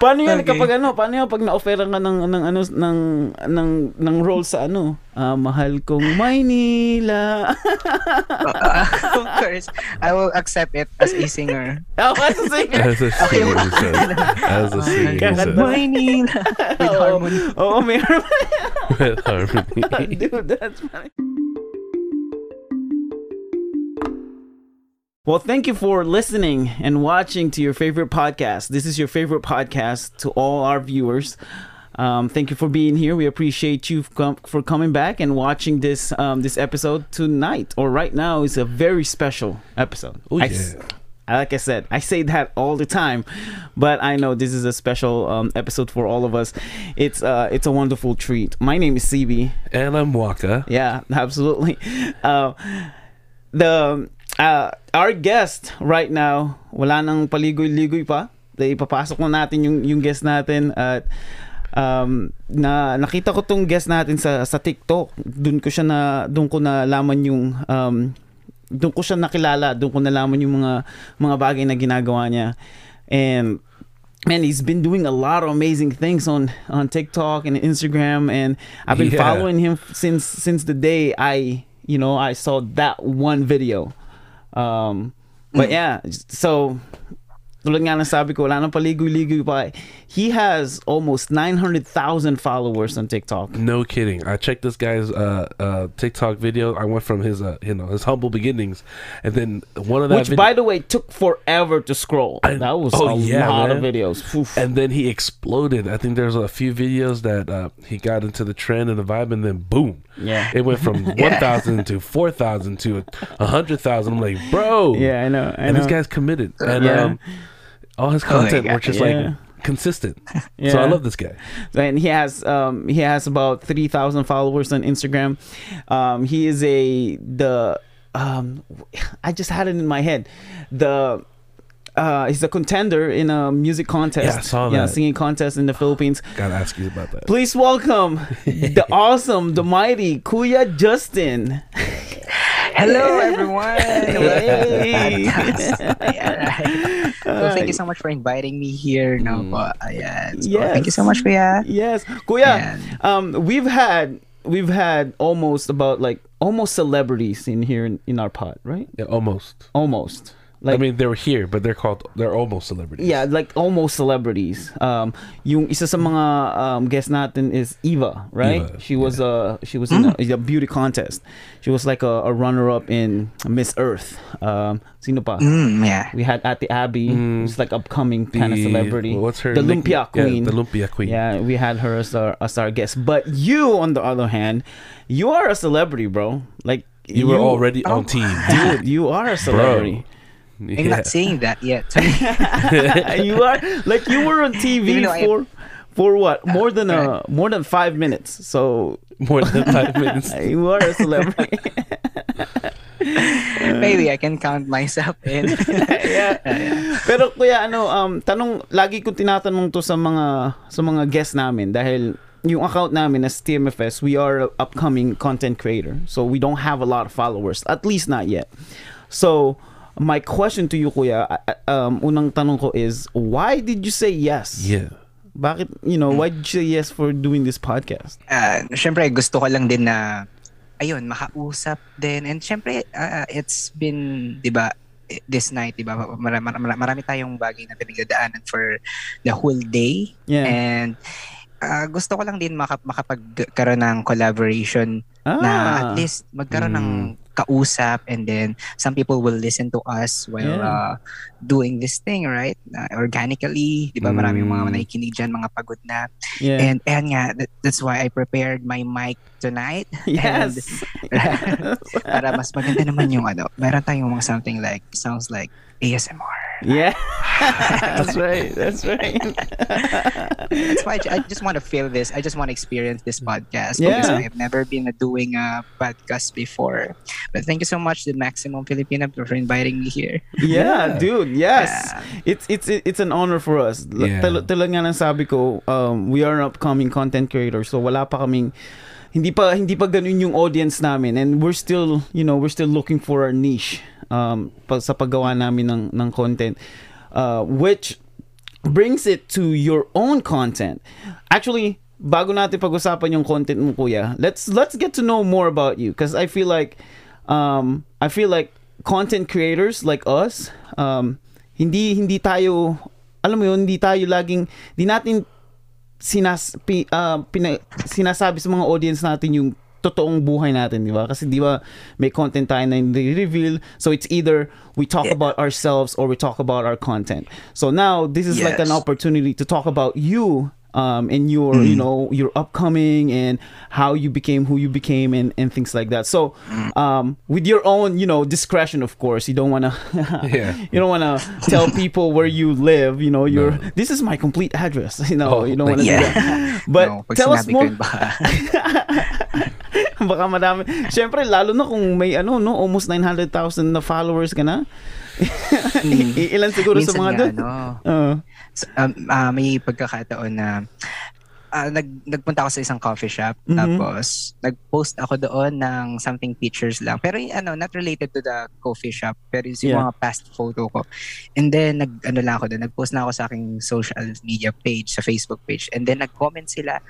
Paano yan Okay. kapag ano, paano yan pag na-offeran ka ng, ng ano, ng, ng, ng role sa ano, ah, mahal kong Maynila. of course, I will accept it as a singer. Ako sa singer. As a singer, said. As a singer, Kakanta. Maynila. With Oo. harmony. Oo, may With harmony. Dude, that's funny. Well, thank you for listening and watching to your favorite podcast. This is your favorite podcast to all our viewers. Um, thank you for being here. We appreciate you com- for coming back and watching this um, this episode tonight or right now. It's a very special episode. Oh, I s- yeah. like I said, I say that all the time, but I know this is a special um, episode for all of us. It's uh, it's a wonderful treat. My name is CB. And I'm Wakka. Yeah, absolutely. Uh, the uh, our guest right now, wala nang paligoy-ligoy pa. Ipapasok na natin yung yung guest natin at um na nakita ko tong guest natin sa sa TikTok. Doon ko siya na doon ko nalaman yung um doon ko siya nakilala, doon ko nalaman yung mga mga bagay na ginagawa niya. And man, he's been doing a lot of amazing things on on TikTok and Instagram, and I've been Yeah. following him since since the day I you know I saw that one video. Um, but yeah, so tulad nga ng sabi ko, wala nang paligoy-ligoy pa. He has almost 900,000 followers on TikTok. No kidding. I checked this guy's uh, uh, TikTok video. I went from his uh, you know his humble beginnings, and then one of that Which, vid- by the way, took forever to scroll. I- that was oh, a yeah, lot of videos. Oof. and then he exploded. I think there's a few videos that uh, he got into the trend and the vibe, and then boom, Yeah. it went from one thousand to four thousand to a hundred thousand. I'm like, bro, yeah, I know. I and know. this guy's committed, and Yeah. um, all his Oh content God, were just yeah. like consistent. yeah. So I love this guy. and he has um he has about 3000 followers on instagram um he is a the um i just had it in my head the uh he's a contender in a music contest Yeah, I saw that. yeah singing contest in the philippines Gotta ask you about that. please welcome the awesome the mighty kuya justin Hello, everyone. Hey. Well, thank you so much for inviting me here. No, po. Ayan. So, Yes. Thank you so much, Kuya. yes kuya Ayan. um we've had we've had almost about like almost celebrities in here in, in our pod right Yeah, almost. almost like I mean, they were here, but they're called they're almost celebrities. yeah like almost celebrities um yung isa sa mga um guest natin is Eva right Eva, she was a she was in a, a beauty contest she was like a, a runner up in Miss Earth um sino pa Mm, yeah. we had Ate Abby Mm. who's like upcoming kind of celebrity What's her the nick- Lumpia Queen Yeah, the Lumpia Queen. yeah, we had her as our as our guest. But you, on the other hand, you are a celebrity, bro. Like You were already Oh. on team. dude. You are a celebrity. I'm Yeah. I'm not saying that yet. you are like you were on TV Even though I- for for what more than uh more than five minutes. So More than five minutes. you are a celebrity. Maybe I can count myself in. yeah. Pero kuya ano um tanong lagi ko tinatanong to sa mga sa mga guests namin dahil yung account namin as TMFS, we are a upcoming content creator. So we don't have a lot of followers, at least not yet. So my question to you kuya, uh, um unang tanong ko is why did you say yes? Yeah. Bakit, you know, why did you say yes for doing this podcast? uh, syempre gusto ko lang din na ayun makausap din and syempre uh, it's been 'di ba this night 'di ba marami, marami, marami tayong bagay na pinagdadaanan for the whole day Yeah. and uh, gusto ko lang din maka, makapagkaroon ng collaboration na Ah. at least magkaroon ng kausap and then some people will listen to us while Yeah. uh, doing this thing right Uh, organically 'di ba maraming mga Mm. nakikinig diyan mga pagod na Yeah. and and nga that, that's why I prepared my mic tonight yes. para mas maganda naman yung ano meron tayong mga something like sounds like ASMR yeah. That's right. That's right. that's why I, just want to feel this I just want to experience this podcast Yeah. because I've never been doing a podcast before but thank you so much the Maximum Filipino for inviting me here Yeah, Yeah. dude. Yes, Yeah. it's it's it's an honor for us. Yeah. tal- Tulad nga ng sabi ko, um, we are an upcoming content creator, so wala pa kaming hindi pa hindi pa ganun yung audience namin and we're still you know we're still looking for our niche um sa paggawa namin ng ng content uh, which brings it to your own content. Actually, bago natin pag-usapan yung content mo, kuya, let's let's get to know more about you because I feel like um I feel like content creators like us um hindi hindi tayo alam mo yun, hindi tayo laging hindi natin sinas pi, ah, pina- sinasabi sa mga audience natin yung totoong buhay natin, di ba? Kasi di ba may content tayo na reveal. So it's either we talk Yeah. about ourselves or we talk about our content. So now this is like an opportunity to talk about you um and your you know your upcoming and how you became who you became and and things like that so um with your own you know discretion of course you don't want to Yeah. you don't want to tell people where you live you know your this is my complete address you know Oh, you don't want to Yeah. do that but no, tell us more baka, madami. Syempre lalo na kung may ano no almost 900,000 na followers ka na. I- ilan siguro sa minsan mga nga, doon ano, uh, um, ah, may pagkakataon na ah, nag, nagpunta ako sa isang coffee shop. Mhm. tapos nag-post ako doon ng something pictures lang. Pero yung ano not related to the coffee shop pero yung Yeah. mga past photo ko. And then nag ano lang ako doon nag-post na ako sa aking social media page sa Facebook page. And then nag-comment sila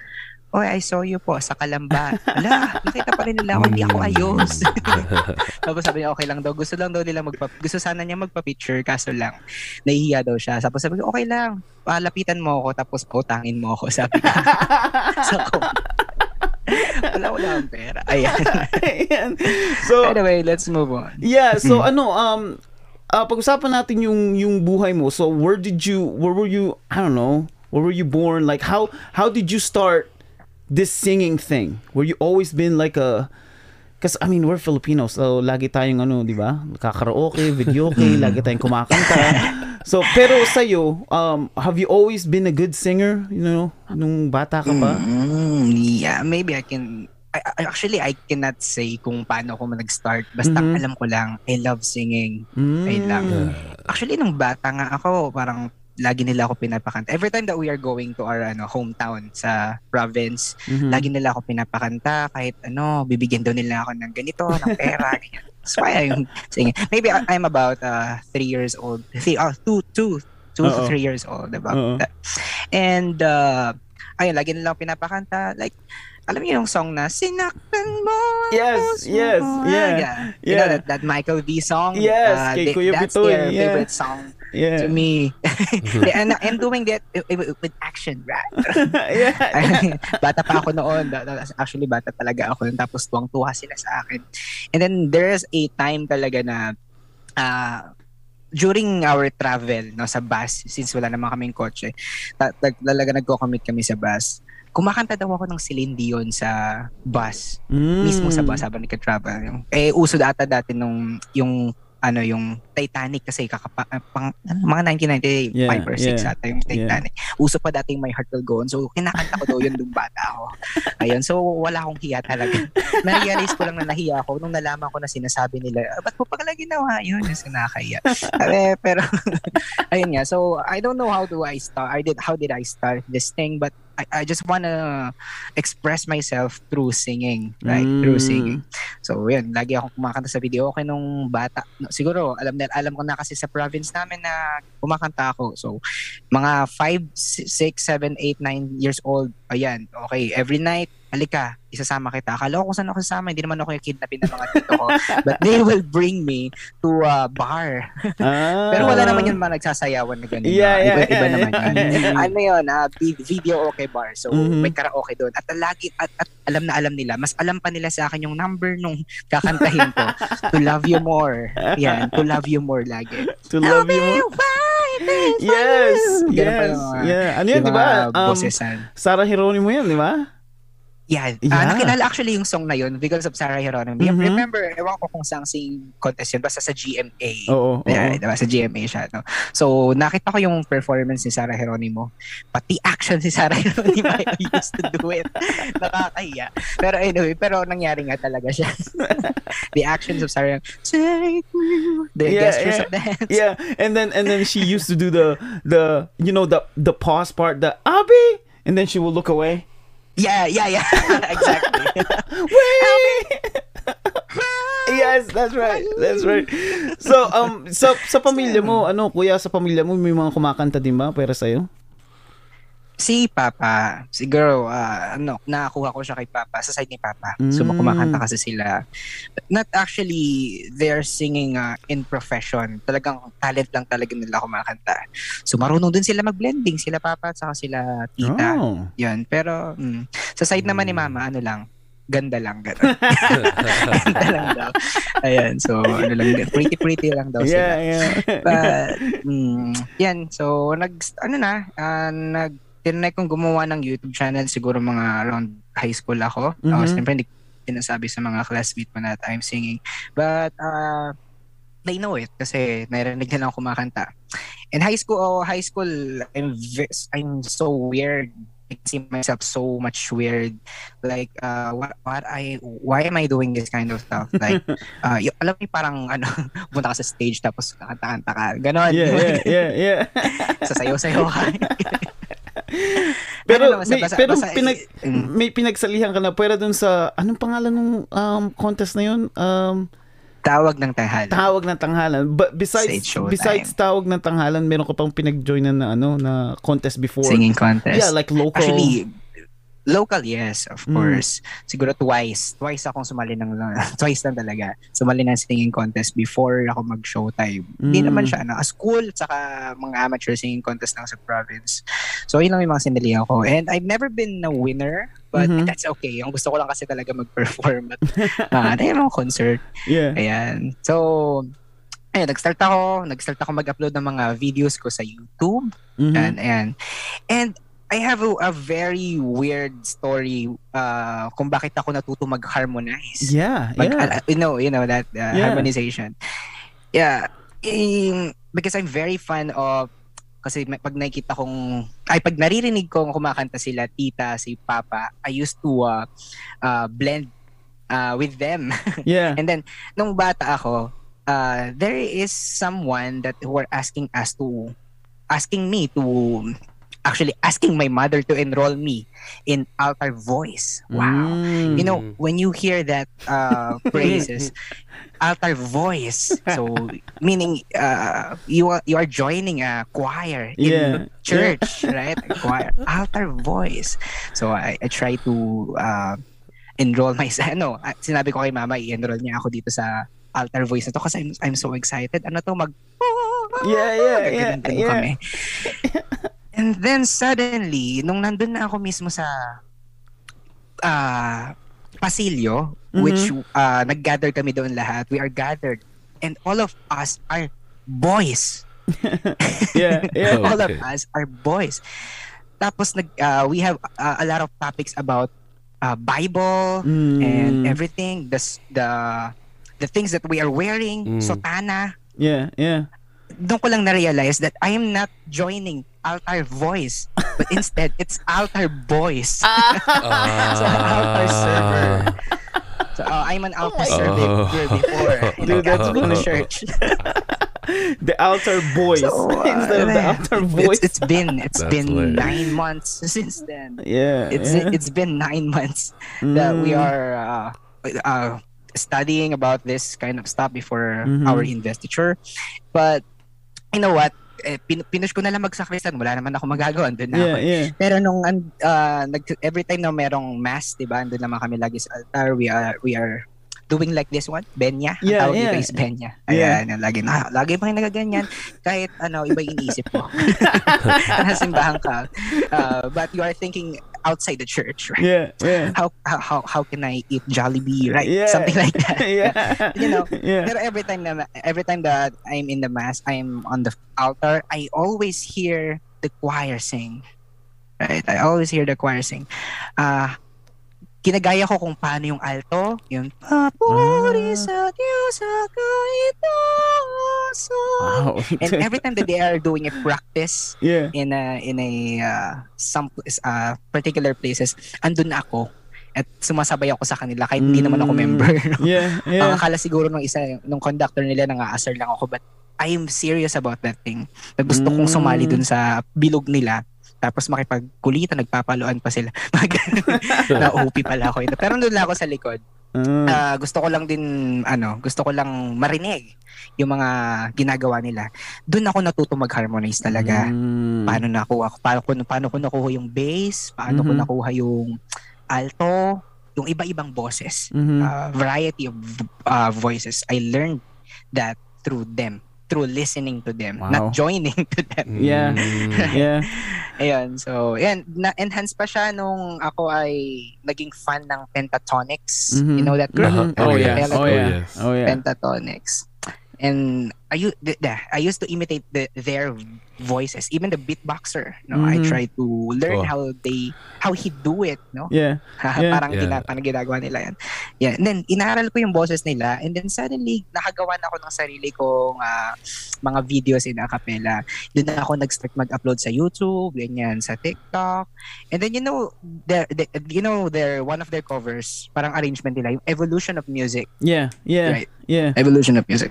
Oy, I saw you po sa Kalamba. Ala, nakita pa rin nila ako, hindi ako ayos. Tapos sabi niya, okay lang daw. Gusto lang daw nila magpa... Gusto sana niya magpa-picture, kaso lang, nahihiya daw siya. Tapos sabi ko, okay lang. Palapitan mo ako, tapos utangin mo ako. Sabi sa ko. wala, wala akong pera. Ayan. ayan. so anyway, let's move on. Yeah, so ano um ah, pag-usapan natin yung yung buhay mo. So where did you where were you I don't know, where were you born? Like how how did you start this singing thing? Were you always been like a Kasi I mean, we're Filipinos, so lagi tayong ano, di ba? Kakaraoke, videoke, lagi tayong kumakanta. So, pero sa'yo, um, have you always been a good singer? You know, nung bata ka pa? Mm, yeah, maybe I can... I, I- actually, I cannot say kung paano ako nag-start. Basta Mhm. alam ko lang, I love singing. Mm. Ayun lang. Actually, nung bata nga ako, parang lagi nila ako pinapakanta. Every time that we are going to our ano hometown sa province, Mhm. lagi nila ako pinapakanta kahit ano, bibigyan daw nila ako ng ganito, ng pera, ganyan. That's why I'm singing. Maybe I'm about uh, three years old. Three, oh, two, two, two Oo. to three years old about Oo. that. And, uh, ayun, lagi nila ako pinapakanta. Like, alam niyo yung song na, Sinaktan mo Yes, yes, ko." yeah, You know yeah. that, that Michael V song? Yes, Uh, kay they- Kuya that's Bitoy, their yeah. favorite song Yeah. to me. and, and doing that uh, uh, with action, right? yeah. bata pa ako noon. Actually, bata talaga ako. Tapos tuwang-tuwa sila sa akin. And then, there's a time talaga na ah, during our travel no sa bus, since wala naman kaming kotse, ta- ta- talaga nagko-commit kami sa bus. Kumakanta daw ako ng Celine Dion sa bus. Mm. Mismo sa bus habang nagka-travel. Eh, uso data dati nung yung ano yung Titanic kasi kakapa, ah, pang, ano, mga 1995 Yeah, or 6 yeah, ata yung Titanic. Uso pa dati yung My Heart Will Go On. So, kinakanta ko daw yun nung bata ako. Ayun. So, wala akong hiya talaga. Na-realize ko lang na nahiya ako nung nalaman ko na sinasabi nila, "Ah, ba't mo pala ginawa yun? Yung sinakahiya. eh, pero, ayun nga. So, I don't know how do I start. I did, how did I start this thing? But I, I just wanna express myself through singing. Right? Through Mm. singing. So, yun, lagi akong kumakanta sa video. Okay nung bata. No, siguro, alam na, alam ko na kasi sa province namin na kumakanta ako. So, mga 5, 6, 7, 8, 9 years old, ayan, okay, every night, halika, isasama kita. Akala ko kung saan ako sasama, hindi naman ako yung kidnapin ng mga tito ko. But they will bring me to a bar. Ah. Pero wala naman yun mga nagsasayawan na ganun. Yeah, yeah, iba, iba yeah, naman yeah. yun. ano yun, ah, vi- video okay bar. So, Mhm. may karaoke doon. At lagi, at, at alam na alam nila, mas alam pa nila sa akin yung number nung kakantahin ko. to love you more. Yan, to love you more lagi. To love you more. Yes, yes, yeah. Ano yun, di ba? Um, bosesan. Sarah Geronimo yan, di ba? Yeah. Yeah. Ah, nakilala actually yung song na yun because of Sarah Geronimo. Mhm. Remember, ewan ko kung saan sing contest yun. Basta sa GMA. Oo, oo. Yeah, diba? Sa GMA siya. No? So, nakita ko yung performance ni Sarah Geronimo. Pati action si Sarah Geronimo I used to do it. Nakakahiya. Pero anyway, pero nangyari nga talaga siya. the actions of Sarah Take me. The Yeah, gestures yeah. of dance. Yeah, and then and then she used to do the the you know the the pause part, the Abby, and then she will look away. Yeah, yeah, yeah. exactly. Wait! Yes, that's right. That's right. So, um, sa, sa pamilya mo, ano, kuya, sa pamilya mo, may mga kumakanta din ba para sa'yo? Si Papa, siguro, ah, ano, nakakuha ko siya kay Papa, sa side ni Papa. So, Mm. kumakanta kasi sila. Not actually, they're singing ah, in profession. Talagang talent lang talaga nila kumakanta. So, marunong din sila mag-blending. Sila Papa at saka sila Tita. Oh. Yun. Pero, mm, sa side naman ni Mama, ano lang, ganda lang. Ganda, ganda lang daw. Ayan, so, ano lang, pretty-pretty lang daw sila. Yeah, yeah. But, mm, yan. So, nag, ano na, ah, nag, tinry kong gumawa ng YouTube channel siguro mga around high school ako. Mhm. Uh, Siyempre, hindi sinasabi sa mga classmate ko na I'm singing. But, uh, they know it kasi narinig nila ako kumakanta. In high school, oh, high school, I'm, I'm so weird. I see myself so much weird. Like, uh, what, what I, why am I doing this kind of stuff? Like, uh, y- alam mo parang, ano, punta ka sa stage tapos kakanta-kanta ka. Ganon. Yeah, yeah, yeah, yeah. Sasayaw-sayaw ka. Pero, Ano, basta- may, basta- pero basta- pinag, Mm. may pinagsalihan ka na pwera dun sa, anong pangalan ng um, contest na yun? Um, Tawag ng tanghalan. tawag ng tanghalan. But besides, besides tawag ng tanghalan, meron ka pang pinag-joinan na, ano, na contest before. Singing contest. Yeah, like local. Actually, local, yes, of Mm. course. Siguro twice. Twice akong sumali ng, twice lang talaga. Sumali ng singing contest before ako mag-showtime. Hindi Mm. naman siya, ano, a school, tsaka mga amateur singing contest lang sa province. So, yun lang yung mga sinali ako. And I've never been a winner, but Mhm. that's okay. Ang gusto ko lang kasi talaga mag-perform at uh, mga concert. yeah. Ayan. So, ayun, nag-start ako, nag-start ako mag-upload ng mga videos ko sa YouTube. Mhm. And, ayan. And I have a, a very weird story uh, kung bakit ako natuto mag-harmonize. Yeah, Mag, yeah. uh, you know, you know that uh, Yeah. harmonization. Yeah. Um, because I'm very fan of kasi pag nakikita kong ay pag naririnig kong kumakanta sila tita si papa I used to uh, uh, blend uh, with them yeah. And then, nung bata ako, uh, there is someone that were asking us to, asking me to, actually asking my mother to enroll me in altar voice. Wow. Mm. You know, when you hear that uh, phrases, altar voice, so meaning uh, you are you are joining a choir in Yeah, church, right? A choir, altar voice. So I, I try to uh, enroll myself. Ano, ah, sinabi ko kay mama, i-enroll niya ako dito sa altar voice na to kasi I'm, I'm so excited. Ano to, mag... Yeah, yeah, yeah, yeah. kami. And then suddenly, nung nandun na ako mismo sa ah pasilyo, Mhm. which uh, nag-gather kami doon lahat, we are gathered. And all of us are boys. Yeah, yeah. all of Okay. us are boys. Tapos nag uh, we have uh, a lot of topics about uh, Bible Mm. and everything. The the the things that we are wearing, Mm. sotana. Yeah, yeah. Doon ko lang na-realize that I am not joining altar voice, but instead it's altar boys. So, altar server. So, uh, I'm an altar my server God. before in Dude, a that's Catholic cool. church. The altar boys So, uh, instead of the altar boys. It's, it's been it's That's been hilarious. nine months since then. yeah. It's yeah. it's been nine months that we Mm. are uh, uh, studying about this kind of stuff before Mhm. our investiture. But you know what? Eh, pin- pinush ko na lang magsakrisan. Wala naman ako magagawa. Andun na Yeah, ako. yeah. Pero nung uh, nag- every time na merong mass, 'di ba? Andun naman kami lagi sa altar. We are we are doing like this one, Benya. Ang Yeah, tawag yeah. dito is Benya. Yeah. Ayan, lagi na lagi pa nagaganyan kahit ano iba yung iniisip mo. Nasa simbahan ka. Uh, but you are thinking outside the church, right? Yeah, yeah. How how how, can I eat Jollibee, right? Yeah. Something like that. yeah. You know, yeah. Pero every time na every time that I'm in the mass, I'm on the altar, I always hear the choir sing. Right? I always hear the choir sing. Ah, kinagaya ko kung paano yung alto, yung Papuri Ah. sa Diyos ako ito. So, Wow. and every time that they are doing a practice yeah. in a in a uh, some uh, particular places, andun na ako at sumasabay ako sa kanila kahit hindi naman ako Mm. member. no? Yeah, Ang yeah. akala siguro ng isa, nung conductor nila, nang-aasar lang ako. But I am serious about that thing. Gusto kong Mm. sumali dun sa bilog nila. Tapos makipagkulitan, nagpapaluan pa sila. Mga ganun. Na OP pala ako ito. Pero nandun lang ako sa likod. Mm. Ah, gusto ko lang din ano, gusto ko lang marinig yung mga ginagawa nila. Doon ako natuto mag-harmonize talaga. Mm. Paano nakuha ko paano ko paano ko nakuha yung bass, paano ko Mhm. nakuha yung alto, yung iba-ibang boses, Mhm. uh, variety of uh, voices. I learned that through them, through listening to them, Wow. not joining to them. Yeah. Mm. yeah. Ayun, so, yan, na-enhance pa siya nung ako ay naging fan ng Pentatonics. Mhm. You know that group? Mhm. Uh-huh. Oh, Oh, yeah. yes. Oh, Oh, yeah. yes. Oh, yeah. Pentatonics. And I used, I used to imitate the, their voices, even the beatboxer. No, I Mhm. try to learn Oh. how they how he do it. No, Yeah. Yeah. parang Yeah. gina, parang ginagawa nila yan. Yeah. And then inaral ko yung boses nila, and then suddenly nakagawa na ako ng sarili kong ah, mga videos in a cappella. Doon na ako nag-start mag-upload sa YouTube, ganyan, sa TikTok. And then you know, their, the, you know, their one of their covers, parang arrangement nila, yung Evolution of Music. Yeah. Yeah. Right. Yeah. Evolution of Music.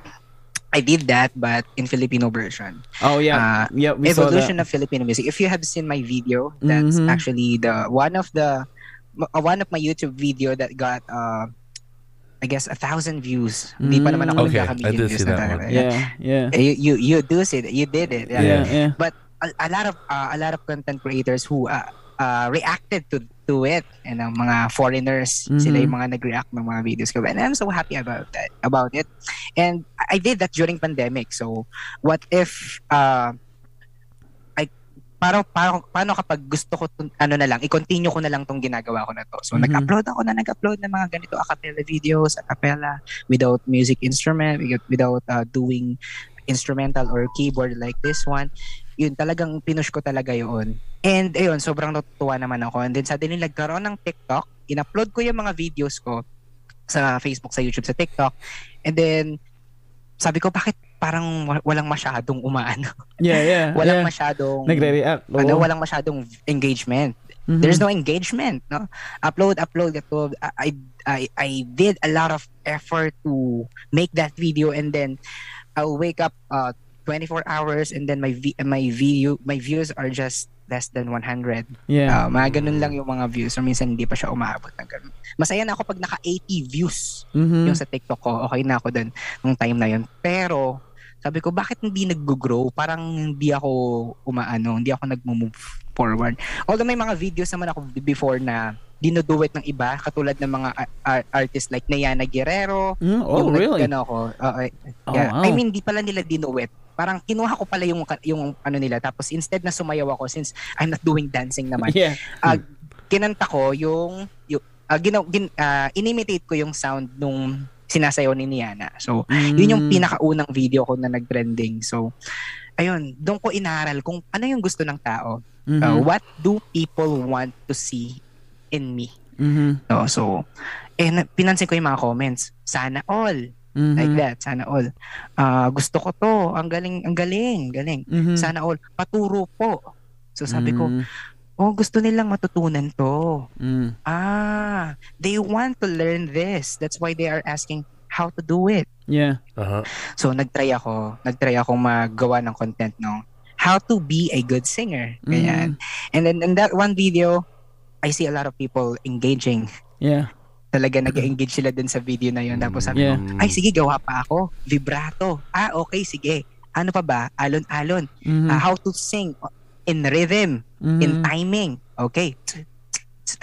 I did that, but in Filipino version. Oh, yeah. Uh, yeah. We saw Evolution that. of Filipino music. If you have seen my video, that's Mhm. actually the one of the uh, one of my YouTube video that got uh I guess a thousand views. Hindi pa naman ako Mm. Okay, I did see that one. Yeah. Yeah. Eh, You, you you do see it. You did it. Yeah. Yeah. Yeah. A, a lot of uh, a lot of content creators who uh, uh, reacted to to it. And ang mga foreigners sila Mhm. yung mga nag-react ng mga videos ko. And I'm so happy about that about it. And I did that during pandemic. So what if uh I paano paano, paano kapag gusto ko tun- ano na lang i-continue ko na lang tong ginagawa ko na to? So Mhm. nag-upload ako na nag-upload ng mga ganito a cappella videos a cappella without music instrument without uh, doing instrumental or keyboard like this one yun talagang pinush ko talaga yun and ayun sobrang natutuwa naman ako and then suddenly nagkaroon ng TikTok in-upload ko yung mga videos ko sa Facebook, sa YouTube, sa TikTok and then sabi ko bakit parang wa- walang masyadong umaano Yeah. Yeah. walang yeah. masyadong Nagre-react. ano walang masyadong engagement Mhm. there's no engagement no upload upload upload I, I i did a lot of effort to make that video and then i'll wake up uh 24 hours and then my vi- my video my views are just less than 100 Yeah. uh, mga ganun lang yung mga views or minsan hindi pa siya umaabot ng ganun masaya na ako pag naka 80 views Mhm. yung sa TikTok ko okay na ako dun nung time na yun pero sabi ko bakit hindi nag-grow parang hindi ako umaano hindi ako nag-move forward although may mga videos naman ako before na dinuduet ng iba katulad ng mga a- a- artists like Nayana Guerrero Mm, oh, yung nag- really? ano ako uh, Oh, yeah. wow. I mean di pala nila dinuet parang kinuha ko pala yung yung ano nila tapos instead na sumayaw ako since I'm not doing dancing naman Yeah. uh, kinanta ko yung, yung uh, ginaw, gin, ah, inimitate ko yung sound nung sinasayaw ni Niana. So, yun yung Mm. pinakaunang video ko na nag-trending. So, ayun, doon ko inaral kung ano yung gusto ng tao. Mhm. Uh, what do people want to see in me? Mhm. No, so, eh, na- pinansin ko yung mga comments. Sana all. Mhm. Like that. Sana all. Ah, gusto ko to. Ang galing, ang galing, galing. Mhm. Sana all. Paturo po. So, sabi ko, Mm. oh, gusto nilang matutunan to. Mm. Ah, they want to learn this. That's why they are asking how to do it. Yeah. Uh-huh. So nagtry ako, nagtry ako magawa ng content no. How to be a good singer. Ganyan. And then in that one video, I see a lot of people engaging. Yeah. Talaga nag-engage sila dun sa video na yun. Tapos sabi Yeah. ko, ay sige, gawa pa ako. Vibrato. Ah, okay, sige. Ano pa ba? Alon-alon. Mhm. Ah, how to sing in rhythm. in Mhm. timing. Okay.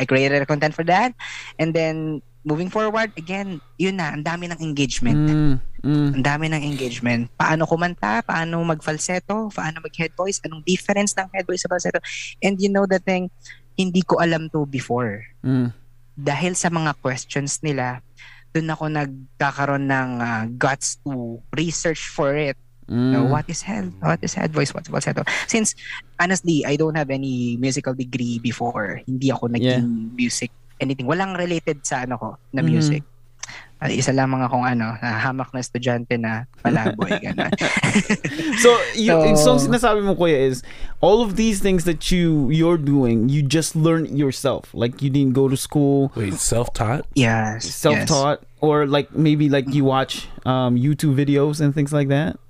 I created a content for that. And then, moving forward, again, yun na, ang dami ng engagement. Mm. Mm. Ang dami ng engagement. Paano kumanta, paano mag-falsetto, paano mag-head voice, anong difference ng head voice sa falsetto. And you know the thing, hindi ko alam to before. Mm. Dahil sa mga questions nila, doon ako nagkakaroon ng ah, guts to research for it. Mm. No, what is head? What is head voice? What's falsetto? Since honestly, I don't have any musical degree before. Hindi ako naging music anything. Walang related sa ano ko na Mhm. music. Isa lamang akong ano, na hamak na estudyante na palaboy ganun. So, you, so, So- sinasabi mo kuya is all of these things that you you're doing, you just learn yourself. Like you didn't go to school, Wait, self-taught? yes. yes. self-taught, or like maybe like you watch um, YouTube videos and things like that.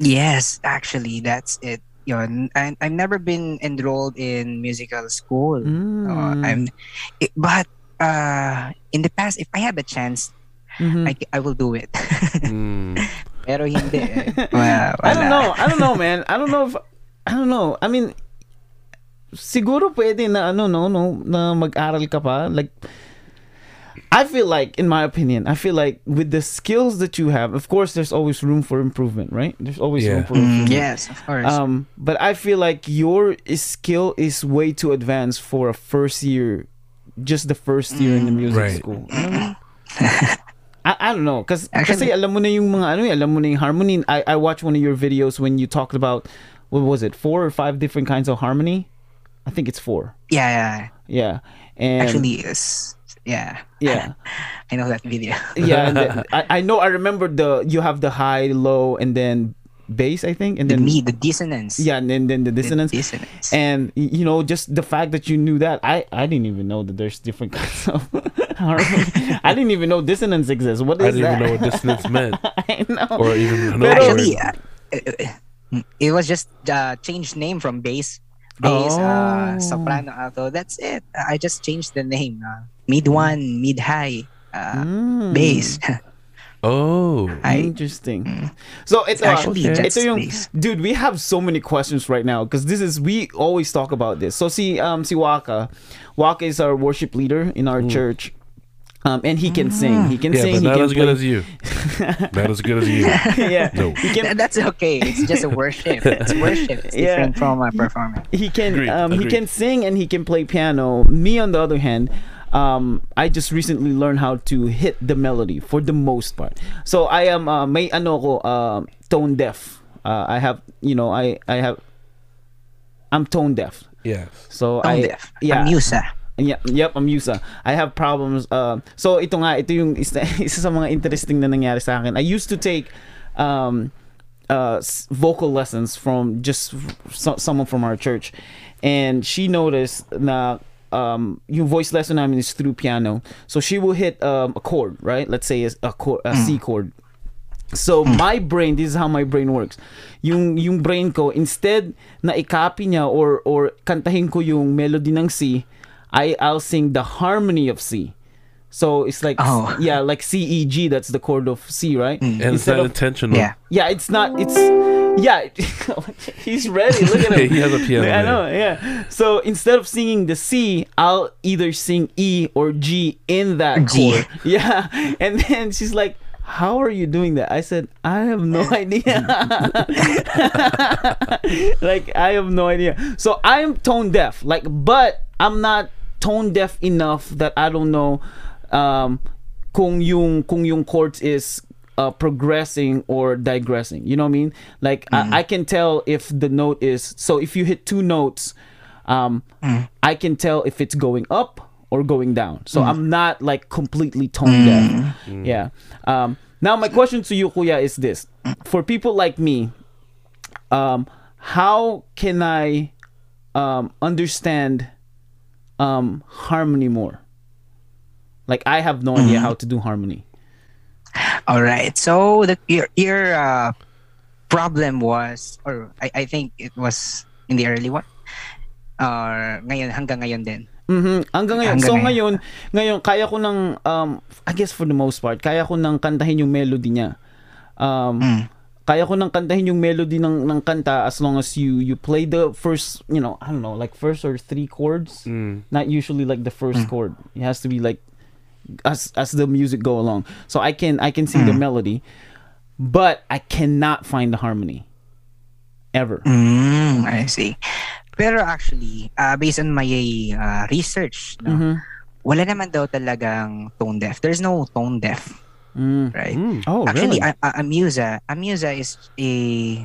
Yes, actually, that's it. Yun. I, I've never been enrolled in musical school. Mm. Uh, I'm, it, but uh, in the past, if I had the chance, Mhm. I, I will do it. Mm. Pero hindi. eh. Wala, I don't know. I don't know, man. I don't know if I don't know. I mean siguro pwede na ano no no na mag-aral ka pa like I feel like in my opinion, I feel like with the skills that you have, of course there's always room for improvement, right? There's always room Yeah. for Mm, improvement. yes, of course. Um, but I feel like your skill is way too advanced for a first year, just the first year in the music Right. school. You know what I? I, don't know, cause Actually- kasi alam mo na yung mga ano, eh, alam mo na yung harmony. I I watched one of your videos when you talked about what was it, four or five different kinds of harmony. I think it's four. yeah, yeah. Yeah, and Actually, yes. Yeah. yeah. I know that video. yeah, and then, I, I know. I remember the you have the high, low, and then bass. I think, and the then me, the dissonance. yeah, and then then the The dissonance. dissonance. And you know, just the fact that you knew that, I I didn't even know that there's different kinds of. I didn't even know dissonance exists. What I didn't that? even know what dissonance meant, I know. or even know. Actually, uh, uh, it was just uh, changed name from bass, bass, Oh. uh, soprano, alto. That's it. I just changed the name. Uh, mid one, mid high, uh, Mm, bass. Oh, I Interesting. So it's actually uh, just ito yung, dude. We have so many questions right now because this is we always talk about this. So see, um, see Wakka, Wakka is our worship leader in our church. Um, and he can sing. He can yeah, sing. but he not can as good play- as you. not as good as you. yeah. No. He can that's okay. It's just a worship. It's worship. It's Yeah. different from a performance. he can Agreed, um, he can sing and he can play piano. Me on the other hand, um, I just recently learned how to hit the melody for the most part. So I am uh, may ano ko uh, tone deaf. Uh, I have you know I I have I'm tone deaf. Yeah. So Tone I deaf. yeah I'm Musa. Yep, yep, I'm Yusa. I have problems. Uh, so ito nga, ito yung isa, isa sa mga interesting na nangyari sa akin. I used to take um, uh, vocal lessons from just so, someone from our church. And she noticed na um, yung voice lesson I mean is through piano. So she will hit um, a chord, right? Let's say a, chord, a C chord. So my brain, this is how my brain works. Yung yung brain ko instead na i-copy niya or or kantahin ko yung melody ng C, I I'll sing the harmony of C. So it's like Oh. yeah, like C E G that's the chord of C, right? And it's Instead not of- intentional. Yeah. yeah, it's not. It's yeah. He's ready. Look at him. He has a piano I know. Yeah. So instead of singing the C, I'll either sing E or G in that G. chord. Yeah. And then she's like, "How are you doing that?" I said, "I have no idea." like I have no idea. So I am tone deaf. Like, but I'm not tone deaf enough that I don't know um, kung yung kung yung chords is uh, progressing or digressing. You know what I mean? Like I, I can tell if the note is so if you hit two notes, um, I can tell if it's going up or going down. So I'm not like completely tone deaf. Yeah. Um, now my question to you, Kuya, is this: for people like me, um, how can I um, understand um, harmony more? Like I have no idea how to do harmony. All right. So the your your uh, problem was, or I, I think it was in the early one, or ngayon hanggang ngayon din. Mhm. Hanggang ngayon. Hanggang so ngayon. ngayon, ngayon kaya ko ng um I guess for the most part, kaya ko nang kantahin yung melody niya. Um Mm. kaya ko nang kantahin yung melody ng ng kanta as long as you you play the first, you know, I don't know, like first or three chords. Mm. Not usually like the first chord. It has to be like as as the music go along. So I can I can sing the melody, but I cannot find the harmony ever. Mm, I see. Pero actually, uh, based on my uh, research, no, Mhm. wala naman daw talagang tone deaf. There's no tone deaf, Mm. right? Mm. Oh, Actually, really? a, a, amusia, amusia is a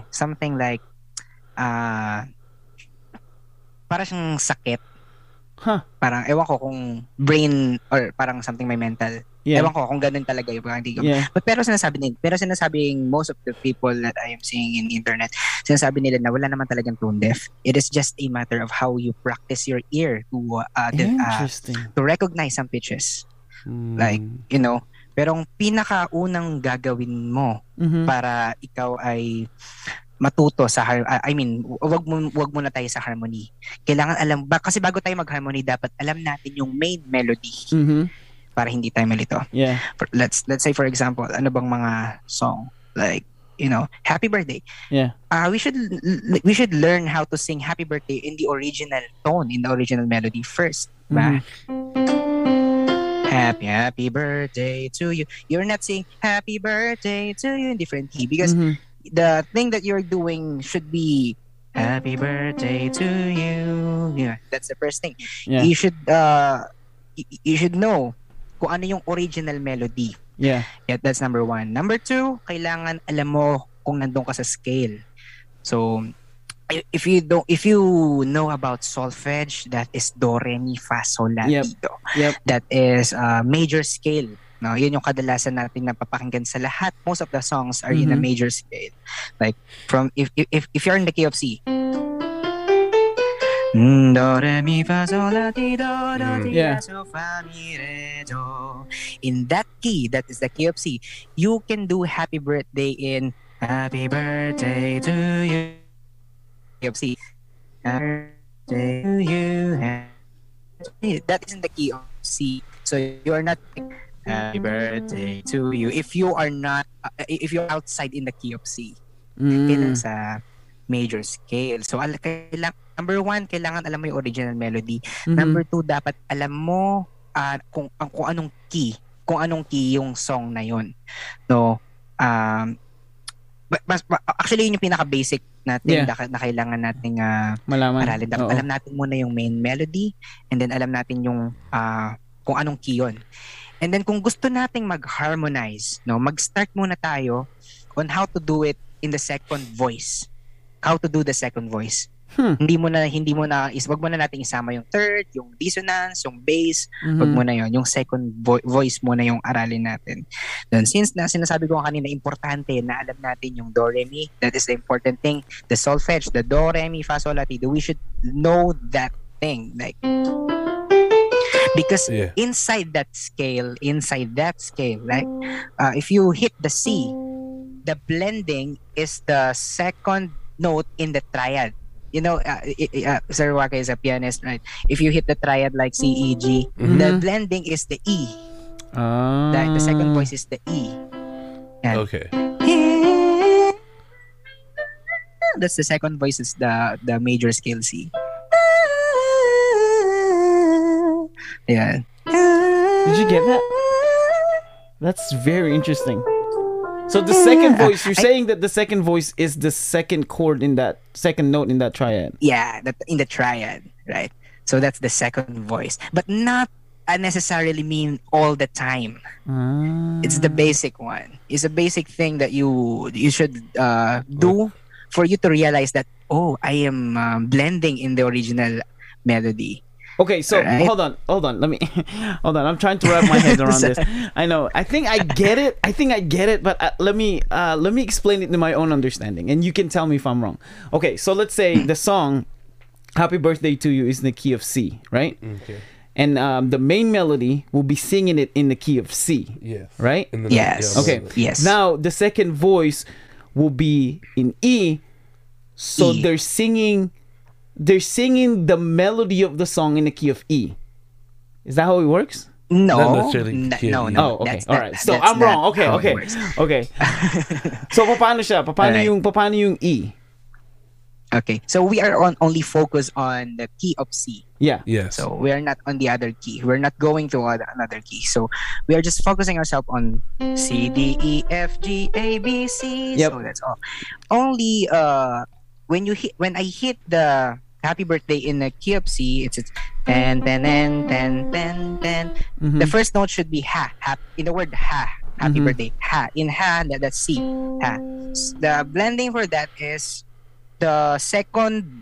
something like uh para siyang sakit. Huh. Parang ewan ko kung brain or parang something may mental. Yeah. Ewan ko kung ganun talaga yung parang hindi ko. Yeah. But pero sinasabi nila, pero sinasabing most of the people that I am seeing in the internet, sinasabi nila na wala naman talagang tone deaf. It is just a matter of how you practice your ear to uh, the, uh, to recognize some pitches. Mm. Like, you know, pero ang pinakaunang gagawin mo Mhm. para ikaw ay matuto sa har- ah, I mean, wag mo wag muna tayo sa harmony. Kailangan alam ba kasi bago tayo mag-harmony dapat alam natin yung main melody Mhm. para hindi tayo malito. Yeah. For, let's let's say for example, ano bang mga song like you know, happy birthday. Yeah. Uh, we should we should learn how to sing happy birthday in the original tone, in the original melody first. Ba? Happy happy birthday to you. You're not saying happy birthday to you in different key because Mhm. The thing that you're doing should be happy birthday to you. Yeah, that's the first thing. Yeah. You should uh you should know kung ano yung original melody. Yeah. Yeah, that's number one. Number two, kailangan alam mo kung nandun ka sa scale. So, if you don't, if you know about solfege, that is do, re, mi, fa, sol, la, Yep. do. Yep. That is uh, major scale. No, yun yung kadalasan natin na papakinggan sa lahat. Most of the songs are in a Mhm. major scale. Like from if if if, you're in the key of C. Mm, Do, re, mi, fa, sol, la, ti, do, do, ti, Yeah. la, so, fa, mi, re, do. In that key, that is the key of C, you can do happy birthday in happy birthday to you. Key of C. Happy birthday to you. That is in the key of C. So you are not happy birthday to you if you are not uh, if you're outside in the key of C. Mm. Kailangan sa major scale. So al- kailangan number one, kailangan alam mo yung original melody. Mhm. Number two, dapat alam mo ah, kung, ang kung anong key, kung anong key yung song na yun. No, um, ba- mas, actually, yun yung pinaka-basic natin Yeah. na, na kailangan nating ah, Malaman. aralin. Dapat Oo. alam natin muna yung main melody and then alam natin yung ah, kung anong key yun. And then kung gusto nating mag-harmonize, no, mag-start muna tayo on how to do it in the second voice. How to do the second voice. Hmm. Hindi mo na hindi mo na is wag mo na nating isama yung third, yung dissonance, yung bass, Mhm. wag mo na yon, yung second vo- voice mo na yung aralin natin. Then since na sinasabi ko kanina importante na alam natin yung do re mi, that is the important thing. The solfege, the do re mi fa sol la ti do, we should know that thing like because Yeah. inside that scale, inside that scale, right uh, if you hit the C, the blending is the second note in the triad. You know, uh, uh, Sir Wakka is a pianist, right? If you hit the triad like C, E, G, Mhm. the blending is the E. Ah. The, the second voice is the E. Yan. Okay. That's the second voice is the the major scale C. Yeah. Did you get that? That's very interesting. So the second voice, you're I- saying that the second voice is the second chord in that second note in that triad. Yeah, that in the triad, right? So that's the second voice, but not necessarily mean all the time. Ah. It's the basic one. It's a basic thing that you you should uh, do for you to realize that oh, I am um, blending in the original melody. Okay, so Alright. hold on, hold on. Let me hold on. I'm trying to wrap my head around this. I know. I think I get it. I think I get it, but uh, let me uh, let me explain it to my own understanding, and you can tell me if I'm wrong. Okay, so let's say the song "Happy Birthday to You" is in the key of C, right? Okay. And um, the main melody will be singing it in the key of C, Yes. right? Yes. yeah, Okay. Yes. Now the second voice will be in E, so E. they're singing, they're singing the melody of the song in the key of E. Is that how it works? no, Not necessarily n- key no, of E. no. Oh, okay. That's All not- right. So that's I'm wrong. not Okay, how it okay. works. Okay. so paano siya? Paano Alright. yung paano yung E? Okay, so we are on only focus on the key of C. Yeah. Yes. So we are not on the other key. We're not going to other, another key. So we are just focusing ourselves on C, D, E, F, G, A, B, C. Yep. So that's all. Only uh when you hit when I hit the happy birthday in the key of C, it's it's ten ten ten ten ten ten. Mhm. The first note should be ha. ha in the word ha. Happy Mhm. birthday. Ha. In ha, that, that's C. Ha. The blending for that is the second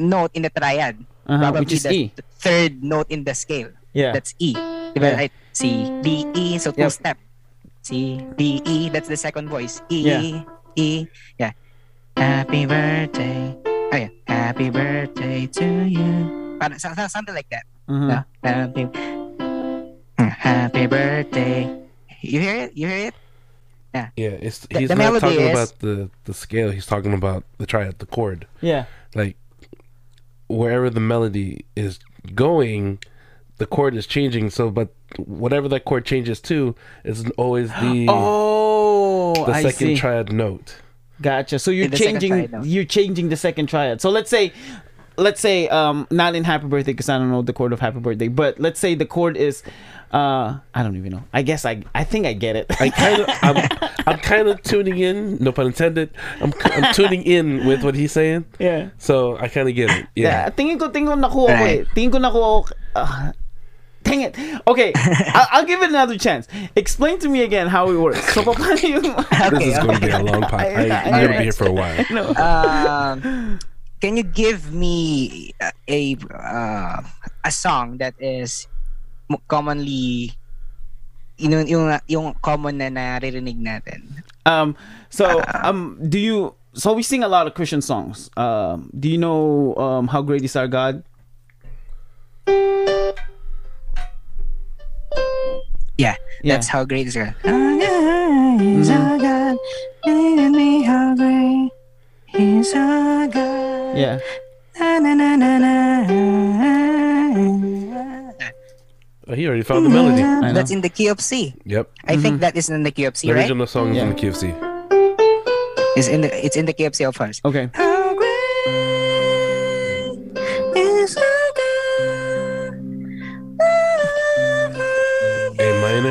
note in the triad. Uh-huh, Probably which is the, E. third note in the scale. Yeah. That's E. Diba? Yeah. Right? C, D, E. So two Yep. step. C, D, E. That's the second voice. E, Yeah. E. Yeah. Happy birthday. Oh yeah. Happy birthday to you. Parang so- so- something like that. Mhm. No? Happy, happy birthday. You hear it? You hear it? Yeah, Yeah. it's The- he's the not talking is- about the the scale. He's talking about the triad, the chord. Yeah. Like wherever the melody is going, the chord is changing. So, but whatever that chord changes to is always the Oh, the I second see. triad note. Gotcha. So you're In the second changing triad, no? you're changing the second triad. So let's say let's say um not in happy birthday because I don't know the chord of happy birthday, but let's say the chord is uh I don't even know. I guess I I think I get it. I kind of I'm, I'm kind of tuning in. No pun intended. I'm I'm tuning in with what he's saying. yeah. So I kind of get it. Yeah. Yeah. Tingin ko tingin ko nakuha ko eh. Right. Tingin ko nakuha ko uh, Dang it. Okay, I'll, I'll give it another chance. Explain to me again how it works. So, paano yung... This is going to be a long pod. I, I'm going to be here for a while. no. Um, can you give me a a, uh, a song that is mo- commonly yung yung yung common na naririnig natin? Um, so, um, do you... So, we sing a lot of Christian songs. Um, do you know um, How Great Is Our God? Yeah, Yeah. that's how great is God. How great is our God, lead me how great is our God. Yeah. Na, na, na, na, na. Oh, he already found the melody. That's in the key of C. Yep. I think mm-hmm. that is in the key of C, The right? original song is in Yeah. the KFC. It's in the it's in the key of C of course. Okay.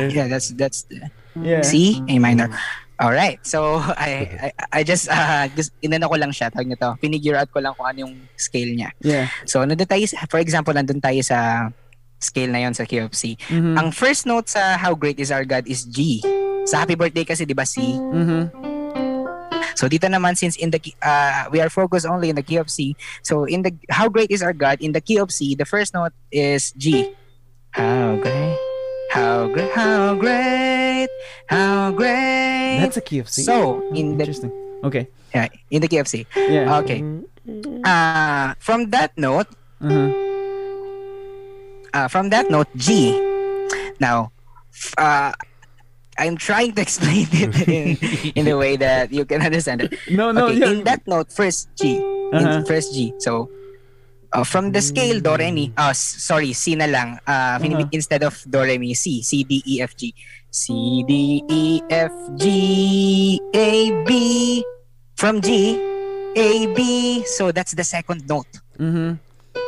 Minor. Yeah, that's that's the Yeah. C, A minor. All right. So I I, I just uh just inano ko lang siya tawag nito. Pinigure out ko lang kung ano yung scale niya. Yeah. So nandun tayo for example nandun tayo sa scale na yon sa key of C. Mhm. Ang first note sa How Great Is Our God is G. Sa Happy Birthday kasi 'di ba C? Mhm. So dito naman since in the key- uh, we are focused only in the key of C. So in the How Great Is Our God in the key of C, the first note is G. How great, how great, how great, how great. That's a key of C. So in the Interesting. Okay. yeah, in the key of C. Yeah. Okay. Uh, from that note, Uh-huh. uh, from that note, G. Now, uh, I'm trying to explain it in, in a way that you can understand it. No, no, okay, yeah. in that note, first G. Uh-huh. In first G. So, uh, from the scale do re mi, uh, sorry, C na lang. Uh, Uh-huh. Instead of do re mi, C. C, D, E, F, G. C, D, E, F, G, A, B. From G, A, B. So, that's the second note Mhm.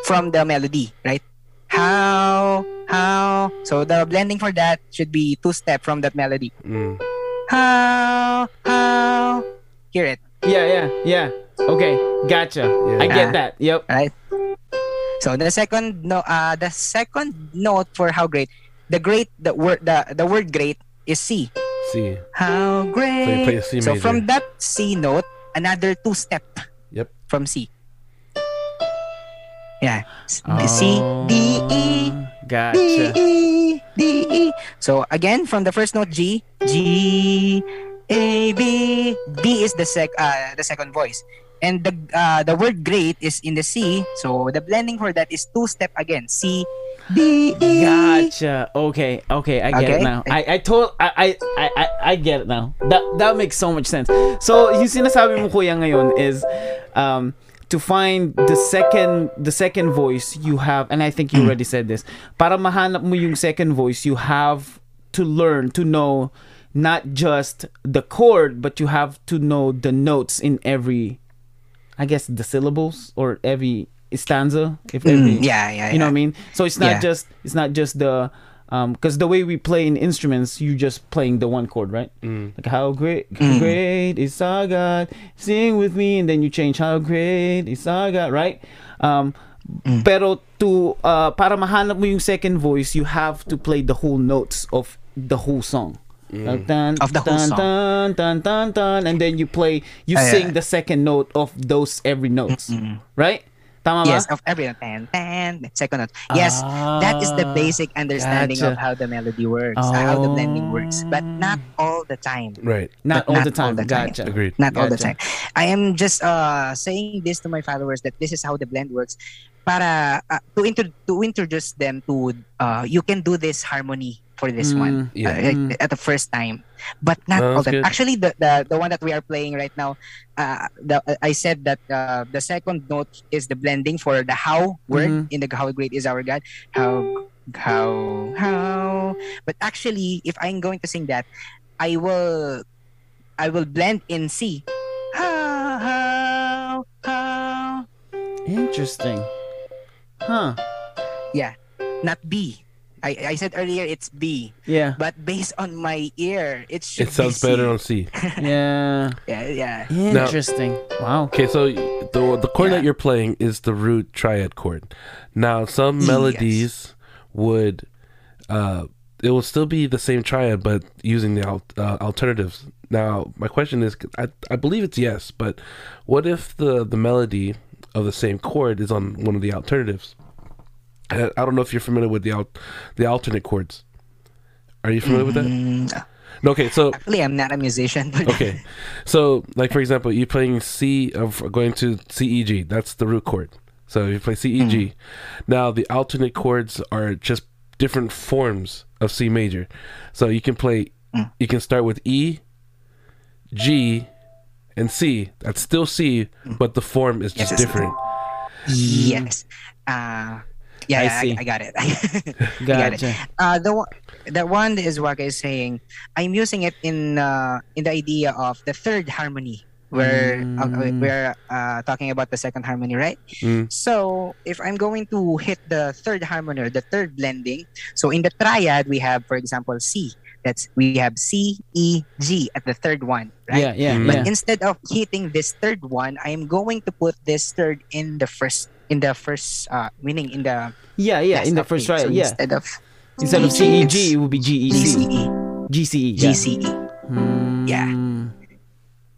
from the melody, right? How, how. So, the blending for that should be two step from that melody. Mm. How, how. Hear it. Yeah, yeah, yeah. Okay, gotcha. I get that. Yep. right? So the second no uh the second note for how great the great the word the, the word great is C. C. How great. play a C so from that C note, another two step Yep. from C. Yeah. S- Oh. C D E D Gotcha. E D E. So again from the first note G G A B B is the sec uh the second voice. And the uh, the word great is in the C, so the blending for that is two step again. C D E. Gotcha. Okay. Okay. I get it now. I I told I I I I I get it now. That that makes so much sense. So yung sinasabi mo kuya ngayon is um to find the second the second voice you have and I think you already said this. Para mahanap mo yung second voice you have to learn to know not just the chord but you have to know the notes in every I guess the syllables or every stanza if every Mm, yeah, yeah, you know what I mean? So it's not Yeah. just it's not just the um because the way we play in instruments you're just playing the one chord right? Like how great Mm. great is our god? Sing with me and then you change how great is our god right? Um Mm. pero to uh para mahanap mo yung second voice you have to play the whole notes of the whole song Like, dun, Of the whole dun, song. dun, dun, dun, dun, and then you play you Ah, yeah. sing the second note of those every notes right tama ba Yes, of every tan, tan, second note. Yes, that is the Ah, basic understanding gotcha. of how the melody works, how the blending works, but not all the time. Right. not all not the time all the time. gotcha Agreed. Not all the time. I am just uh saying this to my followers that this is how the blend works para uh, to intro- to introduce them to uh you can do this harmony for this Mm, one yeah. uh, like, at the first time but not Oh, all that's the actually the, the the one that we are playing right now uh the, i said that uh, the second note is the blending for the how word Mhm. in the how great is our god how how how but actually if i'm going to sing that i will i will blend in c how how how Interesting. Huh. Yeah, not b I, I said earlier it's B, Yeah. but based on my ear, it should It sounds be C. better on C. Yeah. Yeah, yeah. Interesting. Wow. Okay, so the the chord Yeah. that you're playing is the root triad chord. Now, some Yes. melodies would, uh, it will still be the same triad, but using the al- uh, alternatives. Now, my question is, I I believe it's yes, but what if the the melody of the same chord is on one of the alternatives? I, I don't know if you're familiar with the out the alternate chords. Are you familiar with that? Mm, No, Okay, so actually, I'm not a musician. But okay so like for example you're playing c of going to c e g that's the root chord so you play c e g now the alternate chords are just different forms of c major so you can play Mm. you can start with e g and c that's still c but the form is just Yes, different yes. Uh, yeah, I yeah, I, see. I, got it. I got it. Gotcha. Uh, the one, the one is what is saying. I'm using it in uh, in the idea of the third harmony, where uh, Mm. we're uh, talking about the second harmony, right? Mm. So if I'm going to hit the third harmony or the third blending, so in the triad we have, for example, C. That's we have C, E, G at the third one, right? Yeah, yeah. But yeah. instead of hitting this third one, I am going to put this third in the first in the first uh meaning in the Yeah, yeah, in the first octave. triad, So yeah. Instead of Instead of CEG, it's it would be GEC. GCE, GCE. Yeah. GCE. Yeah. Hmm.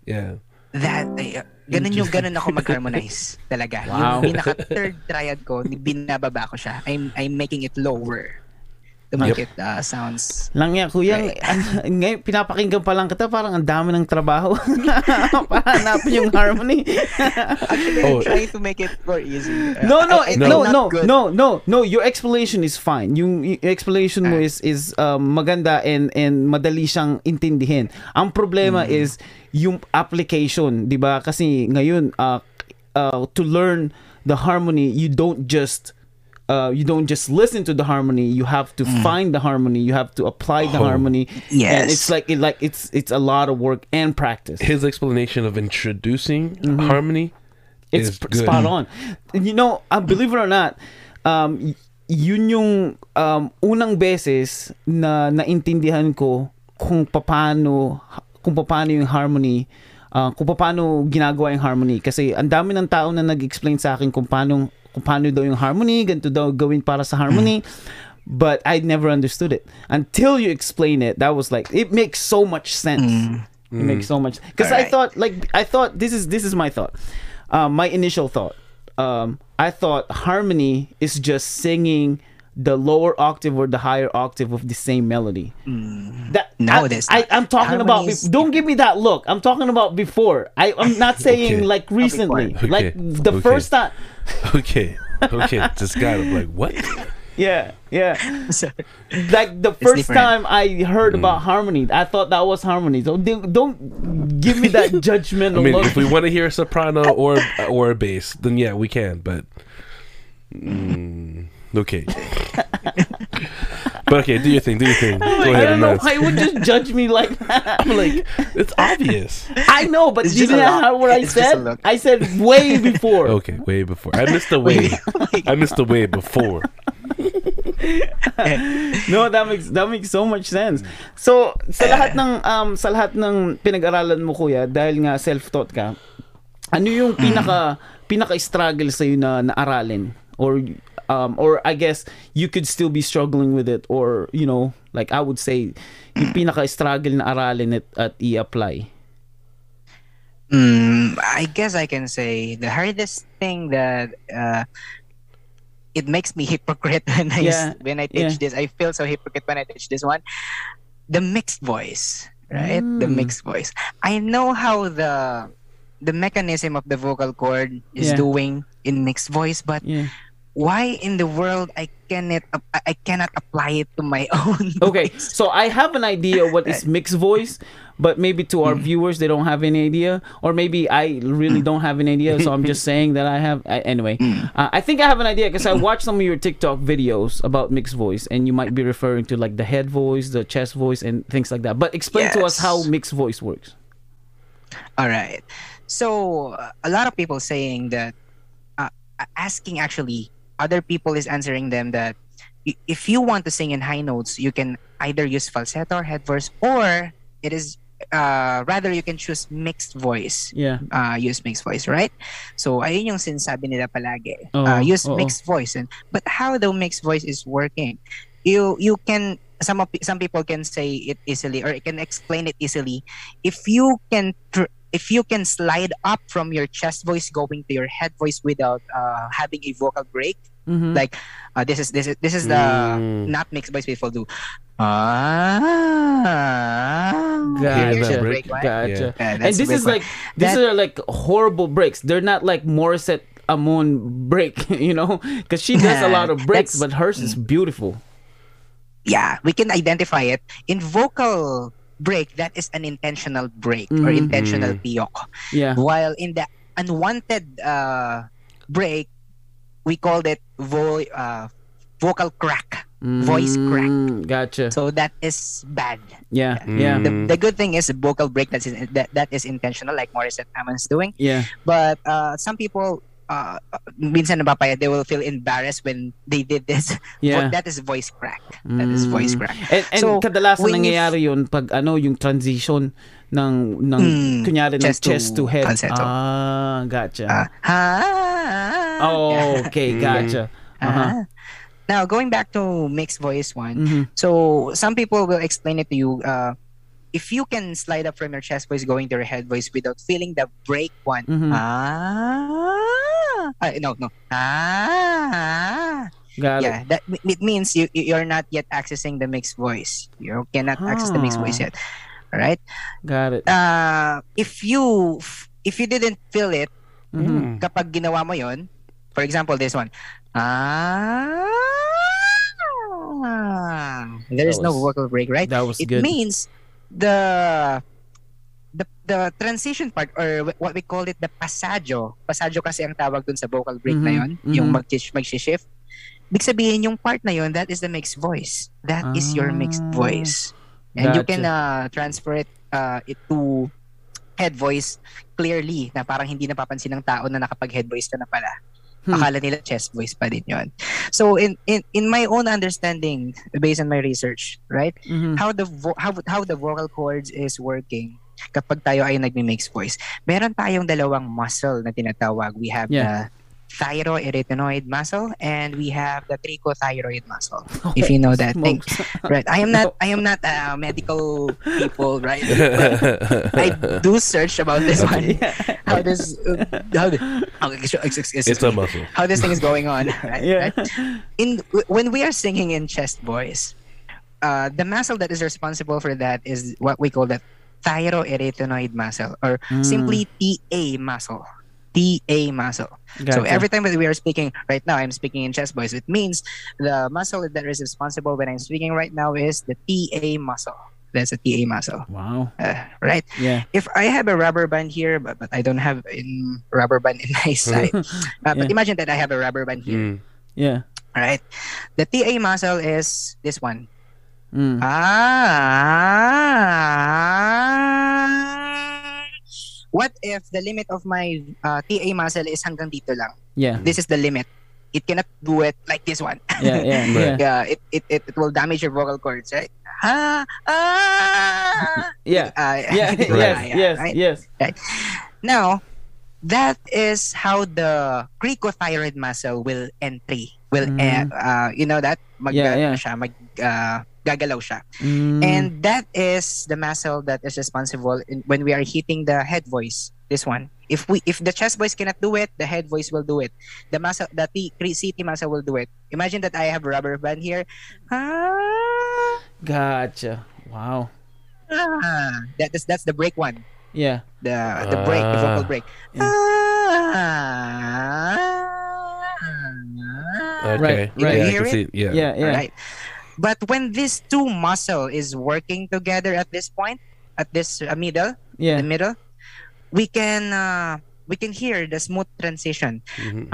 yeah That uh, ganun yung ganun ako mag-harmonize talaga. Wow. Yung pinaka third triad ko, binababa ko siya. I'm I'm making it lower to make it uh, sounds Lang yan, kuya. Right. Ang, ngayon, pinapakinggan pa lang kita, parang ang dami ng trabaho. para hanapin yung harmony. Actually, Oh. I'm trying to make it more easy. Uh, No, no, I- I- no, I'm no, good. no, no, no. Your explanation is fine. Yung, yung explanation mo Ah. is is um, maganda and and madali siyang intindihin. Ang problema Mm. is yung application, 'di ba? Kasi ngayon uh, uh, to learn the harmony, you don't just uh, you don't just listen to the harmony. You have to find the harmony. You have to apply the Oh. harmony. and Yes. it's like it like it's it's a lot of work and practice. his explanation of introducing harmony It's is p- spot on. You know, uh, believe it or not, um, yun yung um, unang beses na naintindihan ko kung paano kung paano yung harmony uh, kung paano ginagawa yung harmony kasi ang dami ng tao na nag-explain sa akin kung paano kung paano daw yung harmony ganito daw gawin para sa harmony. But I never understood it. Until you explain it that was like it makes so much sense. It makes so much because I thought like I thought this is this is my thought. Um, my initial thought. Um, I thought harmony is just singing the lower octave or the higher octave of the same melody. That No, I, I, I'm talking about. Harmony don't give me that look. I'm talking about before. I, I'm not saying Okay. like recently. Okay. Like the Okay. first time. Okay. Okay. Just got him. Like what? Yeah, yeah. Like the first time I heard Mm. about harmony, I thought that was harmony. So don't, don't give me that I judgmental mean, look. if we want to hear a soprano or or a bass, then yeah, we can. But mm, okay. but okay, do your thing. Do your thing. Go I ahead, don't know why you would just judge me like that. I'm like, it's obvious. I know, but It's you just didn't look. hear what I It's said. I said way before. Okay, way before. I missed the way. I missed the way before. No, that makes that makes so much sense. So, sa lahat ng um sa lahat ng pinag-aralan mo kuya dahil nga self-taught ka, ano yung pinaka pinaka-struggle sa na naaralin or um or I guess you could still be struggling with it or you know, like I would say yung pinaka-struggle na aralin it at i-apply. mm, I guess I can say the hardest thing that uh, it makes me hypocrite when I Yeah, when I teach yeah. this. I feel so hypocrite when I teach this one. The mixed voice, right? The Mm. mixed voice. I know how the the mechanism of the vocal cord is Yeah. doing in mixed voice, but. Why in the world I cannot I I cannot apply it to my own. Okay, so I have an idea what is mixed voice, but maybe to our viewers they don't have any idea, or maybe I really don't have an idea. So I'm just saying that I have. I, anyway, Mm. uh, I think I have an idea because I watched some of your TikTok videos about mixed voice, and you might be referring to like the head voice, the chest voice, and things like that. But explain to us how mixed voice works. All right. So uh, a lot of people saying that uh, asking actually other people is answering them that if you want to sing in high notes, you can either use falsetto or head voice, or it is uh, rather you can choose mixed voice. Yeah. Uh, use mixed voice, right? So ayun yung sinasabi nila palagi. Oo, uh, use oo. mixed voice, and but how the mixed voice is working? You you can some of, some people can say it easily or it can explain it easily if you can tr- if you can slide up from your chest voice going to your head voice without uh, having a vocal break Mhm. like uh, this is this is this is the Mm. not mixed voice people do ah Gotcha. Break. right? Gotcha. Yeah, and this is break like these That- are like horrible breaks. They're not like Morissette Amon break, you know, because she does a lot of breaks, but hers is beautiful. yeah, we can identify it in vocal break. That is an intentional break or Mhm. intentional piyok. Yeah. While in the unwanted uh, break, we called it vo- uh, vocal crack. Voice crack. Mm, Gotcha. So that is bad. Yeah. Yeah. Mm. The, the good thing is the vocal break that's in, that that is intentional, like Morissette Amon's doing. Yeah. But uh, some people. Uh, minsan napapaya, they will feel embarrassed when they did this. Yeah. Vo- that is voice crack. That is voice Mm. crack. And, and So, kadalasan nangyayari yun pag ano yung transition ng ng Mm, kunyari ng chest to chest to head. falsetto. Ah, gotcha. Uh, ha, oh, okay, Mm. gotcha. Uh-huh. Ah. Now going back to mixed voice one. Mhm. So some people will explain it to you. Uh, if you can slide up from your chest voice going to your head voice without feeling the break one. Mhm. Ah, ah, no, no. Ah, Got yeah. That it means you you- you're not yet accessing the mixed voice. You cannot access the mixed voice Ah. yet. All right. Got it. Uh, if you if you didn't feel it Mhm. Mm. kapag ginawa mo yon, for example, this one. Ah, there is That no vocal break, right? That was It good. means the the the transition part or what we call it the passaggio. Passaggio kasi ang tawag dun sa vocal break na Mhm, yon, yung mhm. mag mag-shift. Big sabihin yung part na yon, that is the mixed voice. That is your mixed Ah, voice. And you can gotcha. uh, transfer it uh, it to head voice clearly na parang hindi napapansin ng tao na nakapag head voice ka na pala. Hmm. Akala nila chest voice pa din yon. So in in in my own understanding based on my research, right? Mhm. How the vo- how how the vocal cords is working kapag tayo ay nagmi-mix voice. Meron tayong dalawang muscle na tinatawag. We have Yeah. the thyroarytenoid muscle and we have the cricothyroid muscle. If you know that thing. Right. I am not I am not a medical people, right? But I do search about this one. How this uh, how the, oh, ex- ex- ex- it's a muscle. how this thing is going on, right? Yeah. right? In when we are singing in chest voice, uh, the muscle that is responsible for that is what we call the thyroarytenoid muscle, or Mm. simply TA muscle. TA muscle. So every time that we are speaking right now, I'm speaking in chest voice. It means the muscle that is responsible when I'm speaking right now is the TA muscle. That's a TA muscle, Wow. uh, right? Yeah. If I have a rubber band here, but, but I don't have in rubber band in my side. Uh, Yeah. But imagine that I have a rubber band here, Mm. Yeah. all right? The TA muscle is this one. Mm. Ah. What if the limit of my uh, TA muscle is hanggang dito lang? Yeah. This is the limit. It cannot do it like this one. Yeah. Yeah. Yeah. Right. yeah, it, it, it, it will damage your vocal cords, right? Ah, ah. Yeah. Uh, Yeah. yeah, Yes. yeah, Yes. right? Yes. Now, that is how the cricothyroid muscle will entry. Will Mhm. uh, you know that mag Yeah, yeah. ano siya, mag uh, gagalaw siya. Mm. And that is the muscle that is responsible in, when we are hitting the head voice. This one. If we if the chest voice cannot do it, the head voice will do it. The muscle the T, CT muscle will do it. Imagine that I have a rubber band here. Ah, Gotcha. Wow. ah. That is that's the break one. Yeah. The the break, the vocal break. Yeah. Ah. Okay. Right, You right. Yeah, I hear can it? see. Yeah. Yeah, yeah. Right. But when these two muscle is working together at this point, at this uh, middle, Yeah. the middle, we can uh, we can hear the smooth transition. Mhm.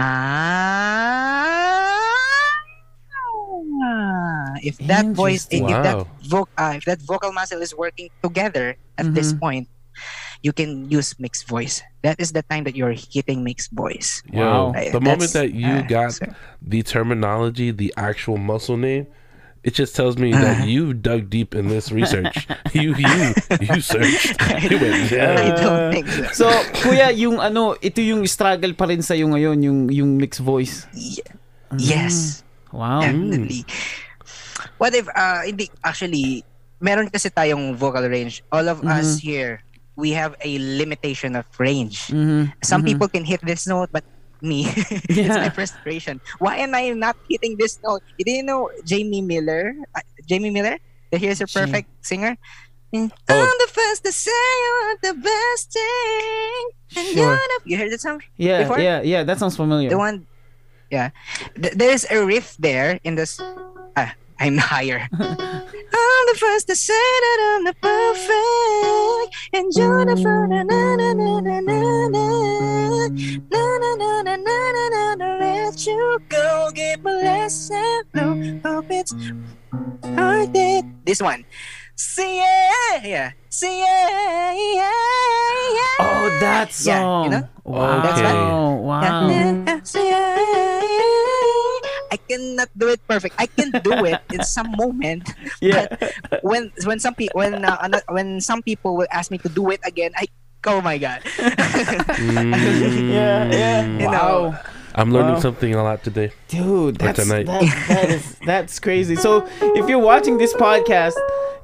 Ah, if that voice, if that Wow. voc, uh, if that vocal muscle is working together at this Mhm. point, you can use mixed voice. That is the time that you're hitting mixed voice. Wow. Right, the moment that you ah, got so- the terminology, the actual muscle name, it just tells me Uh-huh. that you dug deep in this research. you you you searched. You went I don't think so. So, kuya, yung ano, ito yung struggle pa rin sa'yo ngayon, yung, yung mixed voice. Ye- yes. Wow. Definitely. What if, uh, hindi, actually, meron kasi tayong vocal range. All of us here, we have a limitation of range. Mhm. Some Mhm. people can hit this note, but me, it's Yeah. my frustration. Why am I not hitting this note? You didn't know Jamie Miller? Uh, Jamie Miller? The Here's Your Perfect singer? Mm, Oh. I'm the first to say you want the best thing. And Sure. the... You heard that song? Yeah, Before? yeah, yeah, that sounds familiar. The one, yeah. Th- there's a riff there in this. Ah, I'm higher. I'm the first to say that I'm the perfect, and you're the first. Na na na na na na na na na na na na na na na. Let you go, give a lesson. No, hope it's worth it. This one. See yeah, yeah. See yeah, yeah, yeah. Oh, that song. Yeah, you know? Wow. That's right. Wow. I cannot do it perfect. I can do it in some moment. Yeah. But when when some people when uh, when some people will ask me to do it again, I oh my god. Yeah, yeah. You Wow. know. I'm learning Wow. something a lot today. Dude, that's, tonight. that, that is that's crazy. So if you're watching this podcast,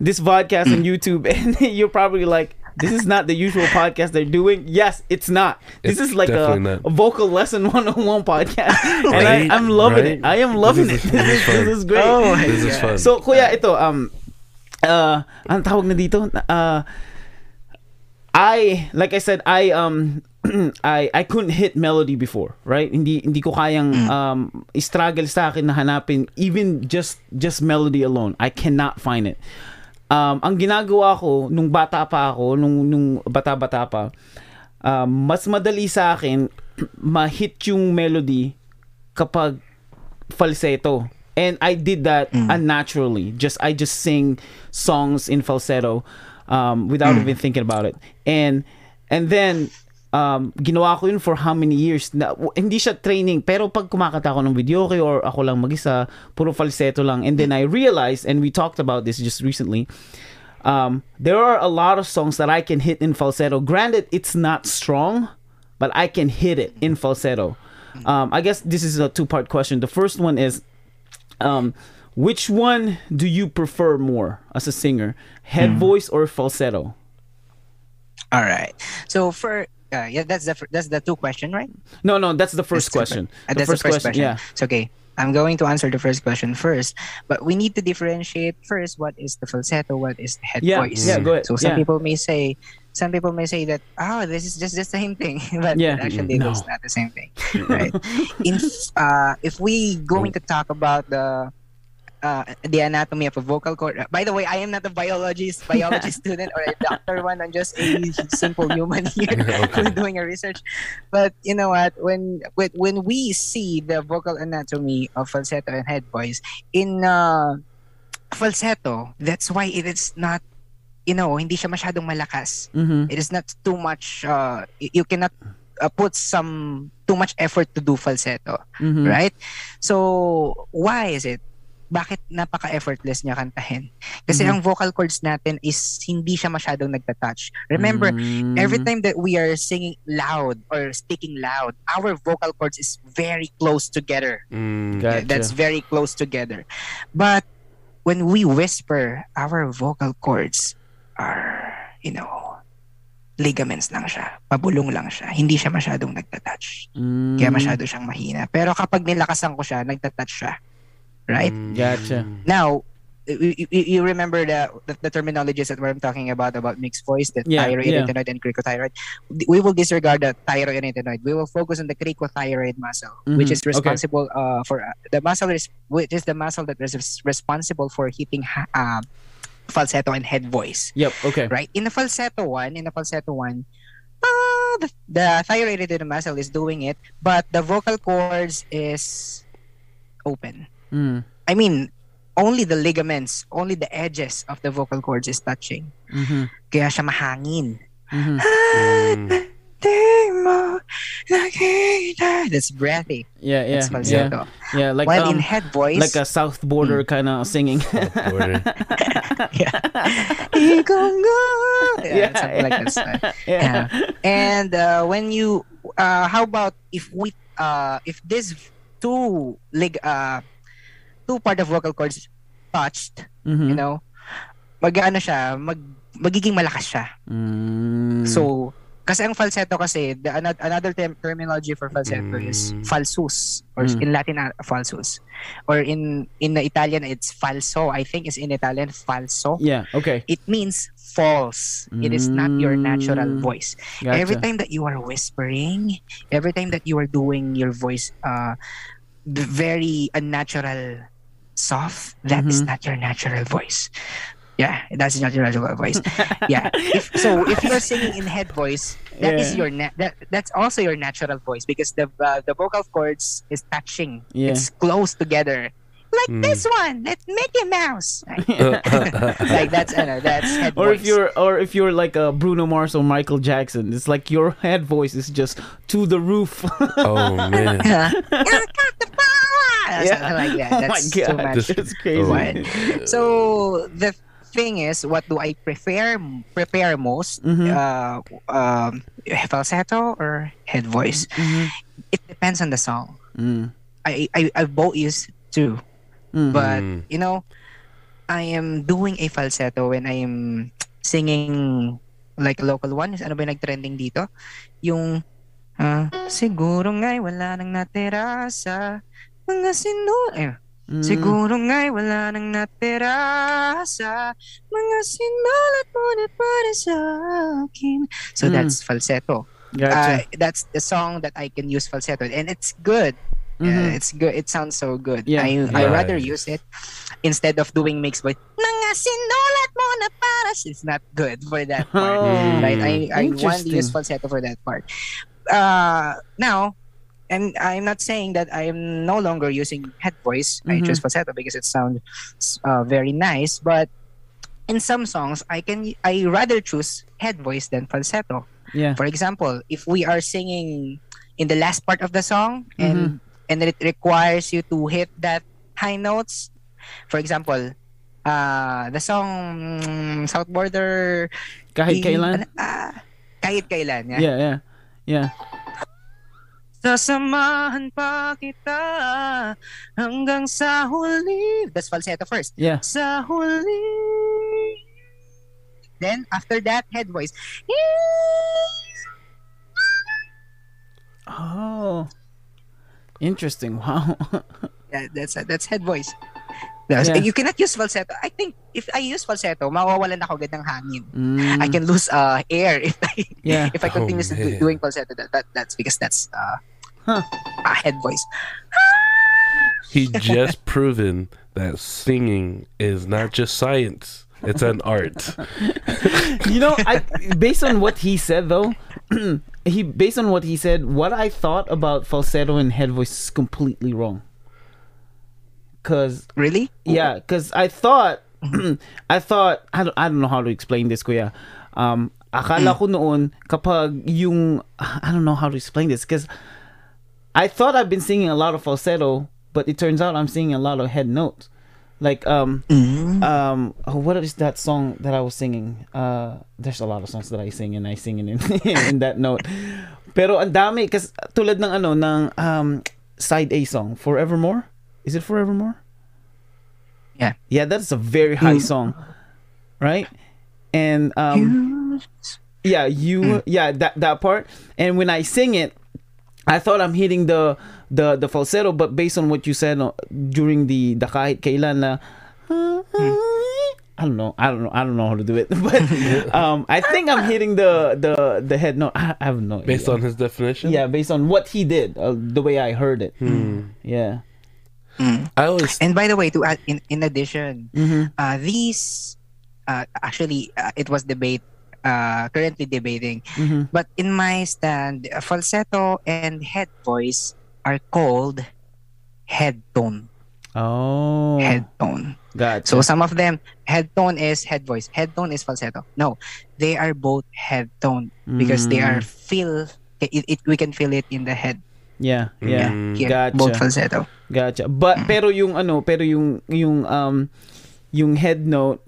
this podcast on YouTube, and you're probably like, "This is not the usual podcast they're doing." Yes, it's not. This It's is like a, definitely not. a vocal lesson 101 podcast, and Right, I, I'm loving right. it. I am loving This it. is- This is, this is fun. this is great. Oh my This is God. fun. So, kuya, ito, um, uh, ang tawag na dito, uh, I, like I said, I, um, I, I couldn't hit melody before, right? Hindi, hindi ko kayang, um, struggle sa akin na hanapin, even just, just melody alone. I cannot find it. Um, ang ginagawa ko, nung bata pa ako, nung, nung bata-bata pa, um, mas madali sa akin, ma-hit yung melody kapag falsetto. And I did that unnaturally. Just I just sing songs in falsetto um, without even thinking about it. And and then um, ginawa ko yun for how many years? Na hindi siya training. Pero pag kumakanta ako ng videoke or ako lang mag-isa puro falsetto lang. And then I realized and we talked about this just recently um, there are a lot of songs that I can hit in falsetto. Granted it's not strong but I can hit it in falsetto. Um, I guess this is a two-part question. The first one is um, which one do you prefer more as a singer? Head voice or falsetto? All right. So for uh, yeah, that's the that's the two question, right? no no that's the first That's question uh, that's the first question. yeah It's okay. I'm going to answer the first question first, but we need to differentiate first what is the falsetto, what is the head Yeah, voice. yeah, go ahead. So some Yeah. people may say, some people may say that, oh, this is just the same thing, but Yeah. actually No. it's not the same thing, right? In uh, if we going to talk about the uh, the anatomy of a vocal cord. uh, By the way, I am not a biologist, biology student or a doctor one. I'm just a simple human here Okay. doing a research. But you know what? When when when we see the vocal anatomy of falsetto and head voice in uh, falsetto, that's why it is not you know, hindi siya masyadong malakas. mm-hmm. It is not too much uh, you cannot uh, put some too much effort to do falsetto Mm-hmm. right? So, why is it? Bakit napaka-effortless niya kantahin? Kasi Mhm. ang vocal cords natin is hindi siya masyadong nagtatouch. Remember, Mm-hmm. every time that we are singing loud or speaking loud, our vocal cords is very close together. Mm, Gotcha. That's very close together. But when we whisper, our vocal cords are, you know, ligaments lang siya. Pabulong lang siya. Hindi siya masyadong nagtatouch. Mm. Kaya masyado siyang mahina. Pero kapag nilakasan ko siya, nagtatouch siya. Right? mm, Gotcha. Now, you, you- you remember the, the the terminologies that I'm talking about about mixed voice, the Yeah, thyroid and cricothyroid. We will disregard the thyroid We will focus on the cricothyroid muscle, which Mhm, is okay. responsible uh, for uh, the muscle is which is the muscle that is responsible for hitting uh, falsetto and head voice. Yep. Okay. Right in the falsetto one, in the falsetto one. Uh, the, the thyroid muscle is doing it, but the vocal cords is open. Mm. I mean, only the ligaments, only the edges of the vocal cords is touching. Mhm. Kaya siya mahangin. Mhm. Mm. Di mo. That's breathy. Yeah. Yeah. That's Yeah. Yeah. Like While um, in head voice, like a South Border kind of singing. Border. Ikaw nga. yeah, Yeah, something like this. Uh, yeah. And uh, when you, uh, how about if we, uh, if this two lig, uh, two part of vocal cords touched, Mhm. you know, mag ano siya, mag magiging malakas siya. Mm. So, kasi ang falsetto kasi, the, ano- another term, terminology for falsetto is Mm. falsus or Mm. in Latin uh, falsus. Or in in the Italian it's falso. I think it's in Italian falso. yeah. Okay. It means false. It is not your natural Mm. voice. Gotcha. Every time that you are whispering, every time that you are doing your voice uh very unnatural soft, that is Mhm. not your natural voice. Yeah, that's not your natural voice. yeah. If, so if you're singing in head voice, that is Yeah. your na- that that's also your natural voice because the uh, the vocal cords is touching. Yeah. It's close together. Like Mm. this one, let Mickey Mouse. like that's uh, that's head or voice. if you're or if you're like a Bruno Mars or Michael Jackson, it's like your head voice is just to the roof. oh man. yeah. something like that. oh That's my too god, much. it's crazy. Right. So the thing is, what do I prefer prepare most? Mhm. Uh, um, falsetto or head voice? Mhm. It depends on the song. Mm. I I I both use to, Mhm. but you know, I am doing a falsetto when I am singing like a local one. Ano ba yung nag-trending dito? Yung ah, siguro nga'y wala nang natira sa mga sinu... Eh, Mm. Siguro nga'y wala nang natira sa mga sinulat mo na para sa akin. So Mm. that's falsetto. Gotcha. Uh, that's the song that I can use falsetto. And it's good. Mhm. Yeah, it's good. It sounds so good. Yeah. I I rather use it instead of doing mixed voice. Mga mo na para sa-" It's not good for that part. Oh, right? I, I want to use Interesting. falsetto for that part. Uh, now, and I'm not saying that I am no longer using head voice. I Mhm. choose falsetto because it sounds uh, very nice. But in some songs, I can I rather choose head voice than falsetto. yeah. For example, if we are singing in the last part of the song and Mm-hmm. And it requires you to hit that high notes, for example, uh, the song mm, South Border Kahit kailan? Ah, kahit kailan. Yeah. Yeah, yeah. Yeah. Sasamahan pa kita hanggang sa huli. That's falsetto first. Yeah. Sa huli. Then, after that, head voice. Oh. Interesting. Wow. That, that's that's head voice. That's- Yeah. You cannot use falsetto. I think if I use falsetto, mawawalan ako agad ng hangin. Mm. I can lose uh, air if I Yeah. if I Oh, continue to do, doing falsetto. That, that that's because that's uh, Huh. a head voice. He just proven that singing is not just science; it's an art. you know, I based on what he said though, he based on what he said, what I thought about falsetto and head voice is completely wrong. Cause Really? yeah, cause I thought, I thought I don't, I don't know how to explain this, kuya. Um, akala ko noon kapag yung I don't know how to explain this, cause I thought I've been singing a lot of falsetto, but it turns out I'm singing a lot of head notes. Like um um oh, what is that song that I was singing? Uh there's a lot of songs that I sing and I sing in in that note. Pero ang dami kasi tulad ng ano ng um Side A song Forevermore. Is it Forevermore? Yeah. Yeah, that's a very high song. Right? And um yeah, you yeah, that that part. And when I sing it, I thought I'm hitting the the the falsetto, but based on what you said uh, during the the kahit kailan na I don't know. I don't know. I don't know how to do it. But um, I think I'm hitting the the the head note. I, I have no Based idea. on his definition? yeah, based on what he did, uh, the way I heard it. Hmm. Yeah. I always And by the way, to add in, in addition, Mm-hmm. uh, these uh, actually uh, it was debate uh, currently debating Mm-hmm. but in my stand uh, falsetto and head voice are called head tone Oh. head tone Gotcha. so some of them head tone is head voice head tone is falsetto no they are both head tone because they are Mm. feel it, it we can feel it in the head Yeah. Yeah. Mm. here Gotcha. both falsetto Gotcha. But pero yung ano, pero yung yung um yung head note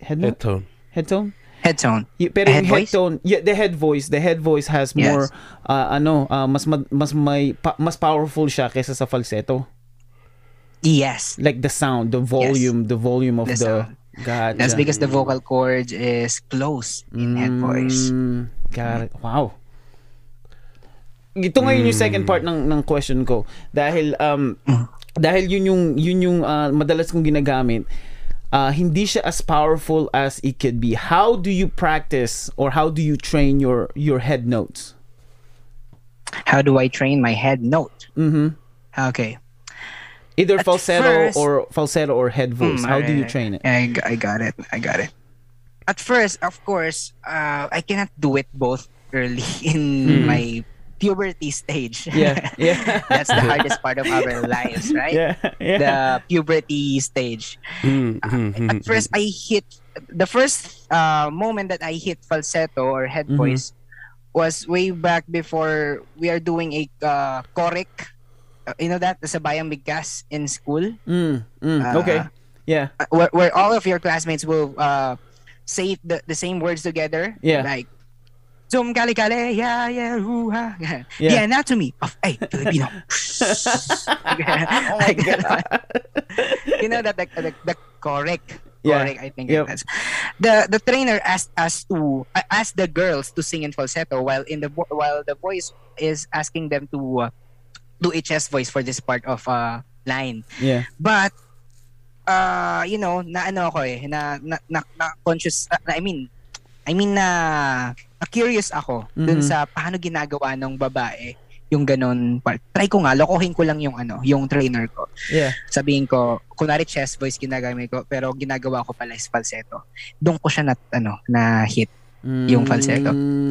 head head note tone. head tone head tone Y- pero Head yung head voice? tone, yeah, the head voice, the head voice has Yes. more uh, ano, uh, mas ma- mas may pa- mas powerful siya kaysa sa falsetto. yes Like the sound, the volume, the volume of The the, sound. Gotcha. that's because the vocal cord is close in head voice Mm, got it. Wow. Ito ngayon yung second part ng ng question ko dahil um dahil yun yung yun yung uh, madalas kong ginagamit uh, hindi siya as powerful as it could be. How do you practice or how do you train your your head notes? how do i train my head note Mm-hmm. okay Either At falsetto first- or falsetto or head voice. Hmm, how do you train it? I, I got it. I got it. At first, of course, uh, I cannot do it both early in my puberty stage. Hmm. Yeah. Yeah. That's the hardest part of our lives, right? yeah. Yeah. The puberty stage. Mm, mm, mm, At first, I hit the first uh, moment that I hit falsetto or head Mhm. voice was way back before we are doing a uh, korek. Uh, you know that the sabayang bigkas in school. Mm, mm, Uh, okay. Yeah. uh, where, where all of your classmates will uh, say the, the same words together. Yeah. Like, Kali, yeah, yeah, hoo-ha. Yeah. The anatomy of a Filipino. Oh my Like that. you know that the, the, the correct. Yeah. Correct, I think Yep. that's the the trainer asked us to uh, asked the girls to sing in falsetto while in the while the voice is asking them to uh, do a chest voice for this part of uh line. Yeah. But uh you know, na ano ako eh, na na, na, na conscious uh, I mean I mean na, na curious ako dun Mhm. sa paano ginagawa ng babae yung ganun part. Try ko nga, lokohin ko lang yung ano, yung trainer ko. Yeah. Sabihin ko, kunwari chest voice ginagamit ko, pero ginagawa ko pala is falsetto. Doon ko siya na, ano, na hit. Yung falsetto. Mm.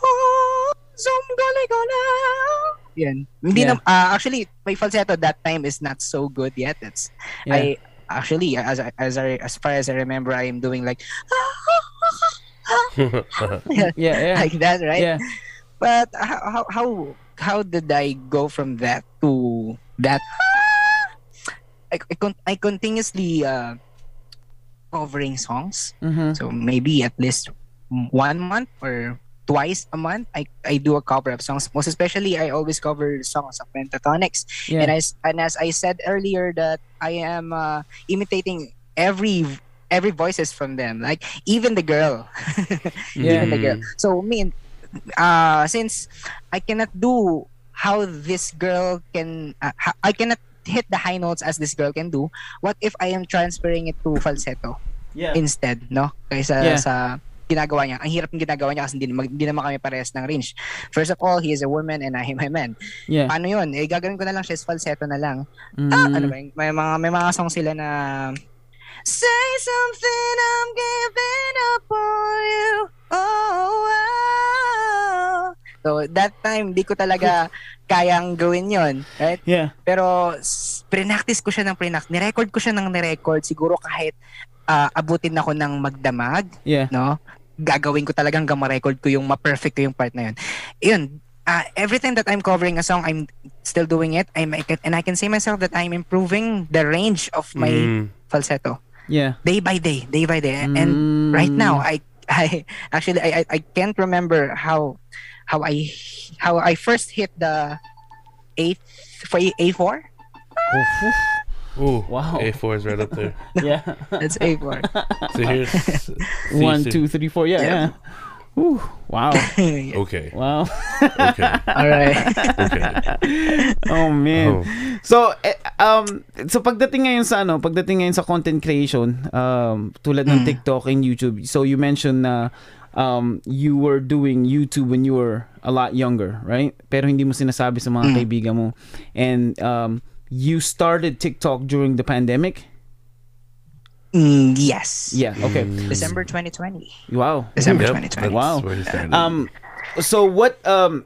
Oh, zoom gala. Yan. Hindi Yeah. na, ah, actually, my falsetto that time is not so good yet. That's, Yeah. I, actually, as, as, I, as far as I remember, I am doing like, yeah, yeah. like that, right? Yeah. But how, how, how, did I go from that to that? I, I, con- I continuously uh, covering songs. Mhm. So maybe at least one month or twice a month, I, I do a cover of songs. Most especially, I always cover songs of Pentatonix. Yeah. And as and as I said earlier, that I am uh, imitating every every voices from them, like even the girl, Yeah. even the girl. So me, uh, since I cannot do how this girl can, uh, I cannot hit the high notes as this girl can do. What if I am transferring it to falsetto? Yeah. instead, no? Kaysa Yeah. sa ginagawa niya. Ang hirap ng ginagawa niya kasi hindi, hindi naman kami parehas ng range. First of all, he is a woman and I am a man. Yeah. Paano yun? Eh, gagawin ko na lang siya is falsetto na lang. Mm. Ah, ano ba? May mga, may mga song sila na Say something, I'm giving up on you. Oh, wow. So, that time, di ko talaga kayang gawin yon Right? Yeah. Pero pre-practice ko siya ng pre-practice. Nirecord ko siya ng nirecord. Siguro kahit ah, abutin ako ng magdamag, Yeah. no? Gagawin ko talagang hanggang ma-record ko yung ma-perfect ko yung part na yun. Yun, ah, every time that I'm covering a song, I'm still doing it. I can, and I can say myself that I'm improving the range of my Mm. falsetto Yeah. day by day, day by day. And right Mm. now, I, I actually I, I, I can't remember how how I how I first hit the eighth for A4. Ooh, Wow. A4 is right up there. Yeah. That's A4. So here's C, One, C. two, three, four. Yeah. Yeah. Yeah. Whew, wow. Okay. Wow. Okay. All right. Okay. oh man. Oh. So eh, um so pagdating ngayon sa ano, pagdating ngayon sa content creation, um tulad ng TikTok and YouTube. So you mentioned na um you were doing YouTube when you were a lot younger, right? Pero hindi mo sinasabi sa mga kaibigan mo. And um you started TikTok during the pandemic? Mm, yes. Yeah, okay. December 2020. Wow. December Yep. 2020. Wow. where he started. Um, so what um,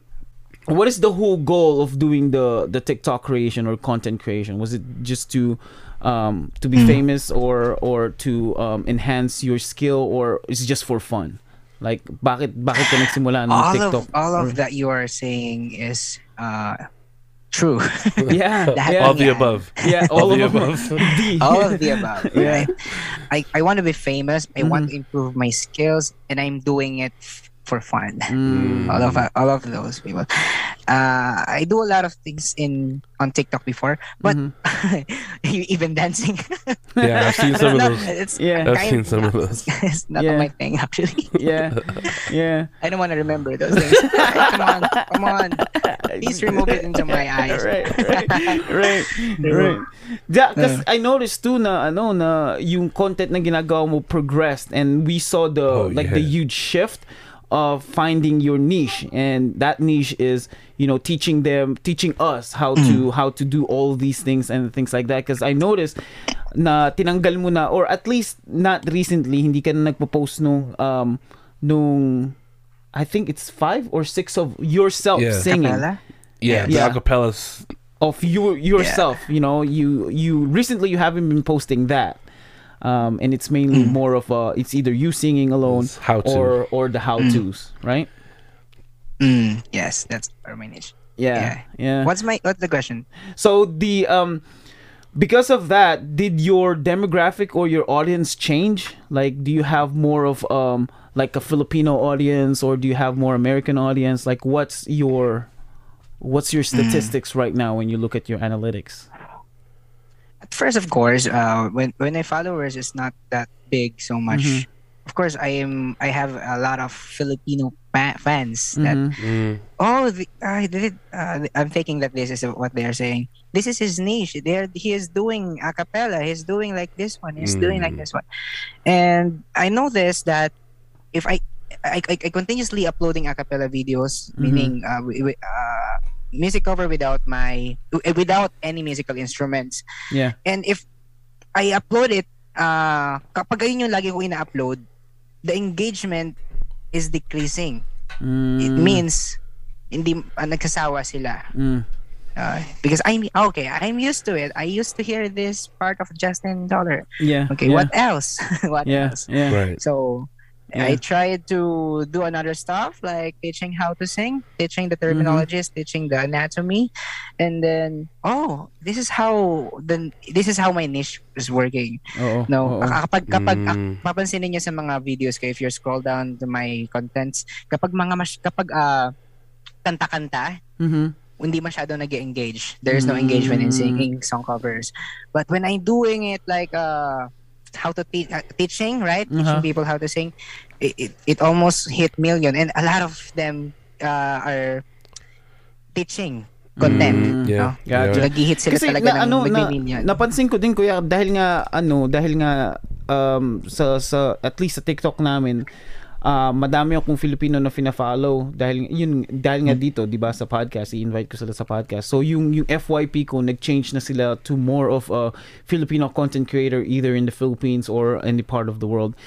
what is the whole goal of doing the the TikTok creation or content creation? Was it just to um to be famous or or to um enhance your skill or is it just for fun? Like bakit bakit ka nagsimula ng all TikTok? of all of that you are saying is uh true. yeah, That- yeah, all the above. yeah, all, all the of them. above. The- all of the above. Yeah. Right? I, I want to be famous. I want mm-hmm. to improve my skills, and I'm doing it f- for fun. Mm. All of all of those people. Uh, I do a lot of things in on TikTok before, but even dancing. Yeah, I've seen some don't of those. It's Yeah. I've kind seen some of those. It's not Yeah. my thing actually. yeah, yeah. I don't want to remember those things. come on, come on. Please remove it into my eyes. right, right, right, right. Yeah, cause I noticed too na ano na yung content na ginagawa mo progressed and we saw the Oh, like the huge shift of finding your niche and that niche is you know teaching them teaching us how to how to do all these things and things like that because I noticed na tinanggal mo na or at least not recently hindi ka na nagpo-post nung um nung I think it's five or six of yourself Yeah. singing Capella? Yeah, Yeah. the acapellas. of you yourself you know you you recently you haven't been posting that um and it's mainly more of a it's either you singing alone or or the how to's right? Mm, yes, that's our my niche. yeah. yeah, What's my what's the question? so the um because of that did your demographic or your audience change? Like do you have more of um like a filipino audience or do you have more american audience? Like what's your what's your statistics right now when you look at your analytics At first, of course, uh, when when my followers is not that big so much. Mhm. Of course, I am. I have a lot of Filipino fa- fans that Mhm. Mm. oh, the, I did. Uh, I'm thinking that this is what they are saying. This is his niche. There, he is doing a cappella. He's doing like this one. He's doing like Mm. this one, and I noticed that if I I, I, I continuously uploading a cappella videos, Mhm. meaning uh, wi- wi- uh, music cover without my uh, without any musical instruments. yeah And if I upload it, uh, kapag ayun yung lagi ko ina-upload, the engagement is decreasing. It Mm, means hindi uh, nagsasawa sila. mm, Uh, because I'm okay, I'm used to it. I used to hear this part of Justin Taller. yeah Okay, yeah, what else? what yeah else? yeah Right. So Yeah. I tried to do another stuff like teaching how to sing, teaching the Mm-hmm. terminologies, teaching the anatomy, and then oh, this is how the this is how my niche is working. Oo, No, oo. kapag kapag Mm. papansinin niyo sa mga videos ko if you scroll down to my contents, kapag mga mas kapag ah, kanta-kanta, Mhm. hindi masyado nag engage There's no engagement in Mm. singing song covers. But when I'm doing it like uh how to teach uh, teaching, right? Uh-huh. Teaching people how to sing, it, it, it almost hit million and a lot of them uh, are teaching content. Mm, Yeah. no? Gotcha. Yeah. Nag-hit sila Kasi talaga na, ng ano, na, napansin ko din kuya dahil nga ano dahil nga um sa sa at least sa TikTok namin ah, madami akong Filipino na fina-follow dahil yun dahil nga dito 'di ba sa podcast i-invite ko sila sa podcast. So yung yung FYP ko nag-change na sila to more of a Filipino content creator either in the Philippines or any part of the world.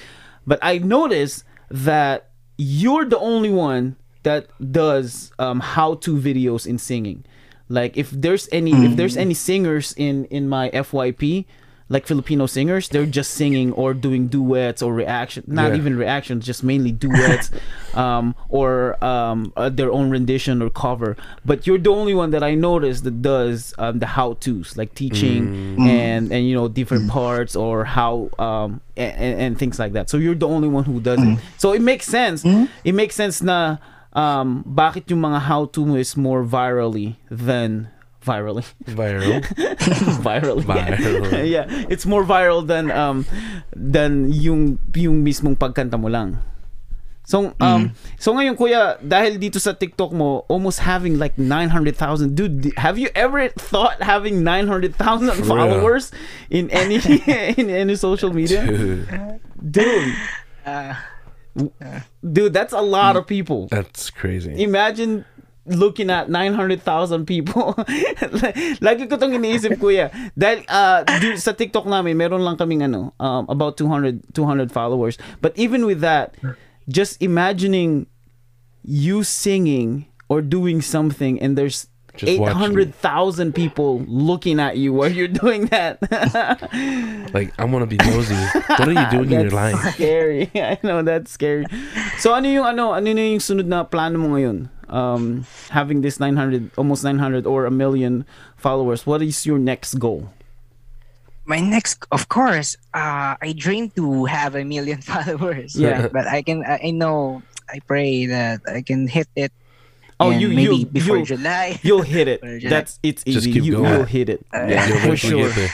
But I noticed that you're the only one that does um, how-to videos in singing. Like if there's any if there's any singers in in my FYP like Filipino singers they're just singing or doing duets or reaction not Yeah. even reactions just mainly duets um or um uh, their own rendition or cover. But you're the only one that I noticed that does um, the how to's like teaching and and you know different parts or how um and, and things like that. So you're the only one who does it. So it makes sense. It makes sense na um bakit yung mga how to is more virally than virally. Viral. virally. Viral. yeah. It's more viral than um than yung yung mismong pagkanta mo lang. So um so ngayon kuya dahil dito sa TikTok mo almost having like 900,000 dude have you ever thought having 900,000 real. followers in any in any social media? Dude, dude. Uh, dude that's a lot of people. That's crazy. imagine looking at 900,000 people. Lagi ko tong iniisip, kuya. Dahil uh, dude, sa TikTok namin, meron lang kaming ano, um, about 200, 200 followers. But even with that, just imagining you singing or doing something and there's. 800,000 people looking at you while you're doing that. Like I want to be nosy. What are you doing in your That's life? scary. I know that's scary. So ano yung ano, ano na yung sunod na plano mo ngayon? Um, having this 900, almost 900 or a million followers, what is your next goal? my next, of course, uh, I dream to have a million followers. Yeah. But I can, I I know, I pray that I can hit it. Oh, and you- maybe you- before you- July. You'll hit it. That's it's Just easy. keep You going. will hit it. Uh, yeah, You'll for sure. get there.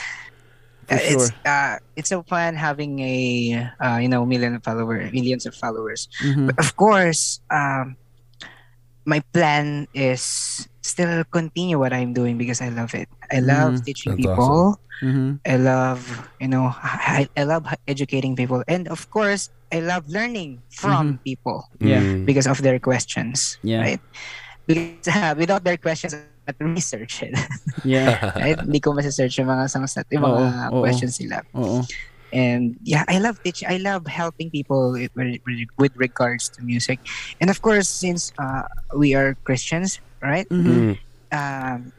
For Uh, it's sure. uh, it's so fun having a uh, you know million follower millions of followers. Mhm. But of course, um, my plan is still continue what I'm doing because I love it. I love Mhm. teaching That's people. Mhm. I love you know I, I love educating people, and of course, I love learning from people Yeah. Mm. because of their questions. Yeah. Right. Because uh, without their questions, I research it. Yeah. right? Hindi ko masasearch yung mga yung Oo, mga oo. questions nila. Oo. And yeah i love teaching i love helping people with, with, regards to music and of course since uh, we are christians right Mhm. Mm. um,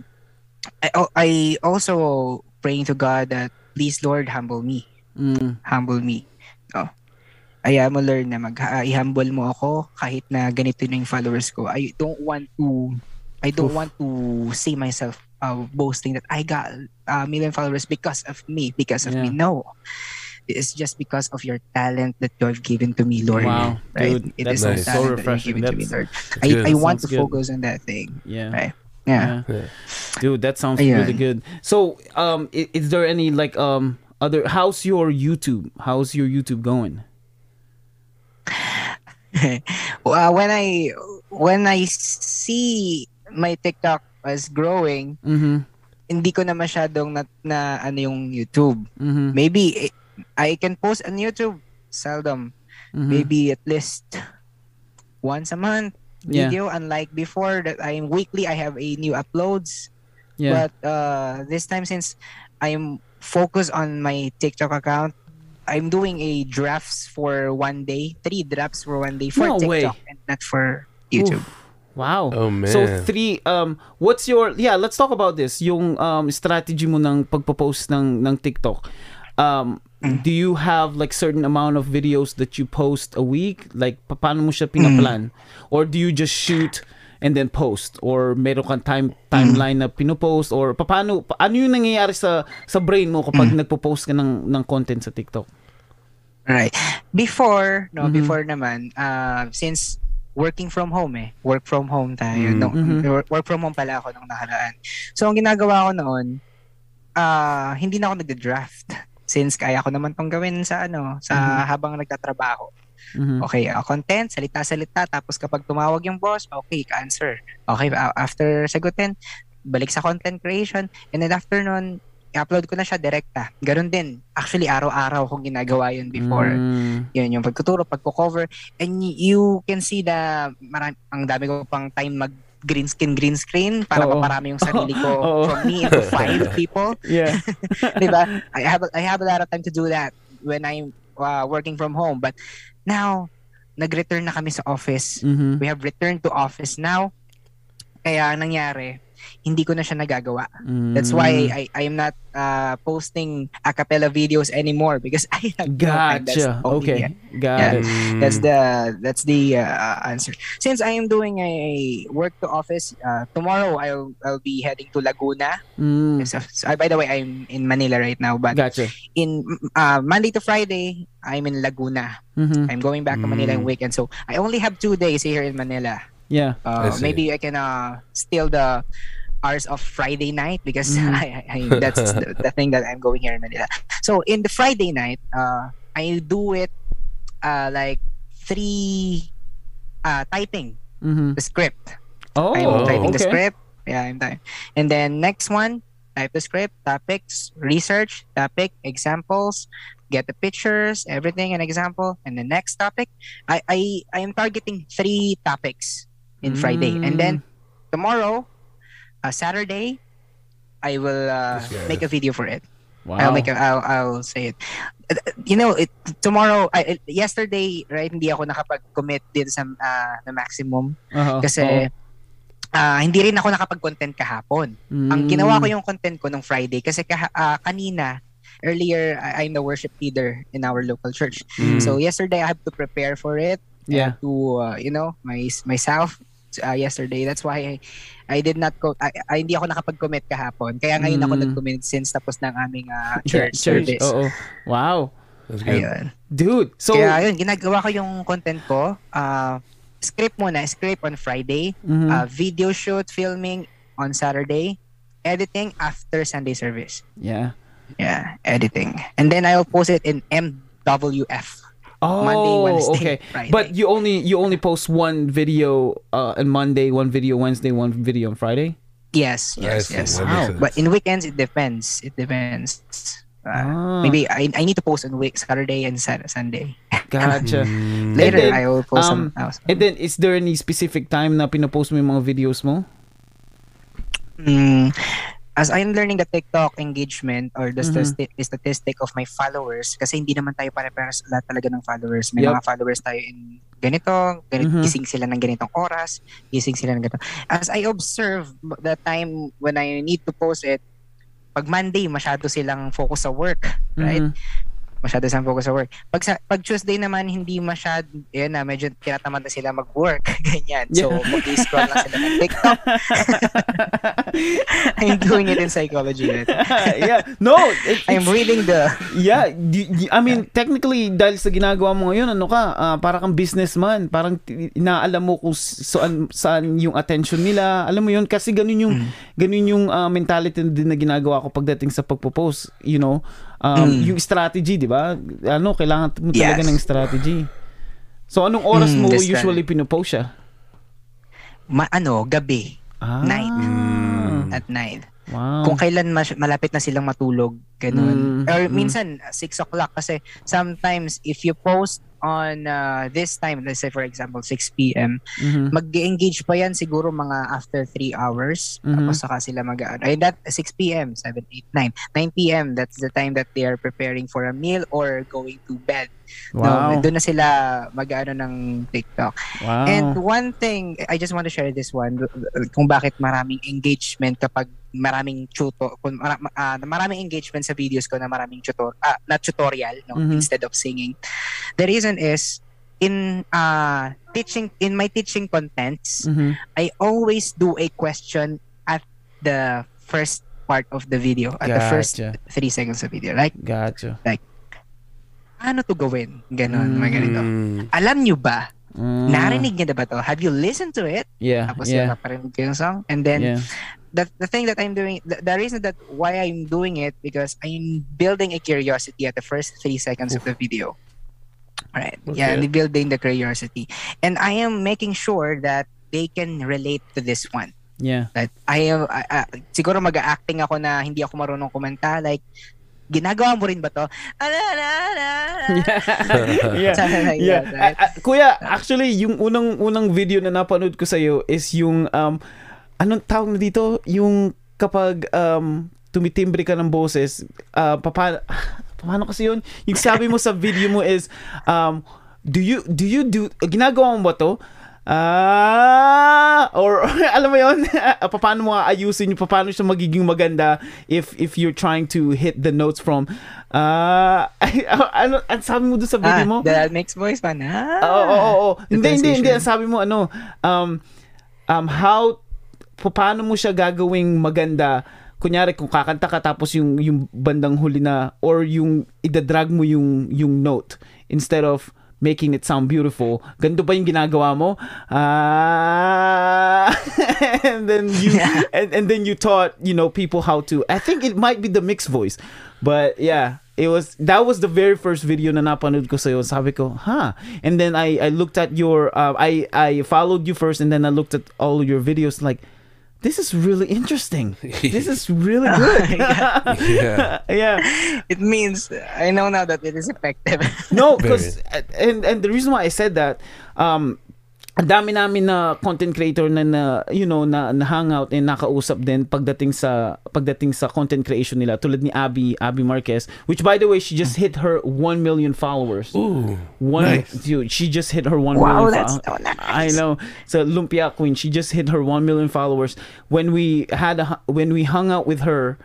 I, oh, I also praying to god that please lord humble me Mm. humble me oh ayaw mo learn na mag uh, i-humble mo ako kahit na ganito na yung followers ko i don't want to i don't Oof. want to see myself uh, boasting that i got a million followers because of me because of me Yeah. No it's just because of your talent that you have given to me lord Wow, right dude, it is nice. so that refreshing. to me lord i, I want to good. focus on that thing Yeah. right yeah, Yeah. Dude, that sounds Ayan. really good. So, um, is, is there any like um other? How's your YouTube? How's your YouTube going? well, when I when I see my TikTok as growing, Mm-hmm. hindi ko na masyadong na, na ano yung YouTube. Mm-hmm. Maybe I can post on YouTube seldom. mm-hmm. Maybe at least once a month Yeah. video unlike before that I'm weekly I have a new uploads. Yeah. But uh this time since I'm focused on my TikTok account I'm doing a drafts for one day, three drafts for one day for No way. TikTok and not for YouTube. Oof. Wow. Oh, So man. three um what's your yeah, let's talk about this. Yung um strategy mo ng pagpo-post ng ng TikTok. Um Mm. do you have like certain amount of videos that you post a week? Like pa- paano mo siya pinaplan? Or do you just shoot and then post or meron kang time timeline na pinopost or pa- paano pa- ano yung nangyayari sa sa brain mo kapag nagpo-post ka ng ng content sa TikTok? Right. Before, no, Mhm. before naman, uh, since working from home eh. Work from home tayo. Mm. No, Mhm. work, from home pala ako nung nakaraan. So, ang ginagawa ko noon, ah hindi na ako nagda-draft. Since kaya ko naman tong gawin sa ano, sa Mhm. habang nagtatrabaho. Mhm. Okay, uh, content, salita-salita, tapos kapag tumawag yung boss, okay, ka-answer. Okay, a- after sagutin, balik sa content creation, and then after nun, i-upload ko na siya direkta. Ganon din. Actually, araw-araw kong ginagawa yun before. Mm. Yun, yung pagtuturo, pagko-cover. And you can see na marami, ang dami ko pang time mag green screen, green screen para Oo. maparami yung sarili ko Oo. from me into five people. Yeah. Di ba? I have, I have a lot of time to do that when I'm uh, working from home. But now, nag-return na kami sa office. Mhm. We have returned to office now. Kaya ang nangyari, hindi ko na siya nagagawa. That's why Mm. I, I am not uh, posting a cappella videos anymore because I have no Gotcha. only Okay. Got Yeah. it. Mm. That's the that's the uh, answer. Since I am doing a work to office uh, tomorrow, I'll I'll be heading to Laguna. Mm. So, so, by the way, I'm in Manila right now, but Gotcha. in uh, Monday to Friday, I'm in Laguna. Mhm. I'm going back to Manila in Mm. weekend, so I only have two days here in Manila. Yeah. Uh, I maybe I can uh, steal the hours of Friday night because Mhm. I, I, that's the, the thing that I'm going here in Manila. So in the Friday night, uh, I do it uh, like three uh, typing Mhm. the script. Oh, I'm typing the script. Yeah, I'm typing. And then next one, type the script, topics, research, topic, examples, get the pictures, everything, an example. And the next topic, I I, I am targeting three topics in Friday. And then tomorrow, uh, Saturday, I will uh, Yeah. make a video for it. Wow. I'll make a, I'll, I'll say it. Uh, You know, it, tomorrow, I, yesterday, right, hindi ako nakapag-commit dito sa uh, na maximum Uh-huh. kasi ah, hindi rin ako nakapag-content kahapon. Oo. Ang ginawa ko Mm. yung content ko nung Friday kasi kaha, ah, kanina, earlier, I- I'm the worship leader in our local church. Mm. So yesterday, I have to prepare for it. Yeah. To, uh, you know, my, myself uh, yesterday. That's why I, I did not go, I, I- hindi ako nakapag-commit kahapon. Kaya ngayon ako Mm. nag-commit since tapos ng aming ah, Yeah, church, service. Oo. Wow. That's good. Ayun. Dude, so Kaya ayun, ginagawa ko yung content ko. ah, script muna, script on Friday. Mhm. uh, video shoot, filming on Saturday, editing after Sunday service. yeah. Yeah, editing. And then I'll post it in MWF. Oh, Monday, Wednesday, okay. Friday. But you only you only post one video uh, on Monday, one video Wednesday, one video on Friday. Yes, yes, yes. Wow. But in weekends, it depends. It depends. Uh, Ah. Maybe I, I need to post on week Saturday and Sat- Sunday. Gotcha. Mm. Later, then, I will post um, some else. And then, is there any specific time na pinopost mo yung mga videos mo? Mm, as I'm learning the TikTok engagement or the Mhm. stati- statistic of my followers, kasi hindi naman tayo pare-pares lahat talaga ng followers. May Yup. mga followers tayo in ganito, ganito Mhm. gising sila ng ganitong oras, gising sila ng ganito. As I observe the time when I need to post it, pag Monday, masyado silang focus sa work, right? Mhm. Masyado silang focus sa work. Pag, sa, pag Tuesday naman, hindi masyado, yun na, medyo tinatamad na sila mag-work, ganyan. So, Yeah. mag-scroll lang sila ng TikTok. I'm doing it in psychology. Right? yeah. No, it, I'm reading the Yeah, I mean, technically, dahil sa ginagawa mo ngayon, ano ka, ah, para kang businessman, parang inaalam mo kung saan, saan yung attention nila. Alam mo yun, kasi ganun yung, ganun yung ah, mentality din na ginagawa ko pagdating sa pagpo-post, you know. Um, Mm. Yung strategy, di ba? Ano, kailangan mo talaga Yes. ng strategy. So, anong oras Mm, mo usually pinopost siya? ma- ano, gabi Ah, Night. Mm. at night. Wow. Kung kailan mas- malapit na silang matulog, ganun. Mm, Or mm. minsan 6 o'clock kasi sometimes if you post on uh, this time, let's say for example 6 p.m., Mhm. mag-engage pa yan siguro mga after 3 hours. Mhm. Tapos saka sila mag Ay, that 6 p.m., 7, 8, 9. 9 p.m., that's the time that they are preparing for a meal or going to bed. Wow. No, doon na sila mag-ano ng TikTok. wow. And one thing, I just want to share this one, kung bakit maraming engagement kapag maraming tuto, kung mara, ah, maraming engagement sa videos ko na maraming tutor, ah, na tutorial, no, Mhm. instead of singing. The reason is, in uh, teaching, in my teaching contents, Mhm. I always do a question at the first part of the video, at the first Gotcha. three seconds of video. Like, Gotcha. Ano to gawin? Ganon, mga ganito. Mm. Alam nyo ba? Mm. Narinig niyo na ba to? Have you listened to it? Yeah, Tapos yeah, yeah. naparinig ko yung song. And then, yeah. the, the thing that I'm doing, the, the reason that why I'm doing it, because I'm building a curiosity at the first three seconds of the video. Right. Yeah, Okay. I'm building the curiosity. And I am making sure that they can relate to this one. Yeah. That I am, I- I- siguro mag-acting ako na hindi ako marunong kumanta. Like, ginagawa mo rin ba to? Ala, ala, ala, yeah. Yeah. that, right? Ah, ah, kuya, actually, yung unang unang video na napanood ko sa iyo is yung um anong tawag na dito? Yung kapag um tumitimbre ka ng boses, uh, papa, paano kasi yun? Yung sabi mo sa video mo is um do you do you do ginagawa mo ba to? Ah, or alam mo yon, paano mo ayusin yung paano siya magiging maganda if if you're trying to hit the notes from ah ano ang sabi mo doon sa video Ah, mo? that makes voice man. Ah, Oo, oo, oo. Hindi, hindi, hindi. Ang sabi mo, ano, um, um, how, pa- paano mo siya gagawing maganda? Kunyari, kung kakanta ka tapos yung, yung bandang huli na, or yung idadrag mo yung, yung note instead of making it sound beautiful. Ganito ba yung ginagawa mo? Ah, and then you and, and then you taught, you know, people how to. I think it might be the mixed voice. But yeah, it was that was the very first video na napanood ko sa'yo. Sabi ko, huh? And then I I looked at your uh, I I followed you first and then I looked at all your videos like this is really interesting. This is really good. Yeah. yeah. It means I know now that it is effective. No, because and and the reason why I said that um ang dami namin na content creator na, na you know na, na hangout and nakausap din pagdating sa pagdating sa content creation nila tulad ni Abby Abby Marquez which by the way she just hit her 1 million followers Ooh. one nice. dude she just hit her 1 Wow, million that's fol- so nice. I know so Lumpia Queen she just hit her 1 million followers when we had a, when we hung out with her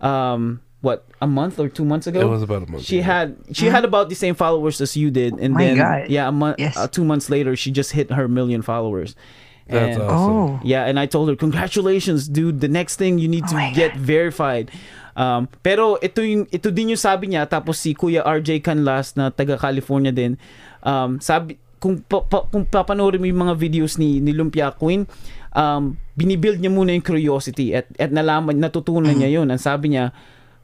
um what a month or two months ago It was about a month she ago. had she had about the same followers as you did and My then God. yeah a month Yes. uh, two months later she just hit her million followers That's And- awesome. oh. yeah, and I told her, congratulations, dude. The next thing you need to Oh my get verified. Um, pero ito yung ito din yung sabi niya tapos si Kuya RJ Canlas na taga California din. Um, sabi kung pa, pa, kung papanoorin mo yung mga videos ni ni Lumpia Queen, um, binibuild niya muna yung curiosity at at nalaman natutunan niya yun. Ang sabi niya,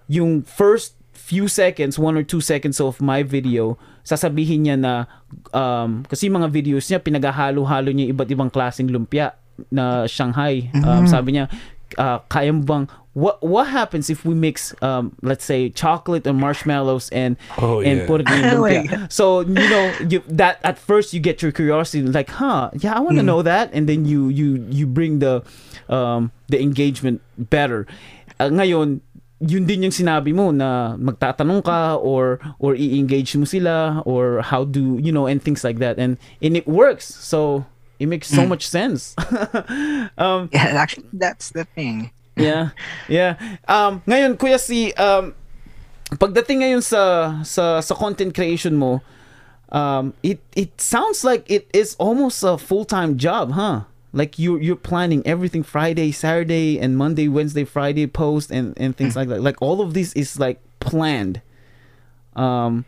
yung first few seconds, one or two seconds of my video, sasabihin niya na, um, kasi yung mga videos niya, pinaghahalo-halo niya iba't ibang klaseng lumpia na Shanghai. Um, sabi niya, uh, kaya mo bang, what, what happens if we mix, um, let's say, chocolate and marshmallows and, Oh, and yeah. put it in Oh lumpia? so, you know, you, that at first you get your curiosity, like, huh, yeah, I want to know that. And then you, you, you bring the, um, the engagement better. Uh, ngayon, yun din yung sinabi mo na magtatanong ka or or i-engage mo sila or how do you know and things like that. And and it works. So it makes so much sense. Um Yeah, actually that's the thing. yeah. Yeah. Um ngayon kuya si um pagdating ngayon sa sa sa content creation mo um it it sounds like it is almost a full-time job huh like you you're planning everything Friday Saturday and Monday Wednesday Friday post and and things like that. Like all of this is like planned. Um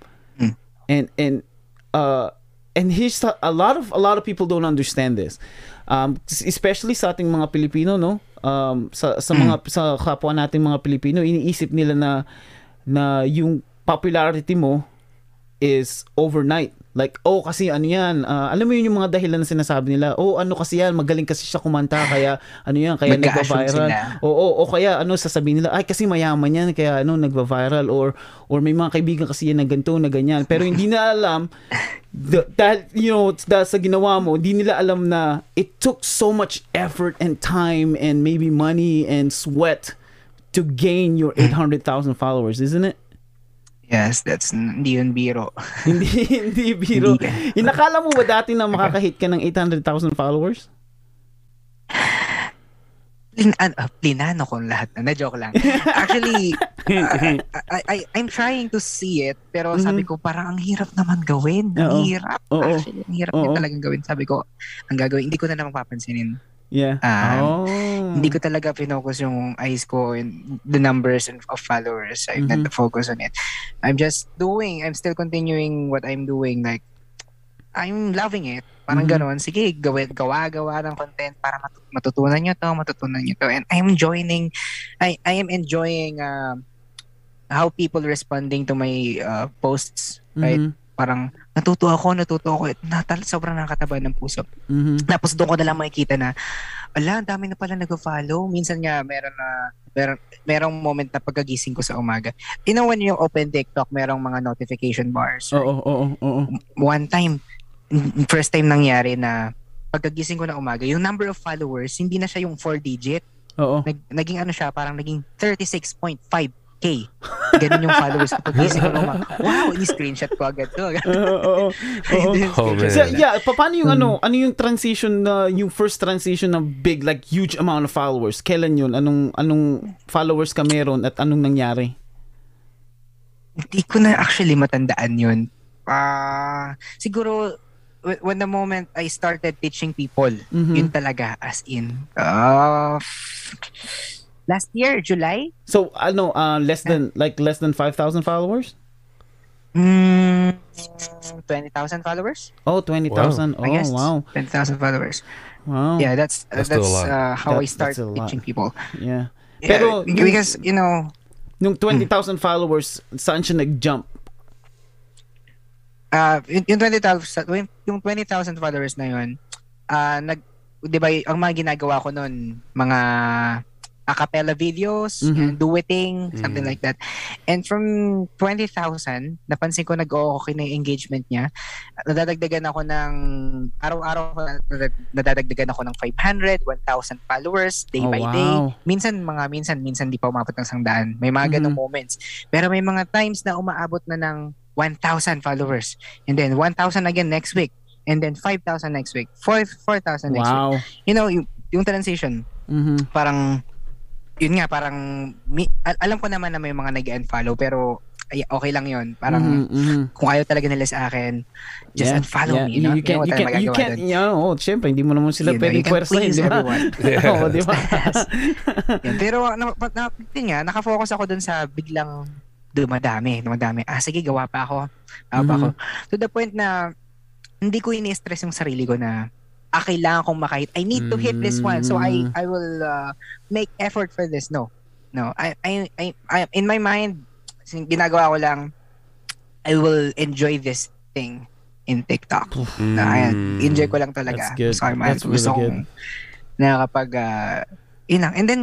and and uh and here's a lot of a lot of people don't understand this. Um especially sa ating mga Pilipino no? Um sa sa mga sa kapwa nating mga Pilipino iniisip nila na na yung popularity mo is overnight like oh kasi ano yan ah, alam mo yun yung mga dahilan na sinasabi nila oh ano kasi yan magaling kasi siya kumanta kaya ano yan kaya nagva-viral. sila. o, o, o kaya ano sasabihin nila ay kasi mayaman yan kaya ano nagva-viral or or may mga kaibigan kasi yan na ganito na ganyan. Pero hindi na alam the, that you know dahil sa ginawa mo hindi nila alam na it took so much effort and time and maybe money and sweat to gain your 800,000 followers isn't it Yes, that's hindi yun biro. hindi hindi biro Hindi. inakala mo ba dati na makakahit ka ng 800,000 followers Plin, ah, plinano ko lahat na. Na-joke lang. Actually, ah, I, I, I'm trying to see it, pero sabi ko, parang ang hirap naman gawin. Ang Oo. hirap. Oo. Actually, ang hirap Oo. talagang gawin. Sabi ko, ang gagawin, hindi ko na naman papansinin. Yeah Um, oh Hindi ko talaga pinocus yung eyes ko and the numbers and of followers. I'm Mhm. not focus on it. I'm just doing, I'm still continuing what I'm doing. Like, I'm loving it. Parang Mhm. ganon. Sige, gawin, gawa-gawa ng content para matu- matutunan nyo to, matutunan nyo to. And I'm joining, I, I am enjoying um how people responding to my uh, posts. Right? Mhm. Parang natuto ako, natuto ako. Natal, sobrang nakakataba ng puso. Mhm. Tapos doon ko na lang makikita na, ala, ang dami na pala nag-follow. Minsan nga, meron na, meron, merong moment na pagkagising ko sa umaga. You know, when you open TikTok, merong mga notification bars. oo oo oo One time, first time nangyari na pagkagising ko na umaga, yung number of followers, hindi na siya yung 4 digit. oo Nag, naging ano siya, parang naging 36.5k. Ganun yung followers ko paggising ko na umaga. Wow, ini-screenshot ko agad to. Oo, oo, oo. Oh, man. So, yeah, pa- paano yung ano, ano yung transition na yung first transition na big like huge amount of followers? Kailan yun? Anong anong followers ka meron at anong nangyari? Hindi ko na actually matandaan yun. Ah, siguro wh- when the moment I started teaching people, Mhm. yun talaga as in uh, last year, July. So, ano, uh, less than like less than 5,000 followers? Mm, 20,000 followers? Oh, 20,000. I guess. Oh, wow. 20,000 followers. Wow. Yeah, that's That's that's, still a lot. uh, how That- I start that's teaching people. Yeah. Yeah, Pero because you know, Nung 20,000 followers, saan siya nag-jump? Ah, yung, yung 20,000 yung- yung 20,000 followers na yun, ah nag 'di ba ang mga ginagawa ko noon, mga a cappella videos, Mhm. and duetting, something Mhm. like that. And from 20,000, napansin ko nag-okay na yung engagement niya. Nadadagdagan ako ng araw-araw nadadagdagan ako ng 500, 1,000 followers day Oh, by day. wow. Minsan mga minsan minsan di pa umabot ng sangdaan. May mga Mhm. moments. Pero may mga times na umaabot na ng 1,000 followers. And then 1,000 again next week. And then 5,000 next week. 4 4,000 next week. Wow. You know, yung, yung transition, Mhm. parang, yun nga, parang, mi, al- alam ko naman na may mga nag-unfollow, pero ay, okay lang yun. Parang, Mhm, mhm. kung ayaw talaga nila sa akin, just Yeah, unfollow yeah. me. You, know? You can't, you can't, you can't, yeah, oh, syempre, hindi mo naman sila You pwedeng pwersahin, di ba? Oo, di ba? Pero, na, na, yun nga, nakafocus ako dun sa biglang dumadami, dumadami. Ah, sige, gawa pa ako. Gawa pa Mhm. ako. To the point na, hindi ko ini-stress yung sarili ko na, ah, kailangan kong makahit. I need to hit this one. So, I Mm. I will uh, make effort for this. No. No. I, I, I, I, in my mind, ginagawa ko lang, I will enjoy this thing in TikTok. Na, ayan, enjoy ko lang talaga. That's good. Ko, man, That's gusto really kong nakakapag, uh, yun lang. And then,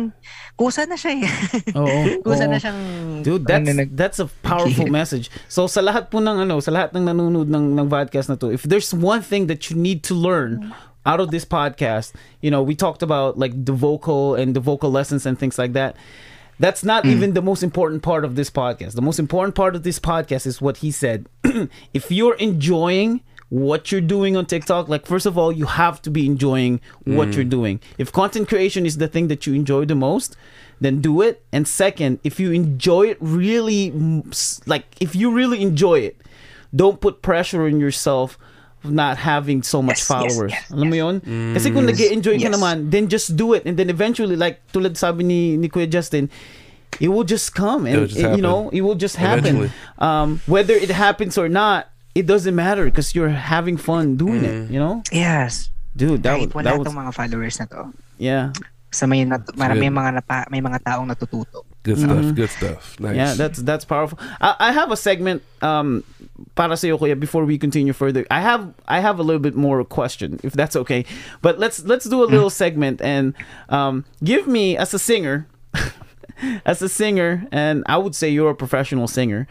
kusa na siya eh. Oo. kusa oo. na siyang, Dude, that's ano, nag- that's a powerful message. So sa lahat po ng ano, sa lahat ng nanonood ng ng podcast na to, if there's one thing that you need to learn out of this podcast, you know, we talked about like the vocal and the vocal lessons and things like that. That's not even the most important part of this podcast. The most important part of this podcast is what he said. if you're enjoying what you're doing on TikTok, like first of all, you have to be enjoying what you're doing. If content creation is the thing that you enjoy the most, then do it. And second, if you enjoy it really, mm, like if you really enjoy it, don't put pressure on yourself not having so much Yes, yes, followers. yes, Alam mo yun? Kasi kung nag enjoy ka naman, then just do it. And then eventually, like tulad sabi ni, ni Kuya Justin, it will just come and just it- you know it will just happen um whether it happens or not it doesn't matter because you're having fun doing it you know yes. dude that Kahit was, wala that was tong mga followers na to. yeah Sa may, nat- may good. mga, napa, may mga taong natututo. Good stuff. Good stuff. Nice. yeah that's that's powerful I, I have a segment um para sa kuya before we continue further I have I have a little bit more question if that's okay but let's let's do a little segment and um give me as a singer as a singer and I would say you're a professional singer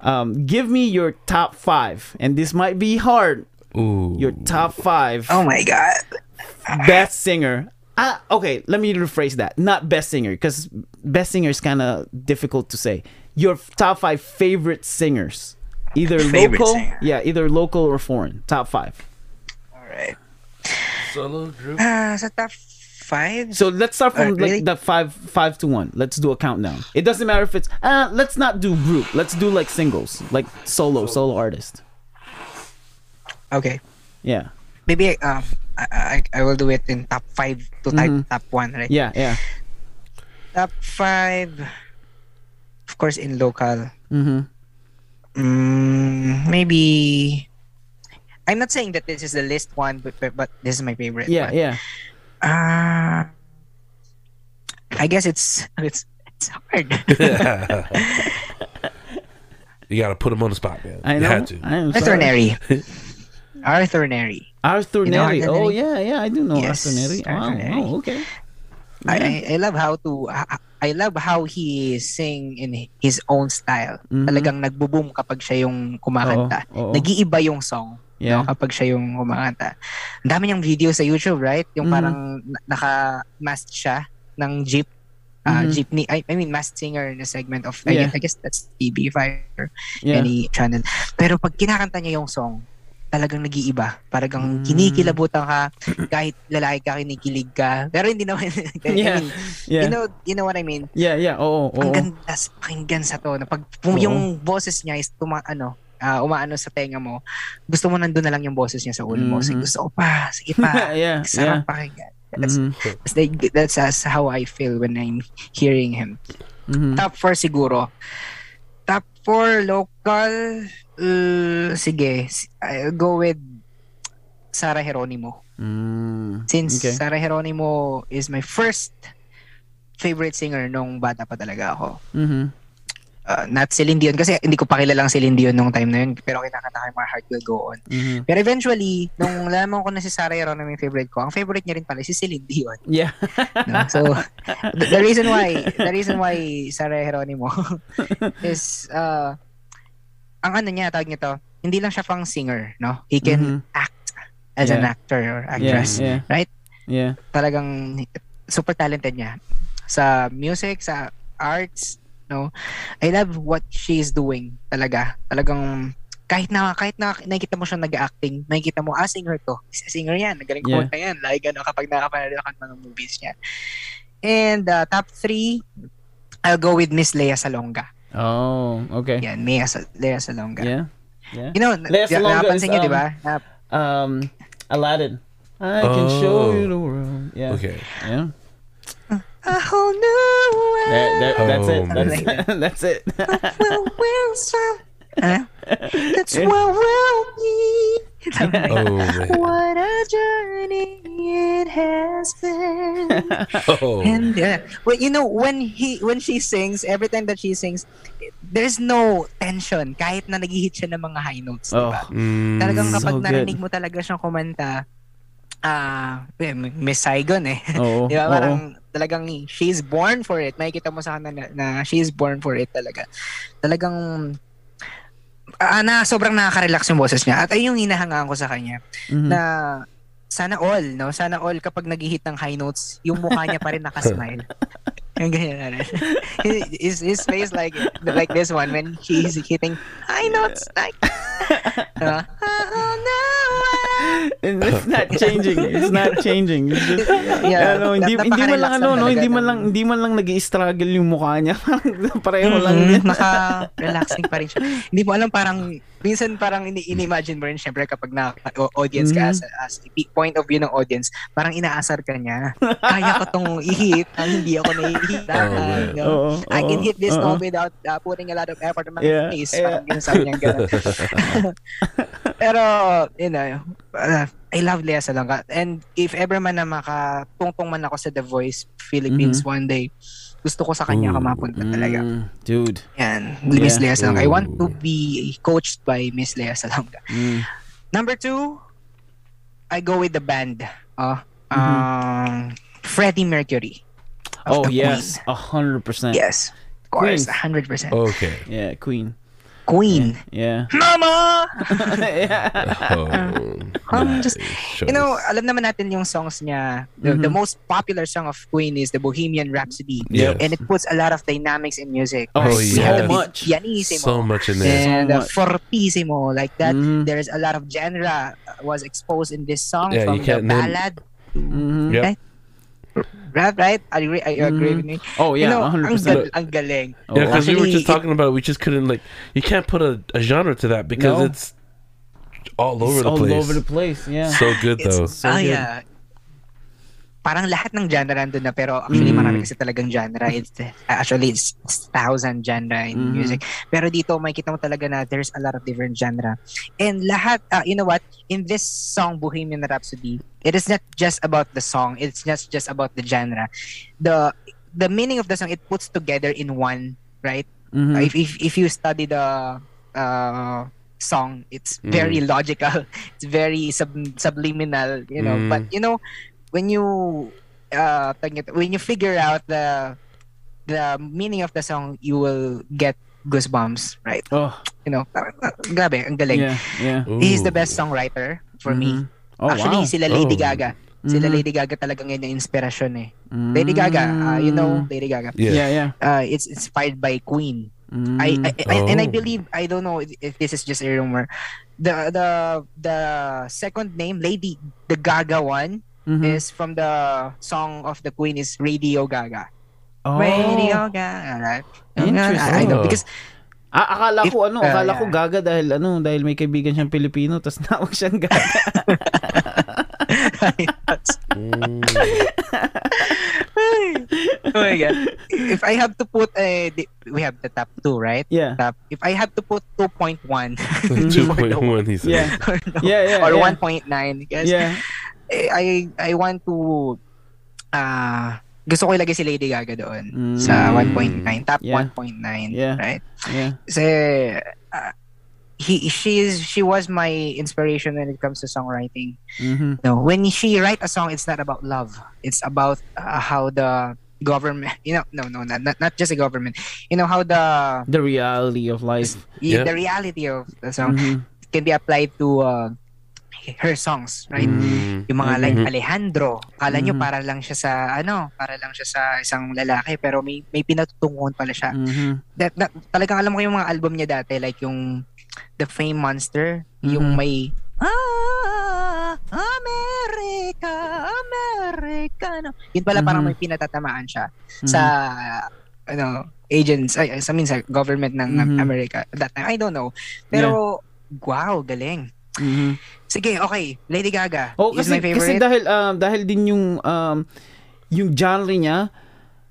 um give me your top 5 and this might be hard Ooh. your top 5 Oh my God. best singer. Ah, okay, let me rephrase that. Not best singer, because best singer is kind of difficult to say. Your top five favorite singers, either Favorite local, singer. yeah, either local or foreign. Top five. Alright. solo group. Ah, sa top 5? So let's start from Uh, really? like the five, five to one. Let's do a countdown. It doesn't matter if it's. Uh, let's not do group. Let's do like singles, like solo, solo artist. Okay. Yeah, Maybe um, I, I, I will do it in top 5 to type Mhm. top 1, right? yeah, yeah. Top 5, of course, in local. Mm-hmm. Mm, maybe. I'm not saying that this is the list one, but but, but this is my favorite. Yeah, one. yeah. Ah, I guess it's it's it's hard. you got to put him on the spot, man. I You know. had to. I am Arthur sorry. Nery. Arthur Nery. Arthur You know Neri. Arthur Oh Neri? yeah, yeah. I do know Yes, Arthur Neri. Wow. Arthur Neri. Oh, okay. I, Yeah. I I love how to I- love how he sing in his own style. Mhm. Talagang nagbo-boom kapag siya yung kumakanta. Oo, oo. Nag-iiba yung song. Yeah. No, kapag siya yung kumakanta. Ang dami niyang video sa YouTube, right? Yung Mhm. parang na- naka-masked siya ng jeep. Uh, Mhm. Jeepney, I, I mean, masked singer in a segment of, Yeah. I, guess, I guess that's TV Fire, Yeah. any channel. Pero pag kinakanta niya yung song, talagang nag-iiba. Parang Mm. kinikilabutan ka, kahit lalaki ka, kinikilig ka. Pero hindi naman, I mean, Yeah. you know, you know what I mean? Yeah, yeah. Oo, oo. Ang ganda pakinggan sa to. Na pag Oo. yung boses niya is tuma, ano, ah, umaano sa tenga mo, gusto mo nandun na lang yung boses niya sa ulo mo. Sige, gusto ko pa, sige pa. yeah, Sarap yeah. pakinggan. That's, Mhm, that's, like, that's, that's how I feel when I'm hearing him. mhm. Top 4 siguro. Top 4 local, uh, sige, I'll go with Sarah Geronimo. Mm, Since okay. Sarah Geronimo is my first favorite singer nung bata pa talaga ako. Mhm. uh, not Celine Dion kasi hindi ko pa kilalang Celine Dion nung time na yun pero kinakanta ko yung My Heart Will Go On. Mhm. Pero eventually, nung nalaman ko na si Sarah Geronimo yung favorite ko, ang favorite niya rin pala si Celine Dion. Yeah. No? So, the, the reason why, the reason why Sarah Geronimo is, uh, ang ano niya, tawag niya to, hindi lang siya pang singer, no? He can Mhm. act as an Yeah. actor or Yeah, actress. yeah. right? Yeah. Talagang super talented niya. Sa music, sa arts, no? I love what she's doing talaga. Talagang kahit na kahit na nakikita mo siya nag-acting, nakikita mo ah singer to. Singer yan, nagaling Yeah. kumanta yan. Like ano kapag nakapanood ako ng mga movies niya. And uh, top three, I'll go with Miss Lea Salonga. Oh, okay. Yan, Lea, Sa- Lea Salonga. Yeah. Yeah. You know, Lea na- Salonga napansin is, niyo, di um, ba? Na, Um, Aladdin. I can show Oh. you the world. Yeah. Okay. Yeah. a whole new world. That, that, that's it. Oh, That's, man. that's it. Well, we'll some- Ano? That's what we'll be. Oh man. What a journey it has been. Oh. And uh, well, you know when he when she sings, every time that she sings, there's no tension kahit na nag-hit siya ng mga high notes, Oh. ba? Mm, Talagang So kapag good. narinig mo talaga siyang kumanta, ah, eh, Miss Saigon eh. Oo. Di ba? oo. Parang talagang she's born for it. Makikita mo sa kanya na, na she's born for it talaga. Talagang ah, na sobrang nakaka-relax yung boses niya. At ayun yung hinahangaan ko sa kanya Mhm. na sana all, no? Sana all kapag nag-hit ng high notes, yung mukha niya pa rin nakasmile. yung ganyan na rin. his, his face like like this one when he's hitting high notes like uh, oh, no, it's not changing. It's not changing. It's just, Yeah, ano, hindi, hindi man lang ano, lang no, hindi man ng- lang hindi man lang nag-struggle yung mukha niya. Parang pareho lang Mm, din. naka-relaxing pa rin siya. Hindi mo alam parang minsan parang ini- ini-imagine mo rin syempre kapag na audience ka Mhm. as, as point of view ng audience, parang inaasar ka niya. Kaya ko tong i-hit ang hindi ako na-hit. Oh, man. no? Oo, I can hit this oo. note without uh, putting a lot of effort on my Yeah, face. yeah. Parang ganun sabi niya ganun. Pero, you know, uh, I love Lea Salonga. And if ever man na makatungtong man ako sa The Voice Philippines Mhm. one day, gusto ko sa kanya ka mapunta talaga. Mm, dude. Yan, Miss Yeah. Lea Salonga. I want to be coached by Miss Lea Salonga. Mm. Number two, I go with the band. Uh, Mhm. um, Freddie Mercury. Oh yes, a hundred percent. Queen. Yes. Of course, Queen. 100%. Okay. Yeah, Queen. Queen. Yeah. Mama! Oh, Um, just- You know, alam naman natin yung songs niya. The, the Mhm. most popular song of Queen is the Bohemian Rhapsody. Yes. And it puts a lot of dynamics in music. Oh, We have much. pianissimo. so much in there. and So uh, fortissimo like that. Mhm. There's a lot of genre uh, was exposed in this song Yeah, from you the can't name- ballad Mhm. Yep. Okay. Rap, right? I agree. I agree Mhm. with me. Oh you yeah, know, a hundred ang, percent. gal- ang galing. Oh, Yeah, because we were just talking about it, we just couldn't like you can't put a, a genre to that because No. it's all over It's the all place. All over the place. Yeah. So good It's, though. So ah, good. yeah. Parang lahat ng genre nandun na pero actually Mm. marami kasi talagang genre. It's actually it's thousand genre in Mhm. music. Pero dito makikita mo talaga na there's a lot of different genre. And lahat uh, you know what? In this song Bohemian Rhapsody, it is not just about the song. It's not just about the genre. The the meaning of the song it puts together in one, right? Mhm. Uh, if, if if you study the uh, song, it's very logical. It's very sub- subliminal, you know. Mm. But you know, when you uh, when you figure out the the meaning of the song, you will get goosebumps, right? Oh You know, ah, grabe, ang galing. yeah, yeah. He's the best songwriter for me. Mhm. Oh Actually, wow. sila Lady Oh. Gaga. Sila Mhm. Lady Gaga talagang yun yung inspirasyon eh. Lady Gaga, uh, you know, Lady Gaga. Yeah. Yeah, yeah. Uh, it's inspired by Queen. Mm. I, I, I- and I Oh. believe I don't know if this is just a rumor. The the the second name, Lady the Gaga one, Mhm. is from the song of the Queen is Radio Gaga. Oh. Radio Gaga, right? Interesting. I, I know because Ah, akala If- ko ano, uh, akala yeah. ko gaga dahil ano, dahil may kaibigan siyang Pilipino tapos nawag siyang gaga. Mm. oh my god. If I have to put a we have the top two, right? yeah. Top. If I have to put 2.1 Two point one. He said. Yeah. or, no, Yeah, yeah. or yeah. 1.9 because Yeah. I I want to uh gusto ko ilagay si Lady Gaga doon sa Mm. 1.9, top Yeah. 1.9, Yeah. right? Yeah. Kasi uh, he she is she was my inspiration when it comes to songwriting. Mhm. No, when she write a song, it's not about love. It's about uh, how the government, you know, no, no, not, not not just the government. You know how the The reality of life. yeah, Yeah. the reality of the song Mhm. can be applied to uh, her songs, right? Mm. Yung mga like Mhm. Alejandro, kala nyo Mhm. para lang siya sa ano, para lang siya sa isang lalaki pero may may pinatutunguhan pala siya. Mhm. That, that, talagang alam ko yung mga album niya dati like yung The Fame Monster, yung Mhm. may Ah, America, Americano. Yun pala parang Mhm. may pinatatamaan siya Mhm. sa ano, agents, ay, sa mean, sa government ng Mhm. America at that time. I don't know. Pero wow, galing. Mhm. Sige, okay. Lady Gaga Oh, is kasi my favorite. kasi dahil um, dahil din yung um, yung genre niya.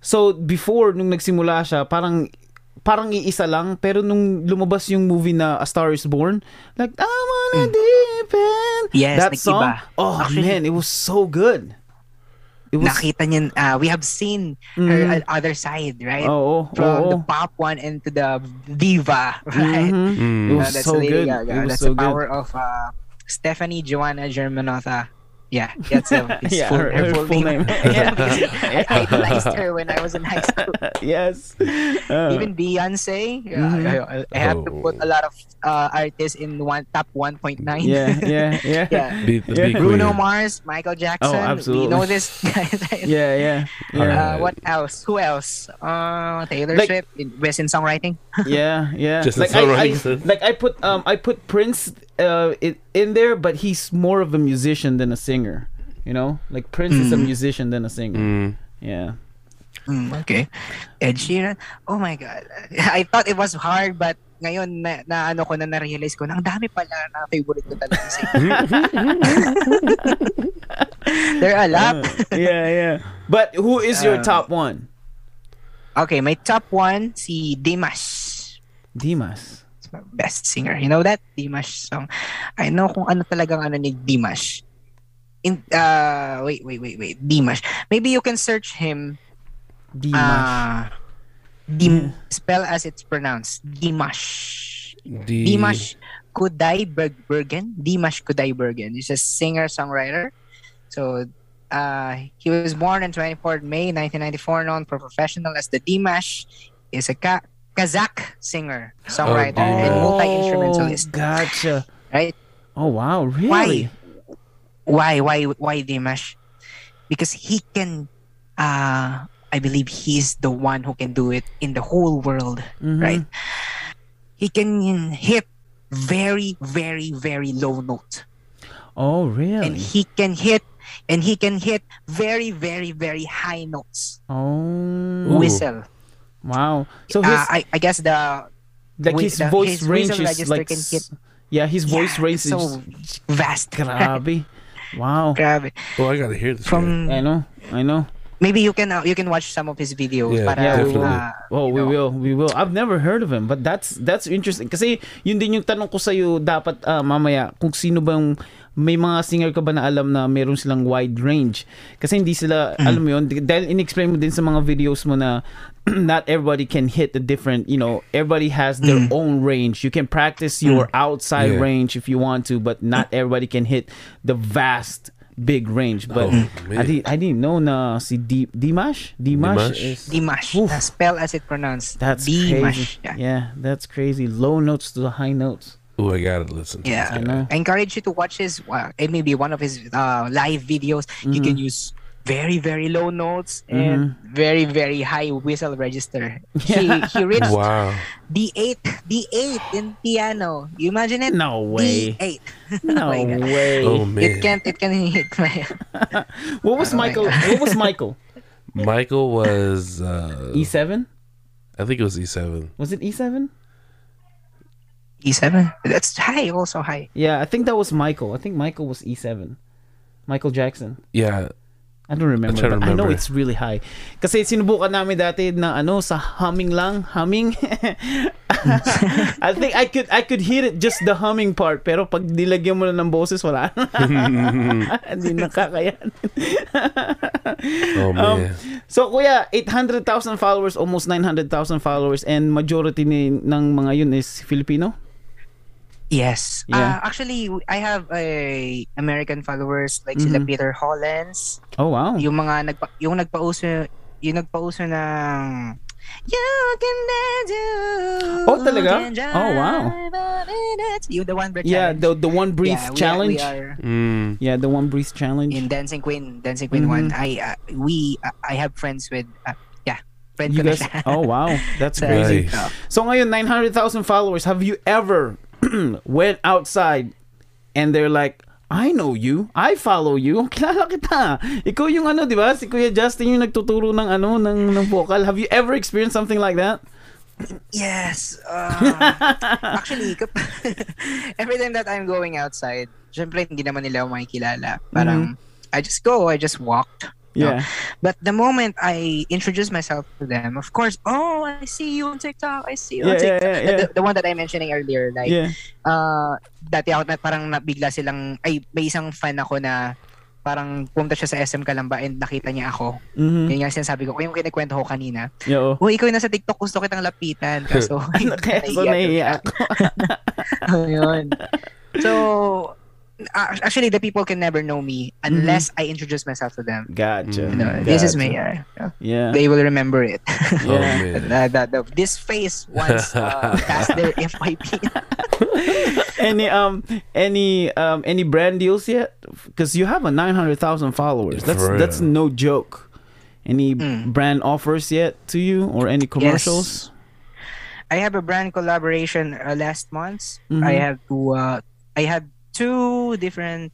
So before nung nagsimula siya, parang parang iisa lang pero nung lumabas yung movie na A Star is Born, like I wanna. Mm. Yes, that nag-iba. song. Oh Actually- man, it was so good. It was nakita niyo, uh, we have seen her Mhm. uh, other side, right? Oo, From oo. the pop one into the diva, right? Mhm. Mm. It Uh, was that's so Lady good. Gaga. It was That's so the power of uh, Stephanie Joanna Germanota. Yeah, that's uh, his Yeah, full, her- her, her full, full name. name. yeah, because I idolized her when I was in high school. yes. Uh, Even Beyonce, yeah, Mhm. I, I- I have to put a lot of uh, artists in one top 1.9. yeah, yeah, yeah. yeah. Be, Yeah. be Bruno clear. Mars, Michael Jackson. Oh, absolutely. We know this, guys. Yeah, yeah. All Yeah. right. Uh, what else? Who else? Uh, Taylor Like- Swift, in, in songwriting. yeah, yeah. Just like I, I, like I put um I put Prince uh in, in there, but he's more of a musician than a singer. You know, like Prince is a Mm. musician than a singer. Mm. Yeah. Mm, okay. Ed Sheeran. Oh my God. I thought it was hard, but ngayon na, na ano ko na na-realize ko, na ang dami pala na favorite ko talaga si There are a lot. Uh, yeah, yeah. But who is your Uh, top one? Okay, my top one, si Dimas. Dimas. Best singer. You know that? Dimash song. I know kung ano talagang ano ni Dimash. In, uh, wait, wait, wait, wait. Dimash. Maybe you can search him Dimas. Ah, Dim spell as it's pronounced. Dimash. D- Dimash Kudaibergen. Dimash Kudaibergen. He's a singer songwriter. So uh, he was born on 24th May 1994, known for professional as the Dimash. Is a Ka- Kazakh singer, songwriter, Oh, and multi instrumentalist. Gotcha. Right? Oh wow, really? Why? Why? Why Why Dimash? Because he can. Uh, I believe he's the one who can do it in the whole world. Mhm. right? He can hit very, very, very low note, Oh really? and he can hit, and he can hit very, very, very high notes. Oh. Whistle. Wow. So his Uh, I, I guess the like his the- voice his range is like hit- yeah, his voice Yeah, range so is vast. grabe. Wow. Grabe. Oh, I gotta hear this. guy. From I know. I know. maybe you can uh, you can watch some of his videos. Yeah, para, Yeah, we will. uh, Oh, we know. will. We will. I've never heard of him, but that's that's interesting kasi yun din yung tanong ko sa iyo dapat ah, mamaya kung sino bang may mga singer ka ba na alam na meron silang wide range kasi hindi sila Mm. alam mo yun dahil in-explain mo din sa mga videos mo na not everybody can hit the different you know everybody has their Mm. own range you can practice your outside Yeah. range if you want to but not everybody can hit the vast big range but Oh, I, man. di- I didn't know na si Di- Dimash Dimash, Dimash? is Dimash. Oof. Spell as it pronounced. that's Dimash. crazy. Yeah. Yeah. that's crazy. Low notes to the high notes. Ooh, I gotta listen. To Yeah. I guy. know. I encourage you to watch his uh, it may be one of his uh, live videos. You Mm-hmm. can use very very low notes and very very high whistle register. Yeah. He he reached Wow. D8 the eight in piano. You imagine it? No way. D8. No my God. way. Oh man. It can't it can't hit my What was Oh my Michael? What was Michael? Michael was. Uh, E7? I think it was E7. Was it E7? E7. That's high also high. Yeah, I think that was Michael. I think Michael was E7. Michael Jackson. Yeah. I I don't remember. to but I know remember. it's really high. Kasi sinubukan namin dati na ano sa humming lang, humming. I think I could I could hit it just the humming part pero pag nilagyan mo na ng boses wala na. Hindi nakakayanin. Oh man. So kuya, 800,000 followers, almost 900,000 followers and majority ni, ng mga yun is Filipino? Yes. Yeah. Uh, actually, I have a American followers like sila Mhm. Peter Hollens, Oh wow. yung mga nagpa yung nagpauso yung nagpauso ng You can do Oh, talaga? Oh, wow. Yung the one breath Yeah, challenge. the the one brief Yeah, we are- challenge. We are, Mm. Yeah, the one brief challenge. in Dancing Queen, Dancing Queen Mhm. one. I uh, we uh, I have friends with uh, yeah, friend You guys, oh wow, that's So, crazy. Nice. uh, So ngayon, 900,000 followers. Have you ever went outside and they're like, I know you. I follow you. Kilala kita. Ikaw yung ano, di ba? Si Kuya Justin yung nagtuturo ng ano, ng, ng vocal. Have you ever experienced something like that? Yes. Uh, actually, every time that I'm going outside, syempre hindi naman nila ako makikilala. Parang, I just go, I just walked. No? Mm-hmm. Yeah. But the moment I introduce myself to them, of course, oh, I see you on TikTok. I see you Yeah, on yeah, TikTok. yeah, yeah. The, the one that I mentioning earlier, like, Yeah. uh, dati ako na parang nabigla silang, ay, may isang fan ako na parang pumunta siya sa SM Kalamba and nakita niya ako. Mhm. Yun nga sinasabi ko, yung kinikwento ko kanina. Yeah. oh. Ikaw yung nasa TikTok, gusto kitang lapitan. Kaso, Kaya so naiiyak ako. Ayun. So, uh, actually, the people can never know me unless I introduce myself to them. Gotcha. You know, this is me. uh, Yeah. they will remember it. Oh Yeah. man. that, that, that- this face once uh, passed their FYP. any um any um any brand deals yet? Because you have a nine hundred thousand followers. That's For that's real. no joke. Any Mm. brand offers yet to you or any commercials? Yes. I have a brand collaboration uh, last month. Mhm. I have to. Uh, I have two different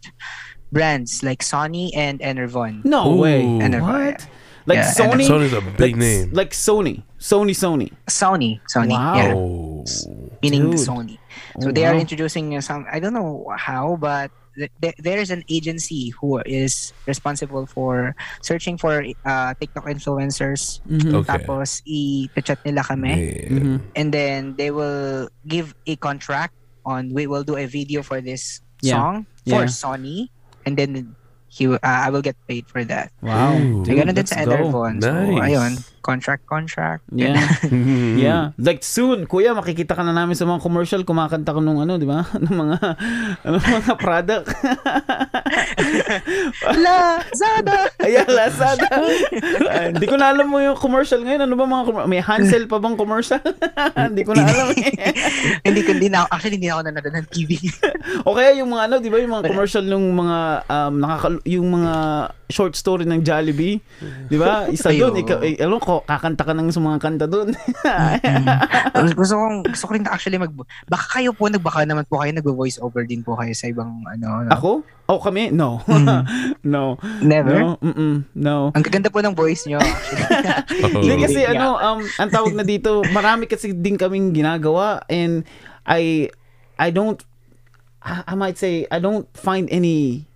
brands like Sony and Enervon. No Ooh. way. Enervon. What? Like Yeah, Sony? Sony's a big like, name. Like Sony. Sony. Sony. Sony. Sony. Wow. Yeah. Oh. Meaning Dude. Sony. So Oh, they are introducing some. I don't know how, but th- th- there is an agency who is responsible for searching for uh, TikTok influencers. Mhm. Okay. Tapos i-chat nila kami, Man. Mhm. and then they will give a contract on. We will do a video for this Yeah. song for Yeah. Sony, and then he uh, I will get paid for that. Wow. So Dude, ganun din sa go. Enervon. So Nice. ayun, contract, contract. Yeah. Yeah. Like soon, kuya, makikita ka na namin sa mga commercial, kumakanta ka nung ano, di ba? ng mga, ano, mga product. Lazada! Ayan, Lazada. Hindi ko na alam mo yung commercial ngayon. Ano ba mga commercial? May Hansel pa bang commercial? Hindi ko na alam eh. hindi ko, hindi na, actually, hindi na ako nanonood ng TV. o kaya yung mga ano, di ba yung mga commercial ng mga, um, nakaka, yung mga short story ng Jollibee. Di ba? Isa doon, oo. ikaw, eh, alam ko, kakanta ka ng sa mga kanta doon. gusto, gusto kong, gusto ko rin actually mag, baka kayo po, nagbaka naman po kayo, nag-voice over din po kayo sa ibang, ano, ano. Ako? Oh, kami? No. Mm. no. Never? No. Mm-mm. No. Ang gaganda po ng voice nyo. actually. Oh. Hindi kasi ano, um, ang tawag na dito, marami kasi din kaming ginagawa and I I don't I, I might say I don't find any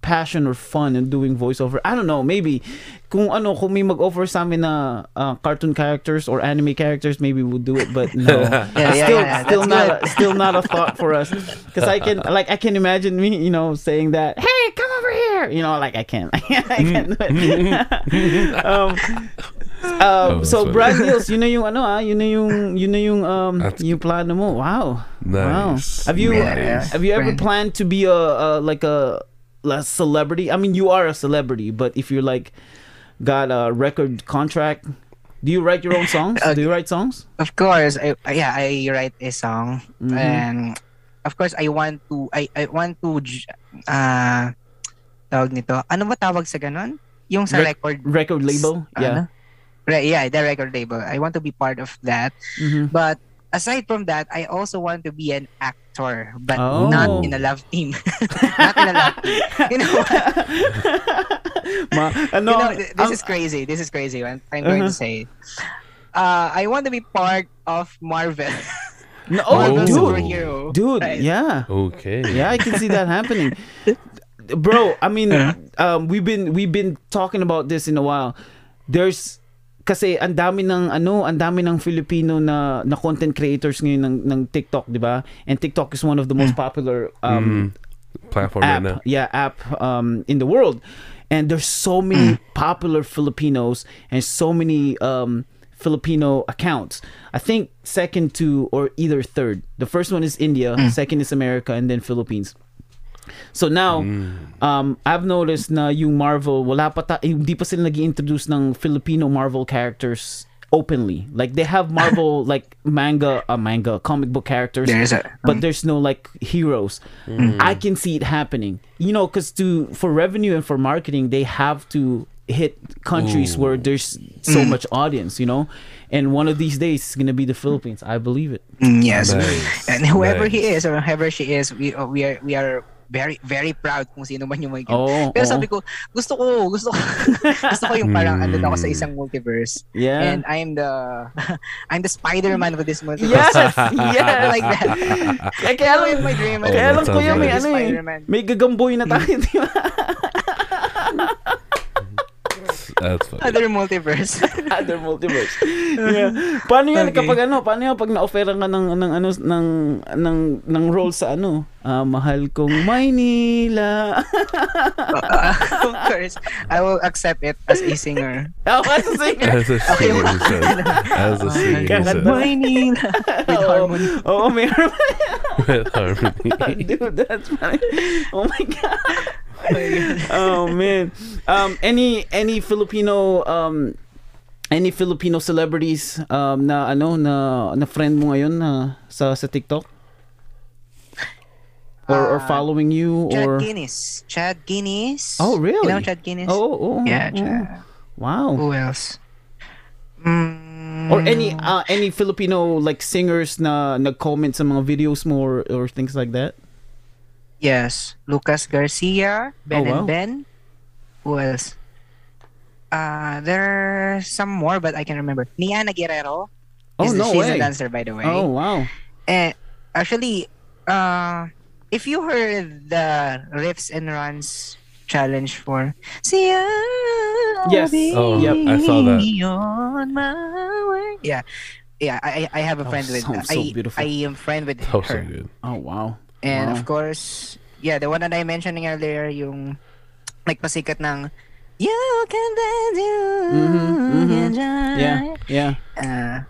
passion or fun in doing voiceover. I don't know, maybe kung ano, kung may mag-offer sa amin na uh, cartoon characters or anime characters, maybe we'll do it, but no. Yeah, yeah, still yeah, still that's not a, still not a thought for us because I can like I can imagine me, you know, saying that, "Hey, come over here." You know, like I can't. I can't do it. um, um, Oh, so that's Brad funny. Deals, yun na yung ano ah, yun na yung yun na yung um That's- yung plano mo. Wow. Wow. Have you Nice. have you ever Brand. planned to be a, a like a, a celebrity? I mean, you are a celebrity, but if you're like got a record contract, do you write your own songs? Uh, do you write songs? of course, I, yeah, I write a song. Mhm. And, of course, I want to, I, I want to, ah, tawag nito, ano ba tawag sa ganon? Yung sa Rec- record, Record label? Yeah. ano? Re- yeah, the record label. I want to be part of that. Mhm. But aside from that, I also want to be an actor, but Oh. not in a love team. not in a love team. You know, Ma, ano, you know this ang- is crazy. This is crazy. I'm, I'm going Uh-huh. to say. Uh, I want to be part of Marvel. no, oh, Marvel dude. superhero. Dude, Right. yeah. Okay. Yeah, I can see that happening. bro, I mean, Uh-huh. um, we've been we've been talking about this in a while. There's kasi ang dami ng ano, ang dami ng Filipino na na content creators ngayon ng ng TikTok, 'di ba? And TikTok is one of the most popular um Platform right app, now. yeah, app um in the world. And there's so many popular Filipinos and so many um Filipino accounts. I think second to or either third. The first one is India, second is America, and then Philippines. So now, um, I've noticed na yung Marvel, wala pa ta, hindi pa sila nag introduce ng Filipino Marvel characters openly. Like they have Marvel like manga, uh, manga comic book characters, There's a- but there's no like heroes. I can see it happening. You know, because to for revenue and for marketing, they have to hit countries where there's so much audience. You know, and one of these days it's gonna be the Philippines. I believe it. Mm, yes. Nice. And whoever he is or whoever she is, we uh, we are we are very very proud kung sino man yung may Oo, Pero oo. sabi ko, gusto ko, gusto ko, gusto ko yung parang andun ako sa isang multiverse. Yeah. And I'm the I'm the Spider-Man of this multiverse. Yes, yes. like that. Kaya, kaya Ano lang, yung my dream? Oh, kaya lang sounds kuya may ano eh. May gagamboy na tayo, di ba? That's funny. Other multiverse. Other multiverse. Yeah. Paano yan Okay. kapag ano, paano yan pag na-offeran ka ng ng ano ng ng ng role sa ano? Ah, mahal kong Maynila. of course, I will accept it as a singer. Ako sa singer. As a singer, said. As a singer, said. Maynila. With harmony. Oo, may harmony. With harmony. Dude, that's funny. Oh my god. oh man. Um any any Filipino um any Filipino celebrities um na ano na na friend mo ngayon na sa sa TikTok? Or or Ah, following you Chad or Kinis. Chad Kinis. Oh, really? You know Chad Kinis? Oh, oh. Yeah, oh. Chad. Wow. Who else? Mm, Or any uh, any Filipino like singers na nag-comment sa mga videos mo or, or things like that? Yes. Lucas Garcia, Ben Oh, wow. and Ben. Who else? Uh, there are some more, but I can remember. Niana Guerrero. Oh, is the- no she's way. a dancer, by the way. Oh, wow. And actually, uh, if you heard the riffs and runs challenge for See Yes. Oh, yep, I saw that. On my way. Yeah. Yeah, I I I have a Oh, friend with so- so I beautiful. I am friend with That was so her. good. Oh, wow. And Wow. of course, yeah, the one that I mentioned earlier, yung nagpasikat ng You can dance, you Mhm, mhm. can try." Yeah, yeah. Uh,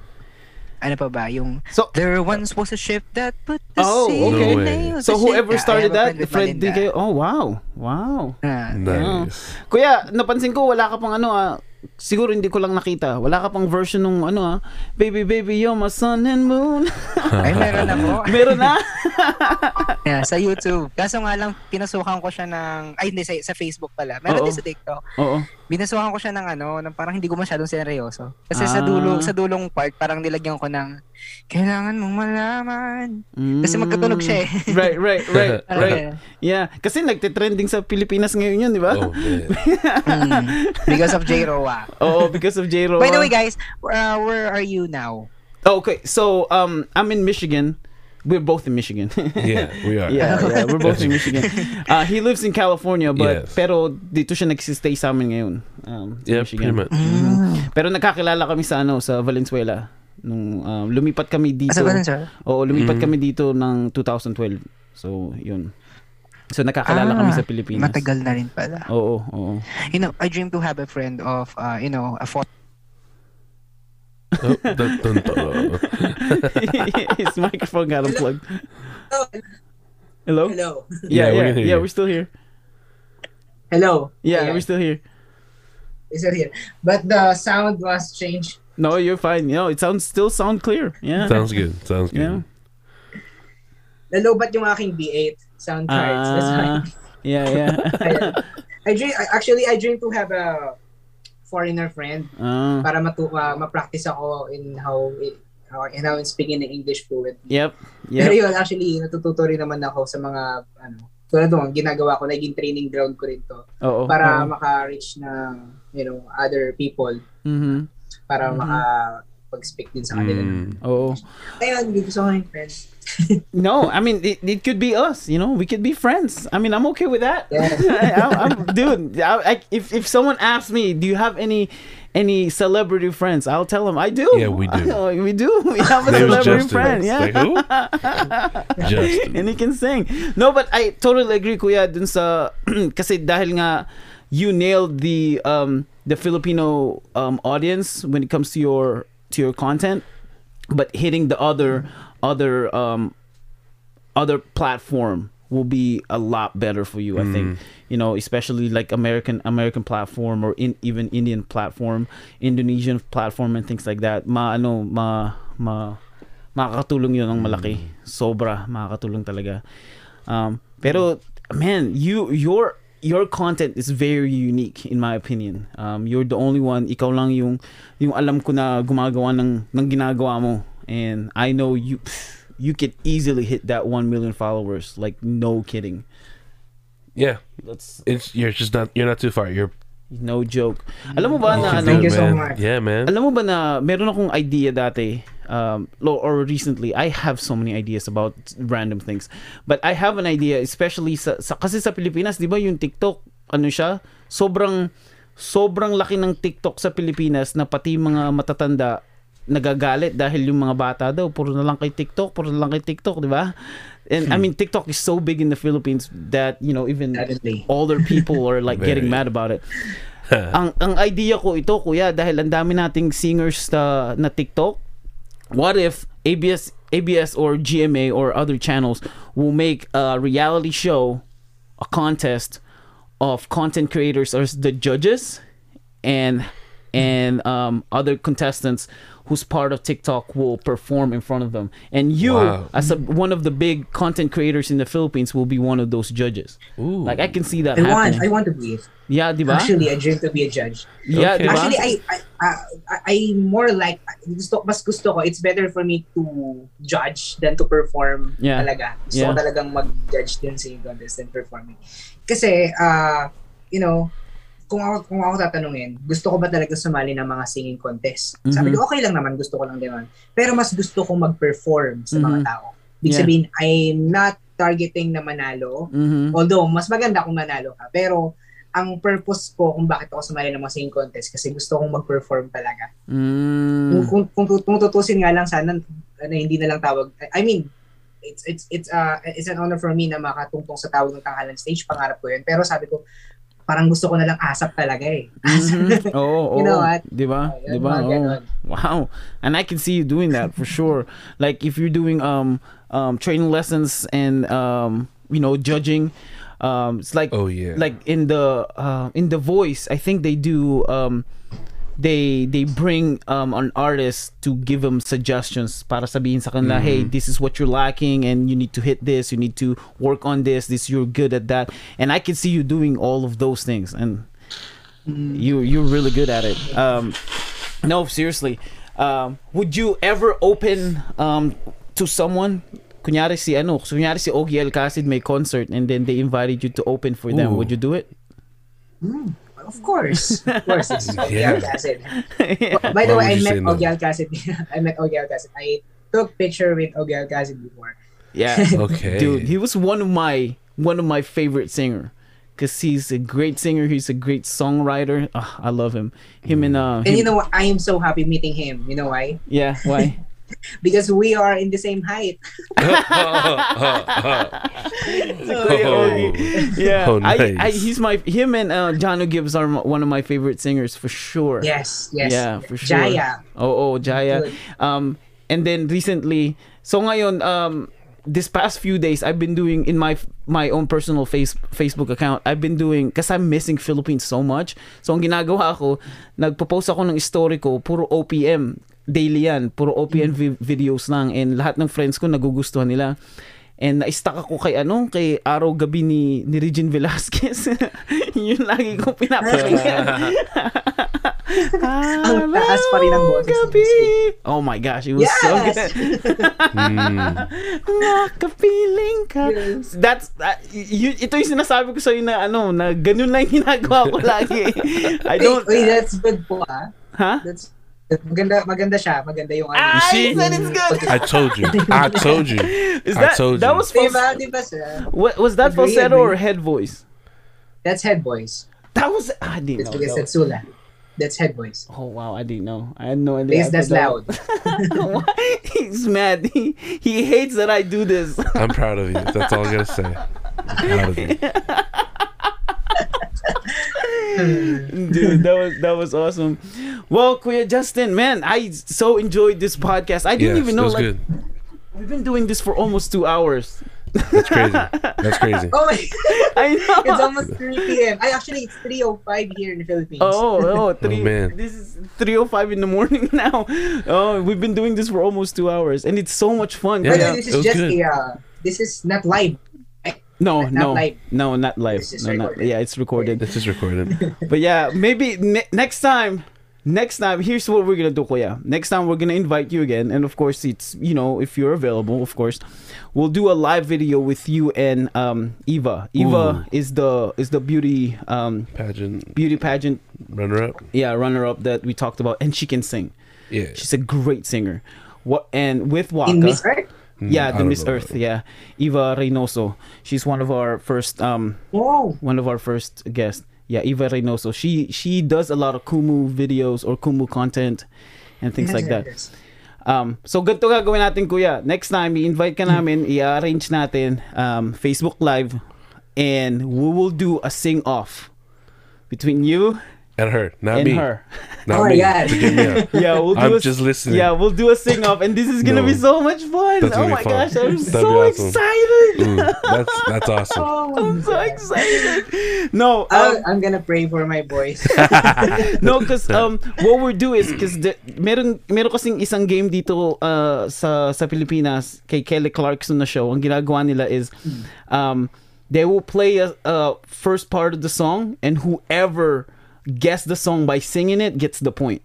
ano pa ba? Yung So There once was a ship that put the Oh, sea okay. No So whoever Yeah, started that, din Malinda. kayo. Oh, wow. Wow. Ah, Nice. Kuya, napansin ko wala ka pang ano ah. Siguro hindi ko lang nakita. Wala ka pang version nung ano ah. Baby, baby, you're my sun and moon. ay, meron ako. Meron na? yeah, sa YouTube. Kaso nga lang, pinasukan ko siya ng... Ay, hindi, sa, sa Facebook pala. Meron Oo. din sa TikTok. Oo. Binasukan ko siya ng ano, ng parang hindi ko masyadong seryoso. Kasi sa Ah. dulo, sa dulong part, parang nilagyan ko ng, kailangan mong malaman. Kasi magkatunog siya eh. Mm. Right, right, right, right. Yeah, kasi nagte-trending sa Pilipinas ngayon yun, di ba? Oh. Mm. Because of J-Roa. Oo, because of J-Ro. By the way, guys, uh, where are you now? Oh, okay, so um, I'm in Michigan. We're both in Michigan. Yeah, we are. yeah, yeah, we're both in Michigan. Uh, he lives in California, but Yes. pero dito siya nagsistay sa amin ngayon. Um, sa Yeah, Michigan. pretty much. Mhm. Pero nakakilala kami sa ano sa Valenzuela nung um, lumipat kami dito. Sir? Oo, lumipat Mm. kami dito ng 2012. So, yun. So nakakilala kami sa Pilipinas. Ah, Matagal na rin pala. Oo, oo. You know, I dream to have a friend of, uh, you know, a photo. Oh, dun, dun, dun. His microphone got unplugged. Hello? Hello. Yeah, Yeah, we yeah, can hear yeah, you. we're still here. Hello. Yeah, Yeah. we're still here. Is it here? But the sound was changed. No, you're fine. You know, it sounds still sound clear. Yeah. Sounds good. Sounds good. Yeah. Nalobat yung aking V8 sound cards. That's why. Ah, yeah, yeah. I dream. I, actually, I dream to have a foreigner friend Ah, para matu uh, ma-practice ako in how it, how in how in speaking in English fluent. yep. Pero Yep. yun, actually, natututo rin naman ako sa mga ano, tulad nung ginagawa ko, naging training ground ko rin to Oo. para oo. maka-reach ng, you know, other people, Mhm. para Mhm. maka makapag-speak din sa kanila. Mm. Oh. Ayun, gusto ko yung friends. No, I mean it, it could be us. You know, we could be friends. I mean, I'm okay with that. Yeah. I, am dude. I, I, if if someone asks me, do you have any any celebrity friends? I'll tell them I do. Yeah, we do. we do. We have a celebrity Justin. friend. Yeah. like, who? Justin. and he can sing. No, but I totally agree, Kuya, dun sa kasi dahil nga you nailed the um the Filipino um audience when it comes to your to your content, but hitting the other other um other platform will be a lot better for you. I think you know, especially like American American platform or in even Indian platform, Indonesian platform, and things like that. Ma ano ma ma makakatulong yun ng malaki. Sobra makakatulong talaga. Um, pero man, you your your content is very unique in my opinion. Um, you're the only one. Ikaw lang yung yung alam ko na gumagawa ng ng ginagawa mo. And I know you you could easily hit that 1 million followers like no kidding. Yeah, That's it's you're just not you're not too far. You're no joke. Alam mo ba you na ano, Thank you so man. much. Yeah, man. Alam mo ba na meron akong idea dati um or recently I have so many ideas about random things. But I have an idea especially sa, sa kasi sa Pilipinas 'di ba yung TikTok ano siya? Sobrang sobrang laki ng TikTok sa Pilipinas na pati mga matatanda nagagalit dahil yung mga bata daw puro na lang kay TikTok puro na lang kay TikTok 'di ba? And I mean TikTok is so big in the Philippines that you know even Definitely. older people are like getting mad about it. Ang ang idea ko ito kuya dahil ang dami nating singers na, na TikTok what if ABS ABS or GMA or other channels will make a reality show a contest of content creators as the judges and and um, other contestants who's part of TikTok will perform in front of them and you Wow. as a, one of the big content creators in the Philippines will be one of those judges Ooh. like I can see that I want, I want to be it. yeah diba Actually, I dream to be a judge. yeah Okay. diba Actually, I, I, I, I more like, gusto, mas gusto ko, it's better for me to judge than to perform Yeah. talaga. Gusto ko Yeah. talagang mag-judge din sa contest than performing. Kasi, uh, you know, kung ako, kung ako tatanungin, gusto ko ba talaga sumali ng mga singing contest? Sabi Mhm. ko, okay lang naman, gusto ko lang naman. Pero mas gusto ko mag-perform sa mga Mhm. tao. Ibig Yeah. sabihin, I'm not targeting na manalo. Mhm. Although, mas maganda kung manalo ka. Pero, ang purpose ko kung bakit ako sumali ng mga singing contest kasi gusto kong mag-perform talaga. Mm. Kung, kung, kung, kung tutusin nga lang sana na hindi na lang tawag. I mean, it's it's it's uh it's an honor for me na makatungtong sa tawag ng tanghalan stage. Pangarap ko yun. Pero sabi ko, parang gusto ko na lang asap talaga eh. Mhm. Oo, You know what? Di ba? Oh, Di ba? Wow. And I can see you doing that for sure. Like if you're doing um um training lessons and um you know judging um it's like Oh yeah. like in the uh, in the voice i think they do um they they bring um an artist to give them suggestions para sabihin sa kanila hey this is what you're lacking and you need to hit this you need to work on this this you're good at that. And i can see you doing all of those things and you you're really good at it. Um no seriously. Um would you ever open um to someone? Kunyari si ano kunyari si Ogie Alcasid may concert and then they invited you to open for them. Ooh. would you do it? Hmm, of course. Of course. It's Ogie Yeah. By the Why way, I met say no? I met Ogie Alcasid. I took picture with Ogie Alcasid before. yeah okay. dude he was one of my one of my favorite singer because he's a great singer he's a great songwriter Ah, i love him him and uh And you know what? I am so happy meeting him. You know why? yeah why Because we are in the same height. Oh. yeah Oh, I, I he's my him and uh Janno Gibbs are m- one of my favorite singers for sure Yes, yes. Yeah, for sure. Jaya. Oh, oh, Jaya. Good. Um, and then recently, so ngayon, um, this past few days, I've been doing in my my own personal face Facebook account. I've been doing because I'm missing Philippines so much. So ang ginagawa ko, nagpo-post ako ng story ko, puro OPM daily yan, puro OPM vi- videos lang and lahat ng friends ko nagugustuhan nila. And na-stuck ako kay ano, kay Araw Gabi ni, ni Regine Velasquez. Yun lagi ko pinapakinggan. Ang taas pa rin ang boses ni Gabi. Oh my gosh, it was so Yes! good. Mm. Nakapiling ka. Yes. That's, that, y- ito yung sinasabi ko sa'yo na ano, na ganun lang ginagawa ko lagi. I don't, Wait, wait, that's good po ah. huh? That's Maganda, maganda siya. Maganda yung ano. Ah, see? he said it's good. I told you. I told you. Is I that told that you. was Diba? fals- Diba sir? wa- was that Agree, falsetto or head voice? That's head voice. That was I didn't That's know. because that that's Sula. That's head voice. oh wow, I didn't know. I had no idea. Because that's loud. He's mad. He, he hates that I do this. I'm proud of you. That's all I gotta say. Proud of you. Dude, that was that was awesome. Well, Kuya Justin, man, I so enjoyed this podcast. I didn't Yes, even know like good. we've been doing this for almost two hours. That's crazy. That's crazy. Oh my I know. It's almost 3 p.m. I actually it's 3:05 here in the Philippines. Oh, oh, three, man. This is 3.05 in the morning now. Oh, we've been doing this for almost two hours. And it's so much fun. Yeah, By the Kuya. way, this it is was just good. a uh, this is not live. No, not no, live. no, not live. This No, not, yeah, it's recorded. This is recorded. But yeah, maybe ne- next time, next time, here's what we're gonna do, Kuya. Next time, we're gonna invite you again, and of course, it's you know if you're available, of course, we'll do a live video with you and um Eva. Eva Ooh. is the is the beauty um Pageant beauty pageant runner up. yeah runner up that we talked about, and she can sing. Yeah. She's a great singer. What and with Wakka. In Miss Earth? Mm, Yeah, the Miss. Earth. Yeah, Eva Reynoso. She's one of our first um Wow. one of our first guests. Yeah, Eva Reynoso. She she does a lot of Kumu videos or Kumu content and things Yes, like that. yes. Um, so ganito gagawin natin kuya. Next time, i-invite ka namin, i-arrange natin um, Facebook Live and we will do a sing-off between you And her, not and me. her. Not Oh my me. God. Forgive me. Yeah, we'll do I'm a, just listening. Yeah, we'll do a sing-off and this is gonna No. be so much fun. Oh my fun. gosh, I'm That'd so awesome. excited. Ooh, that's that's awesome. Oh, I'm so excited. No, I'll- um, I'm gonna pray for my boys. no, because um, what we're do is because meron meron kasing isang game dito uh, sa sa Pilipinas kay Kelly Clarkson na show. Ang ginagawa nila is um, they will play a, a first part of the song and whoever guess the song by singing it gets the point.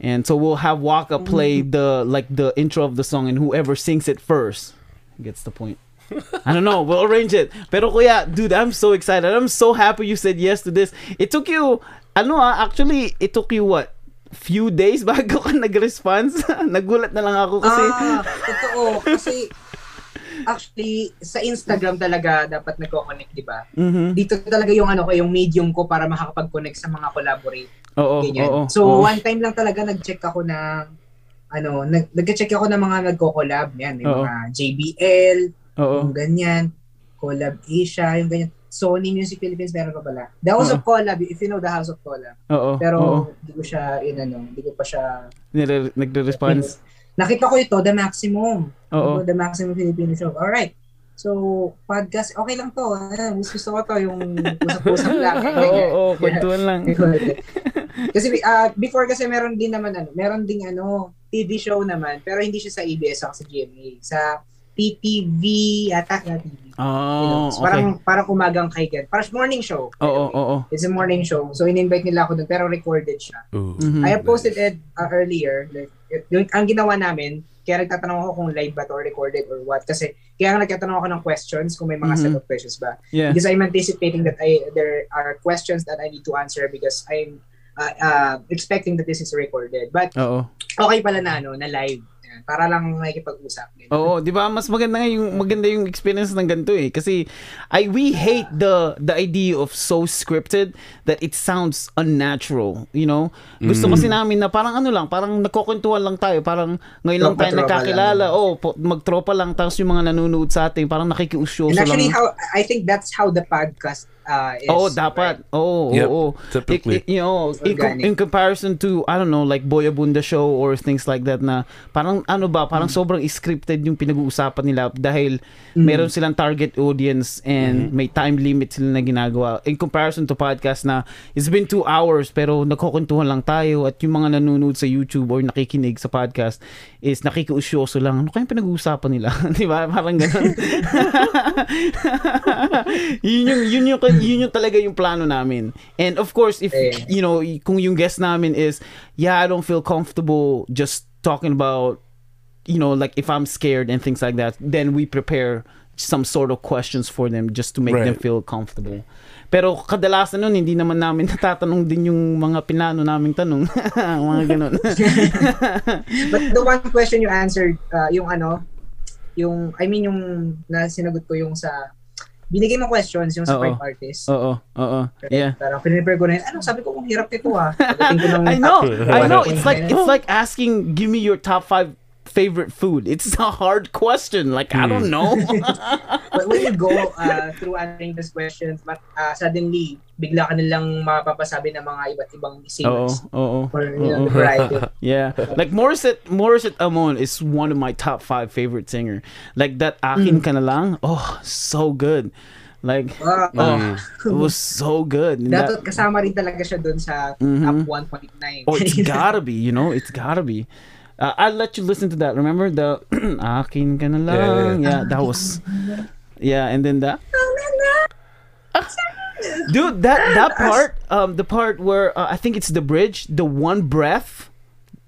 And so we'll have Wakka play the like the intro of the song and whoever sings it first gets the point. I don't know. We'll arrange it. Pero kuya, dude, I'm so excited. I'm so happy you said yes to this. It took you, ano ah, actually, it took you what? Few days bago ka nag-response? Nagulat na lang ako kasi. ah, totoo. Kasi, actually, sa Instagram talaga dapat nagko-connect, di ba? Mhm. Dito talaga yung ano ko, yung medium ko para makakapag-connect sa mga collaborate. Oo, Ganyan. oo. so, oo. one time lang talaga nag-check ako ng ano, nag nag-check ako ng mga nagko-collab yan, yung Oo. mga JBL, Oo. yung ganyan, Collab Asia, yung ganyan. Sony Music Philippines meron pa pala. The House Oo. of Collab, if you know the House of Collab. Oo. Pero hindi ko siya inano, hindi ko pa siya Nire- Nagre-response. Nakita ko ito, The Maximum. Oo. Ito, The Maximum Filipino Show. Alright. So, podcast, okay lang to. Gusto gusto ko to, yung usap-usap lang. Oo, oo, kwentuhan lang. kasi uh, before kasi meron din naman ano, meron ding ano, TV show naman, pero hindi siya sa ABS o sa GMA. Sa PTV yata na TV. You Oh, know, so okay. Parang parang umagang kaigan. Parang morning show. by the Oo, way. oo. It's a morning show. So in-invite nila ako dun pero recorded siya. Ooh. Mhm. I have posted it uh, earlier. Like, yung, ang ginawa namin, kaya nagtatanong ako kung live ba to or recorded or what. Kasi kaya nga nagtatanong ako ng questions kung may mga Mhm. set of questions ba. Yeah. Because I'm anticipating that I there are questions that I need to answer because I'm uh, uh, expecting that this is recorded. But Oo. okay pala na ano, na live. Yan, Para lang makikipag-usap. Oo, 'di ba? Mas maganda nga yung maganda yung experience ng ganito eh kasi I we hate the the idea of so scripted that it sounds unnatural, you know? Gusto kasi namin na parang ano lang, parang nagkukwentuhan lang tayo, parang ngayon lang tayo nagkakilala. lang. Oh, po- magtropa lang tapos yung mga nanonood sa atin, parang nakikiusyoso And actually, lang. how I think that's how the podcast uh, is. Oo, dapat. Oo, Yep, oo. typically. I- I- you know, It's i- organic. in comparison to, I don't know, like Boya Bunda Show or things like that na parang ano ba, parang Mm. sobrang scripted yung pinag-uusapan nila dahil meron silang target audience and Mm-hmm. may time limit sila na ginagawa. In comparison to podcast na it's been two hours pero nagkukuntuhan lang tayo at yung mga nanonood sa YouTube or nakikinig sa podcast is nakikiusyoso lang. Ano kayang pinag-uusapan nila? Di ba? Parang ganun. yun yung yun yung yun yung talaga yung plano namin. And of course, if Eh. you know, kung yung guest namin is, yeah, I don't feel comfortable just talking about you know, like if I'm scared and things like that, then we prepare some sort of questions for them just to make them Right. feel comfortable. Pero kadalasan nun, hindi naman namin natatanong din yung mga pinano naming tanong. mga ganun. But the one question you answered, uh, yung ano, yung, I mean, yung na sinagot ko yung sa, binigay mo questions yung sa Oo. five artists. Oo, oo. Yeah. Parang pinipare ko na yun, ano, sabi ko, kung hirap ito ah. I know. I know. 1.9. It's like it's like asking give me your top 5 favorite food. It's a hard question. Like I don't know. But when you go uh, through answering these questions, uh, suddenly, bigla ka nilang mapapasabi ng mga iba't ibang Oo, singers. oo. Or, you know, Oo. the variety. Yeah, like Morissette, Morissette Amon is one of my top five favorite singer. Like that Akin Ka Na Lang, oh, so good. Like, Ah, oh, it was so good. Dapat kasama rin talaga siya dun sa Mhm. top 1.9. oh, it's gotta be, you know, it's gotta be. Uh, I'll let you listen to that. Remember the Akin Ka Na Lang? Yeah, that was, yeah, and then that. Dude, that that part, um, the part where uh, I think it's the bridge, the one breath,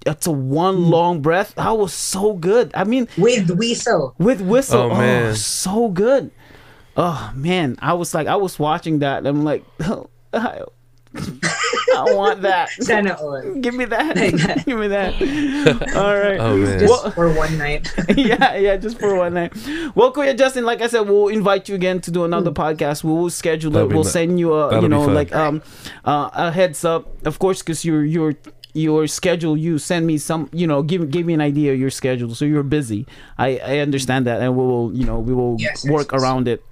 it's a one long breath. That was so good. I mean, With whistle. with whistle, Oh, oh, man. so good. Oh man, I was like, I was watching that. I'm like, I, I want that. Sana all. Give me that. That. Give me that. All right. Oh, man. Just Well- for one night. yeah, yeah, just for one night. Well, Kuya Justin, like I said, we'll invite you again to do another podcast. We will schedule That'll it. We'll ni- send you a, that'll you know, like um, uh, a heads up, of course, because your your your schedule. You send me some, you know, give give me an idea of your schedule. So you're busy. I I understand that, and we will, you know, we will Yes, yes, work yes. around it.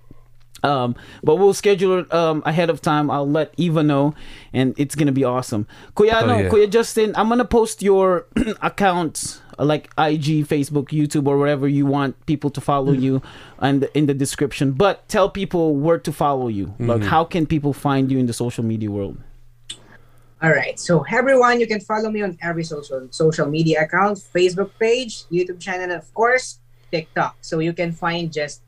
Um, but we'll schedule it um ahead of time. I'll let Eva know, and it's gonna be awesome. Kuya, Oh, no, yeah. Kuya Justin, I'm gonna post your accounts uh, like IG, Facebook, YouTube, or wherever you want people to follow you, and in the description. But tell people where to follow you. Like, how can people find you in the social media world? All right. So everyone, you can follow me on every social social media account, Facebook page, YouTube channel, and of course, TikTok. So you can find just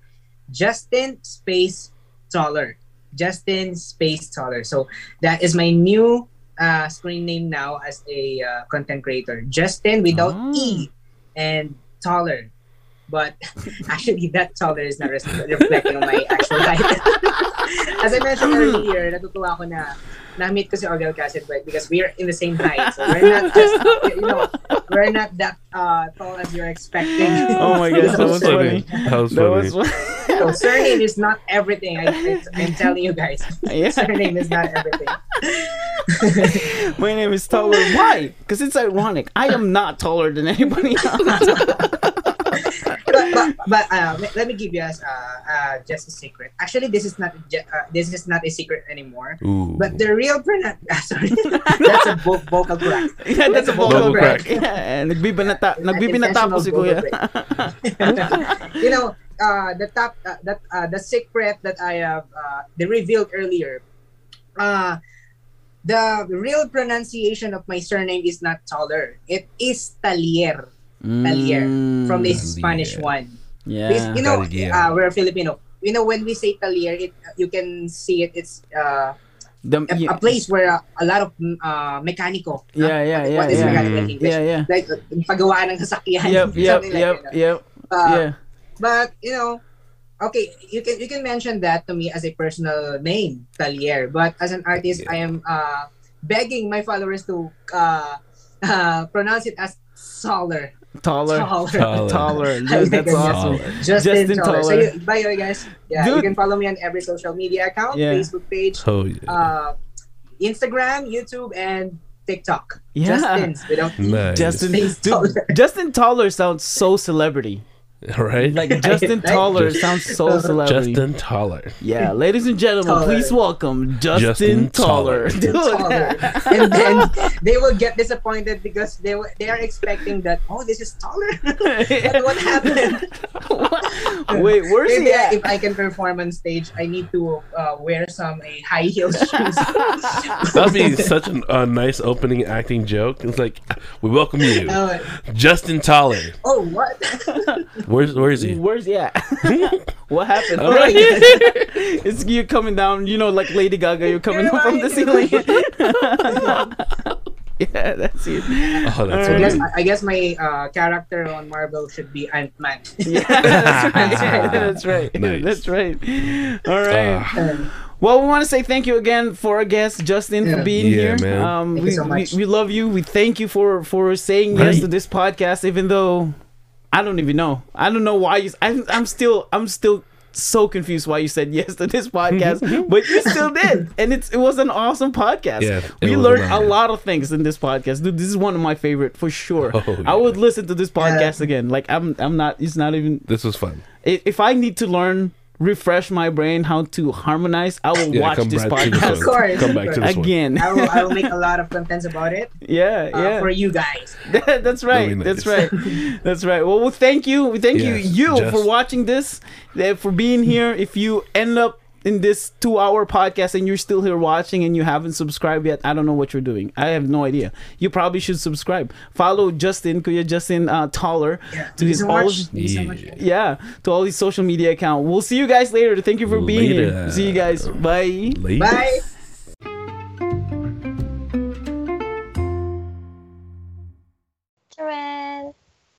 Justin Space Taller. Justin Space Taller. So that is my new uh, screen name now as a uh, content creator. Justin without Ah. E and taller. But actually, that taller is not res- reflecting on my actual height. As I mentioned earlier, natutuwa ako na na-meet ko si Ogie Alcasid but because we're in the same height. So we're not just, you know, we're not that uh, tall as you're expecting. Oh my gosh, that was funny. That was That funny. Was so surname is not everything. I, I, I'm telling you guys. Yeah. Surname is not everything. My name is taller. Why? Because it's ironic. I am not taller than anybody else. but but, but uh, let- let me give you as uh, uh, just a secret. Actually, this is not uh, this is not a secret anymore. Ooh. But the real pronoun ah, sorry, that's a vo- vocal crack. yeah, that's a Vocal vocal crack. crack. Yeah, nagbibinata, nagbibinata po si vocal Kuya. you know, uh, the top uh, that uh, the secret that I have uh, they revealed earlier. Uh, the real pronunciation of my surname is not taller. It is Talier. Talier from the Mm, Spanish one. Yeah. Because, you know, uh, we're Filipino. You know, when we say Talier, it you can see it. It's uh, The- a, yeah, a place where uh, a lot of uh, mechanico. Yeah, yeah, What- What yeah, is yeah. mechanical in English? yeah, yeah. Like uh, pagawaan ng sasakyan. Yep, yep, something like yep, that. yep. Uh, Yeah. But you know, okay, you can you can mention that to me as a personal name, Talier. But as an artist, I am uh, begging my followers to uh, uh, pronounce it as Solar. Taller. Taller. Taller. Taller. Dude, that's goodness. awesome. Justin, Justin Taller. So Taller. you, by the way, guys, yeah, Dude. you can follow me on every social media account, Yeah. Facebook page, Oh yeah. uh, Instagram, YouTube, and TikTok. Yeah. Justin's without. Nice. Justin, dude, Taller. Justin Taller sounds so celebrity. right? Like Justin Right? Taller Just- sounds so celebrity. Justin Taller. Yeah, ladies and gentlemen, Taller. please welcome Justin, Justin Taller. Taller. And then they will get disappointed because they w- they are expecting that oh this is taller but what happened Wait, where's he maybe I- at? if I can perform on stage I need to uh, wear some a high heel shoes That'd be such an, a nice opening acting joke. It's like, we welcome you, Uh, Justin Taller. oh what Where's where is he? Where's he at? what happened? All right. it's you coming down, you know, like Lady Gaga, you're coming up from the ceiling. yeah, that's it. Oh, that's I guess. I guess my uh, character on Marvel should be Ant Man. Yeah, that's right. That's right. Nice. That's right. All right. Ah, Well, we want to say thank you again for our guest Justin for Yeah. being Yeah, here. man. Um, Thank we, you so we much. we love you. We thank you for for saying yes to this podcast, even though I don't even know. I don't know why you. I'm I'm still I'm still so confused why you said yes to this podcast, but you still did, and it's it was an awesome podcast. Yeah, we learned a lot of things in this podcast, dude. This is one of my favorite for sure. Oh, I would listen to this podcast again. Like I'm I'm not. It's not even this was fun. if I need to learn, refresh my brain how to harmonize, I will Yeah, watch come this back to this podcast one. Of course, Come back to course. this one. again. I will, I will make a lot of contents about it yeah, uh, yeah. for you guys. That's right. Really That's right. That's right. Well, well thank you. Thank you, Yes, you just- for watching this, uh, for being here. If you end up in this two-hour podcast and you're still here watching and you haven't subscribed yet, I don't know what you're doing. I have no idea. You probably should subscribe. Follow Justin, Kuya Justin uh, Taller, Yeah. to his so all. much. Thank you so. Yeah. Yeah, to all these social media account. We'll see you guys later. Thank you for being here. See you guys. Bye. Ladies. Bye.